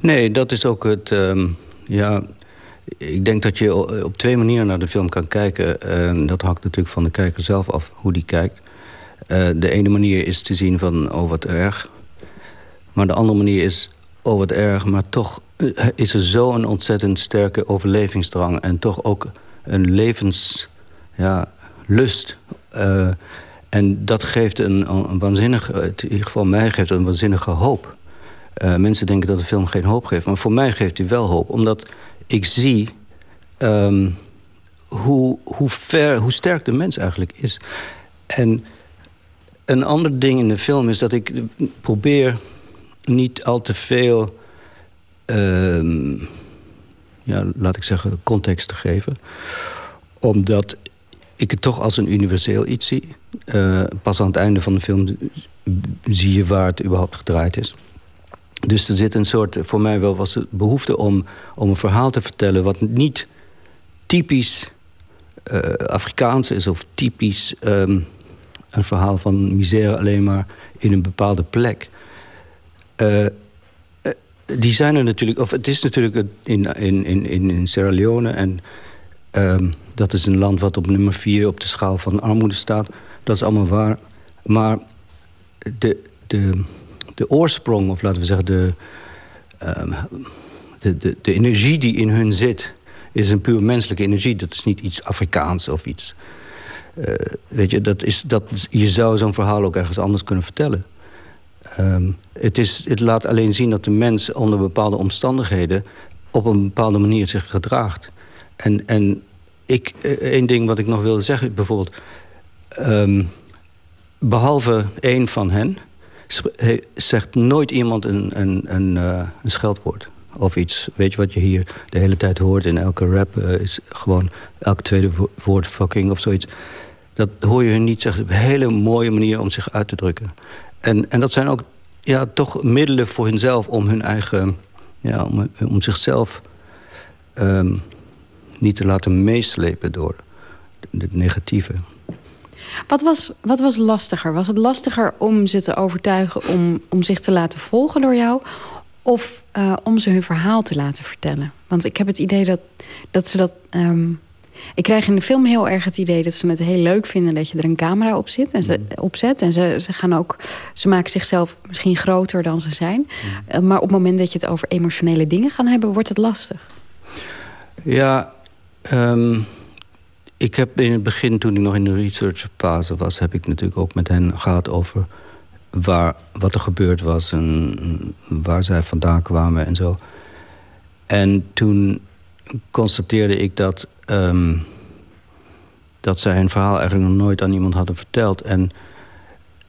T: Nee, dat is ook het. ehm, ja, ik denk dat je op twee manieren naar de film kan kijken. En dat hangt natuurlijk van de kijker zelf af, hoe die kijkt. Eh, de ene manier is te zien van, oh wat erg. Maar de andere manier is, oh wat erg, maar toch eh, is er zo'n ontzettend sterke overlevingsdrang. En toch ook een levenslust. Ja. Eh, en dat geeft een, een waanzinnige, in ieder geval mij geeft een waanzinnige hoop. Eh, mensen denken dat de film geen hoop geeft. Maar voor mij geeft hij wel hoop. Omdat ik zie ehm, hoe, hoe, ver, hoe sterk de mens eigenlijk is. En een ander ding in de film is dat ik probeer niet al te veel, ehm, ja, laat ik zeggen, context te geven. Omdat ik het toch als een universeel iets zie. Eh, pas aan het einde van de film zie je waar het überhaupt gedraaid is. Dus er zit een soort, voor mij wel was het behoefte om, om een verhaal te vertellen... wat niet typisch eh, Afrikaans is of typisch ehm, een verhaal van misère alleen maar in een bepaalde plek. Eh, die zijn er natuurlijk, of het is natuurlijk in, in, in, in Sierra Leone en ehm, dat is een land wat op nummer vier op de schaal van armoede staat. Dat is allemaal waar. Maar de, de, de oorsprong, of laten we zeggen, de, ehm, de, de, de energie die in hun zit, is een puur menselijke energie. Dat is niet iets Afrikaans of iets. eh, weet je, dat is, dat, je zou zo'n verhaal ook ergens anders kunnen vertellen. Ehm, het, is, het laat alleen zien dat de mens onder bepaalde omstandigheden op een bepaalde manier zich gedraagt. En, en ik, eh, één ding wat ik nog wilde zeggen, bijvoorbeeld. Ehm, behalve één van hen zegt nooit iemand een, een, een, eh, een scheldwoord. Of iets, weet je wat je hier de hele tijd hoort in elke rap... eh, is gewoon elke tweede wo- woord fucking of zoiets. Dat hoor je hun niet zeggen. Een hele mooie manier om zich uit te drukken. En, en dat zijn ook ja, toch middelen voor hunzelf om hun eigen... Ja, om, om zichzelf ehm, niet te laten meeslepen door het negatieve.
S: Wat was, wat was lastiger? Was het lastiger om ze te overtuigen om, om zich te laten volgen door jou? Of eh, om ze hun verhaal te laten vertellen? Want ik heb het idee dat, dat ze dat. ehm, ik krijg in de film heel erg het idee dat ze het heel leuk vinden dat je er een camera op, zit en ze, opzet. En ze, ze gaan ook. Ze maken zichzelf misschien groter dan ze zijn. Eh, maar op het moment dat je het over emotionele dingen gaan hebben, wordt het lastig.
T: Ja, ehm, ik heb in het begin, toen ik nog in de researchfase was... heb ik natuurlijk ook met hen gehad over waar, wat er gebeurd was... en waar zij vandaan kwamen en zo. En toen constateerde ik dat, ehm, dat zij hun verhaal eigenlijk nog nooit aan iemand hadden verteld... en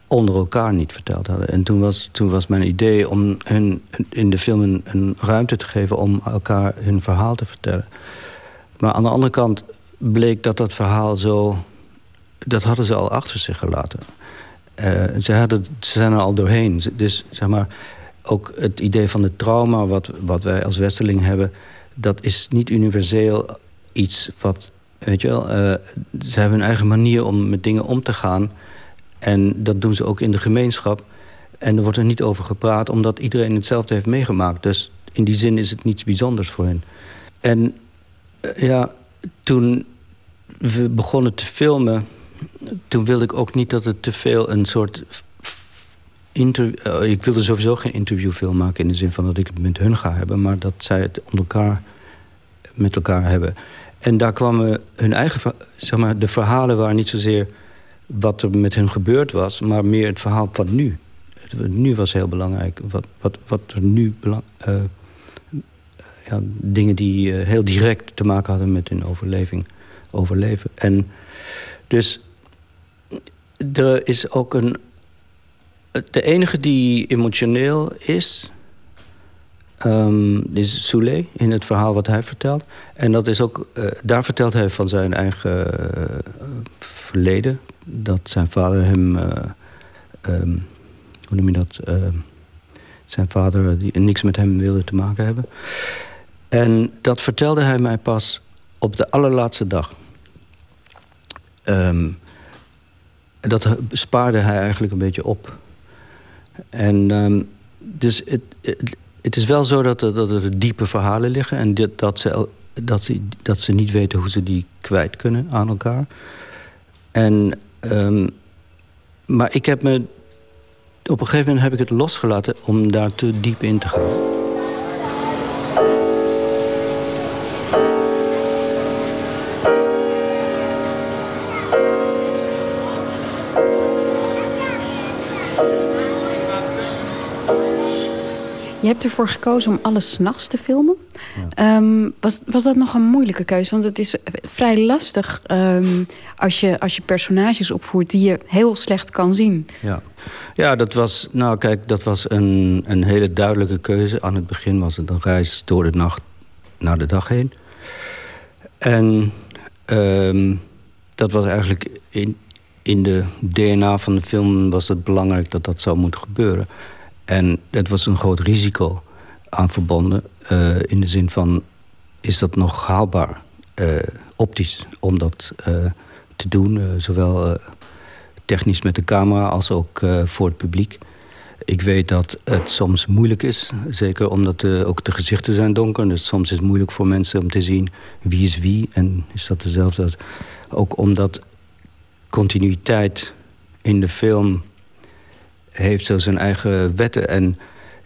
T: onder elkaar niet verteld hadden. En toen was, toen was mijn idee om hun in de film een, een ruimte te geven... om elkaar hun verhaal te vertellen. Maar aan de andere kant bleek dat dat verhaal zo... dat hadden ze al achter zich gelaten. Eh, ze, hadden, ze zijn er al doorheen. Dus zeg maar, ook het idee van het trauma... wat, wat wij als westerling hebben... dat is niet universeel iets wat... Weet je wel, eh, ze hebben hun eigen manier om met dingen om te gaan... En dat doen ze ook in de gemeenschap. En er wordt er niet over gepraat, omdat iedereen hetzelfde heeft meegemaakt. Dus in die zin is het niets bijzonders voor hen. En eh, ja, toen we begonnen te filmen... toen wilde ik ook niet dat het te veel een soort... Inter eh, ik wilde sowieso geen interviewfilm maken... in de zin van dat ik het met hun ga hebben... maar dat zij het onder elkaar, met elkaar hebben. En daar kwamen hun eigen... zeg maar, de verhalen waren niet zozeer wat er met hun gebeurd was... maar meer het verhaal van nu. Het nu was heel belangrijk. Wat, wat, wat er nu... belang- eh, ja, dingen die eh, heel direct te maken hadden met hun overleving, overleven. En dus er is ook een... De enige die emotioneel is... ehm, is Soule in het verhaal wat hij vertelt. En dat is ook, eh, daar vertelt hij van zijn eigen eh, verleden. Dat zijn vader hem... eh, ehm, hoe noem je dat? Ehm, zijn vader die niks met hem wilde te maken hebben. En dat vertelde hij mij pas op de allerlaatste dag. Ehm, dat spaarde hij eigenlijk een beetje op. En ehm, dus het, het, is wel zo dat er, dat er diepe verhalen liggen... en dit, dat, ze, dat, ze, dat ze niet weten hoe ze die kwijt kunnen aan elkaar. En, ehm, maar ik heb me... Op een gegeven moment heb ik het losgelaten om daar te diep in te gaan.
S: Hebt ervoor gekozen om alles s'nachts te filmen. Ehm, was, was dat nog een moeilijke keuze? Want het is vrij lastig ehm, als, je, als je personages opvoert die je heel slecht kan zien.
T: Ja. ja, dat was, nou kijk, dat was een, een hele duidelijke keuze. Aan het begin was het een reis door de nacht naar de dag heen. En ehm, dat was eigenlijk in, in de DNA van de film was het belangrijk dat dat zou moeten gebeuren. En het was een groot risico aan verbonden. eh, in de zin van, is dat nog haalbaar eh, optisch om dat eh, te doen? zowel technisch met de camera als ook voor het publiek. Ik weet dat het soms moeilijk is. Zeker omdat de, ook de gezichten zijn donker. Dus soms is het moeilijk voor mensen om te zien wie is wie. En is dat dezelfde? Ook omdat continuïteit in de film heeft zo zijn eigen wetten. En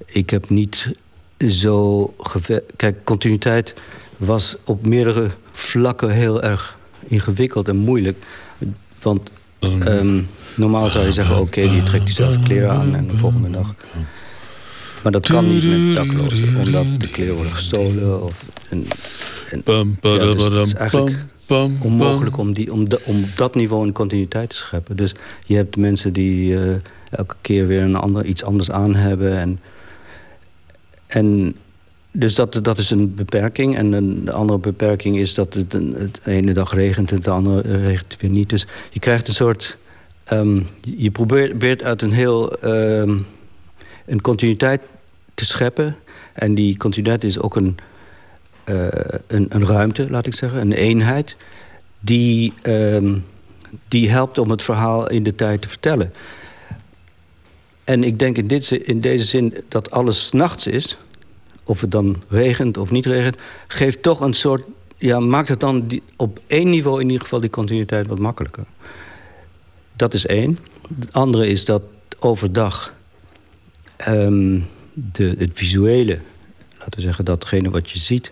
T: ik heb niet zo... Kijk, continuïteit was op meerdere vlakken heel erg ingewikkeld en moeilijk. Want ehm, normaal zou je zeggen... oké, die trekt diezelfde kleren aan en de volgende dag... Maar dat kan niet met daklozen, omdat de kleren worden gestolen. Of, en, en, ja, dus het is eigenlijk onmogelijk om, die, om, de- om op dat niveau een continuïteit te scheppen. Dus je hebt mensen die eh, elke keer weer een ander, iets anders aan hebben. En, en dus dat, dat is een beperking. En de andere beperking is dat het, een, het ene dag regent en de andere eh, regent weer niet. Dus je krijgt een soort... ehm, je probeert uit een heel... ehm, een continuïteit te scheppen. En die continuïteit is ook een, eh, een, een ruimte, laat ik zeggen, een eenheid... die, ehm, die helpt om het verhaal in de tijd te vertellen. En ik denk in, dit, in deze zin dat alles nachts is... of het dan regent of niet regent... geeft toch een soort... ja, maakt het dan op één niveau in ieder geval die continuïteit wat makkelijker. Dat is één. Het andere is dat overdag ehm, de, het visuele, laten we zeggen datgene wat je ziet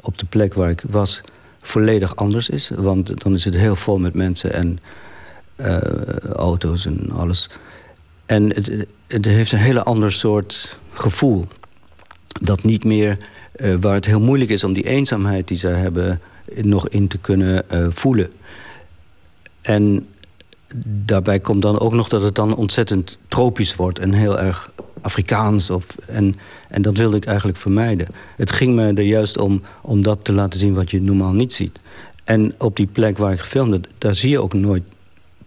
T: op de plek waar ik was, volledig anders is. Want dan is het heel vol met mensen en eh, auto's en alles. En het, heeft een hele ander soort gevoel. Dat niet meer, eh, waar het heel moeilijk is om die eenzaamheid die zij hebben nog in te kunnen eh, voelen. En daarbij komt dan ook nog dat het dan ontzettend tropisch wordt en heel erg Afrikaans. Of, en, en dat wilde ik eigenlijk vermijden. Het ging me er juist om, om dat te laten zien wat je normaal niet ziet. En op die plek waar ik gefilmd heb, daar zie je ook nooit,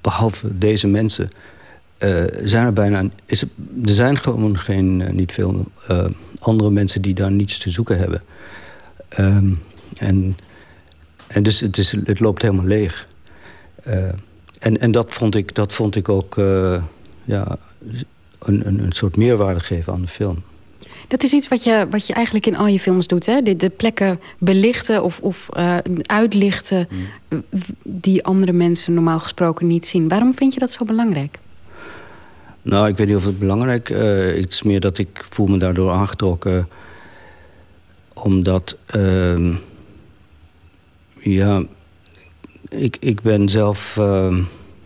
T: behalve deze mensen, eh, zijn er bijna. Is er, zijn gewoon geen, eh, niet veel eh, andere mensen die daar niets te zoeken hebben. Ehm, en, en dus het, is, het loopt helemaal leeg. En en dat, vond ik, dat vond ik ook ja, een, een, een soort meerwaarde geven aan de film.
S: Dat is iets wat je, wat je eigenlijk in al je films doet. Hè? De, de plekken belichten of, of uitlichten...
T: Mm.
S: die andere mensen normaal gesproken niet zien. Waarom vind je dat zo belangrijk?
T: Nou, ik weet niet of het belangrijk is. het is meer dat ik voel me daardoor aangetrokken. Omdat, ehm, ja, ik, ik ben zelf... ehm,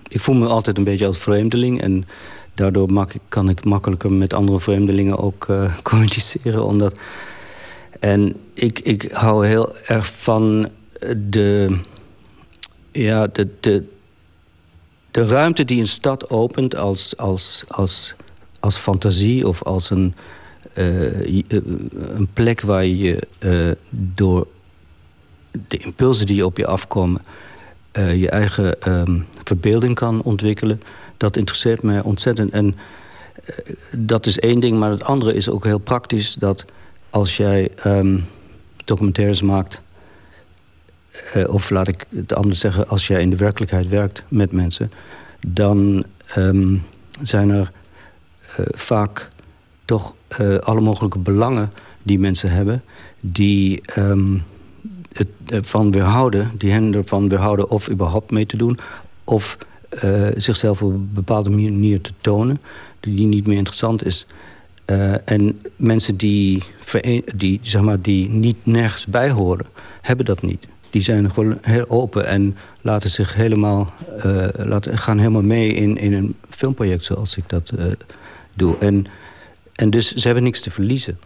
T: ik voel me altijd een beetje als vreemdeling. En daardoor kan ik makkelijker met andere vreemdelingen ook eh, communiceren. Omdat, en ik, ik hou heel erg van de... Ja, de, de, de ruimte die een stad opent als, als, als, als fantasie of als een, eh, eh, een plek waar je eh, door de impulsen die op je afkomen je eigen ehm, verbeelding kan ontwikkelen, dat interesseert mij ontzettend. En dat is één ding, maar het andere is ook heel praktisch dat als jij ehm, documentaires maakt eh, of laat ik het anders zeggen, als jij in de werkelijkheid werkt met mensen, dan ehm, zijn er eh, vaak toch eh, alle mogelijke belangen die mensen hebben, die ehm, het ervan weerhouden, die hen ervan weerhouden of überhaupt mee te doen, of zichzelf op een bepaalde manier te tonen, die niet meer interessant is. En mensen die, die, zeg maar, die niet nergens bij horen, hebben dat niet. Die zijn gewoon heel open en laten zich helemaal, eh, laten, gaan helemaal mee in, in een filmproject zoals ik dat eh, doe. En, en dus ze hebben niks te verliezen.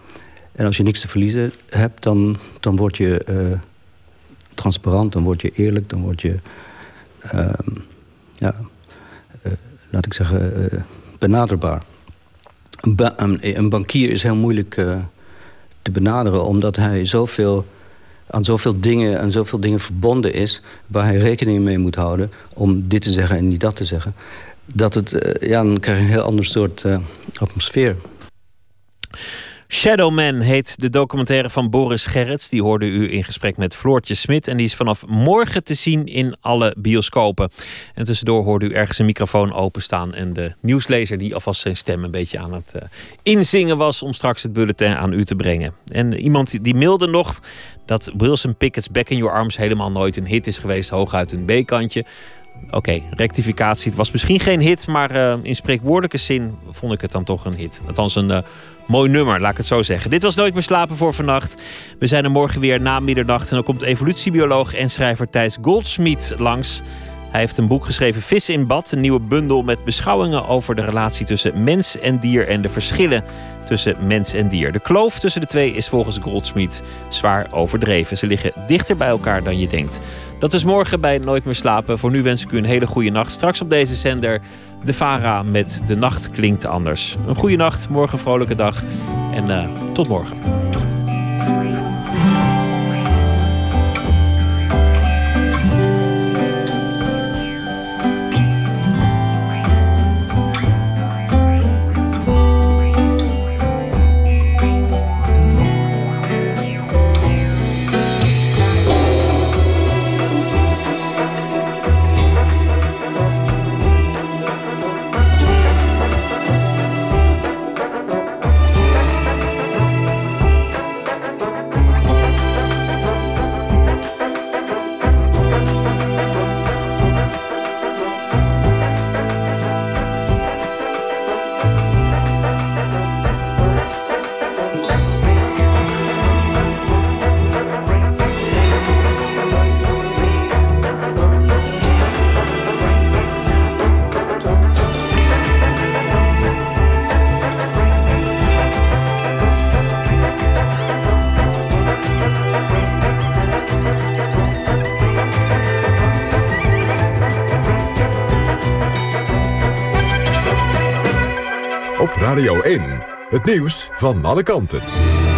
T: En als je niks te verliezen hebt, dan, dan word je eh, transparant, dan word je eerlijk, dan word je, ehm, ja, laat ik zeggen, benaderbaar. Een, ba- een, een bankier is heel moeilijk te benaderen, omdat hij zoveel, aan zoveel dingen, aan zoveel dingen verbonden is, waar hij rekening mee moet houden om dit te zeggen en niet dat te zeggen. Dat het, eh, ja, dan krijg je een heel ander soort eh, atmosfeer.
D: Shadowman heet de documentaire van Boris Gerrits. Die hoorde u in gesprek met Floortje Smit. En die is vanaf morgen te zien in alle bioscopen. En tussendoor hoorde u ergens een microfoon openstaan. En de nieuwslezer die alvast zijn stem een beetje aan het eh, inzingen was. Om straks het bulletin aan u te brengen. En iemand die- mailde nog dat Wilson Pickett's Back in Your Arms helemaal nooit een hit is geweest. Hooguit een B-kantje. Oké, rectificatie. Het was misschien geen hit, maar eh, in spreekwoordelijke zin vond ik het dan toch een hit. Althans, een eh, mooi nummer, laat ik het zo zeggen. Dit was Nooit meer slapen voor vannacht. We zijn er morgen weer na middernacht. En dan komt evolutiebioloog en schrijver Thijs Goldsmith langs. Hij heeft een boek geschreven, Vis in Bad. Een nieuwe bundel met beschouwingen over de relatie tussen mens en dier... en de verschillen tussen mens en dier. De kloof tussen de twee is volgens Goldsmith zwaar overdreven. Ze liggen dichter bij elkaar dan je denkt. Dat is morgen bij Nooit meer slapen. Voor nu wens ik u een hele goede nacht. Straks op deze zender de VARA met De Nacht Klinkt Anders. Een goede nacht, morgen een vrolijke dag. En eh, tot morgen.
B: Nieuws van alle kanten.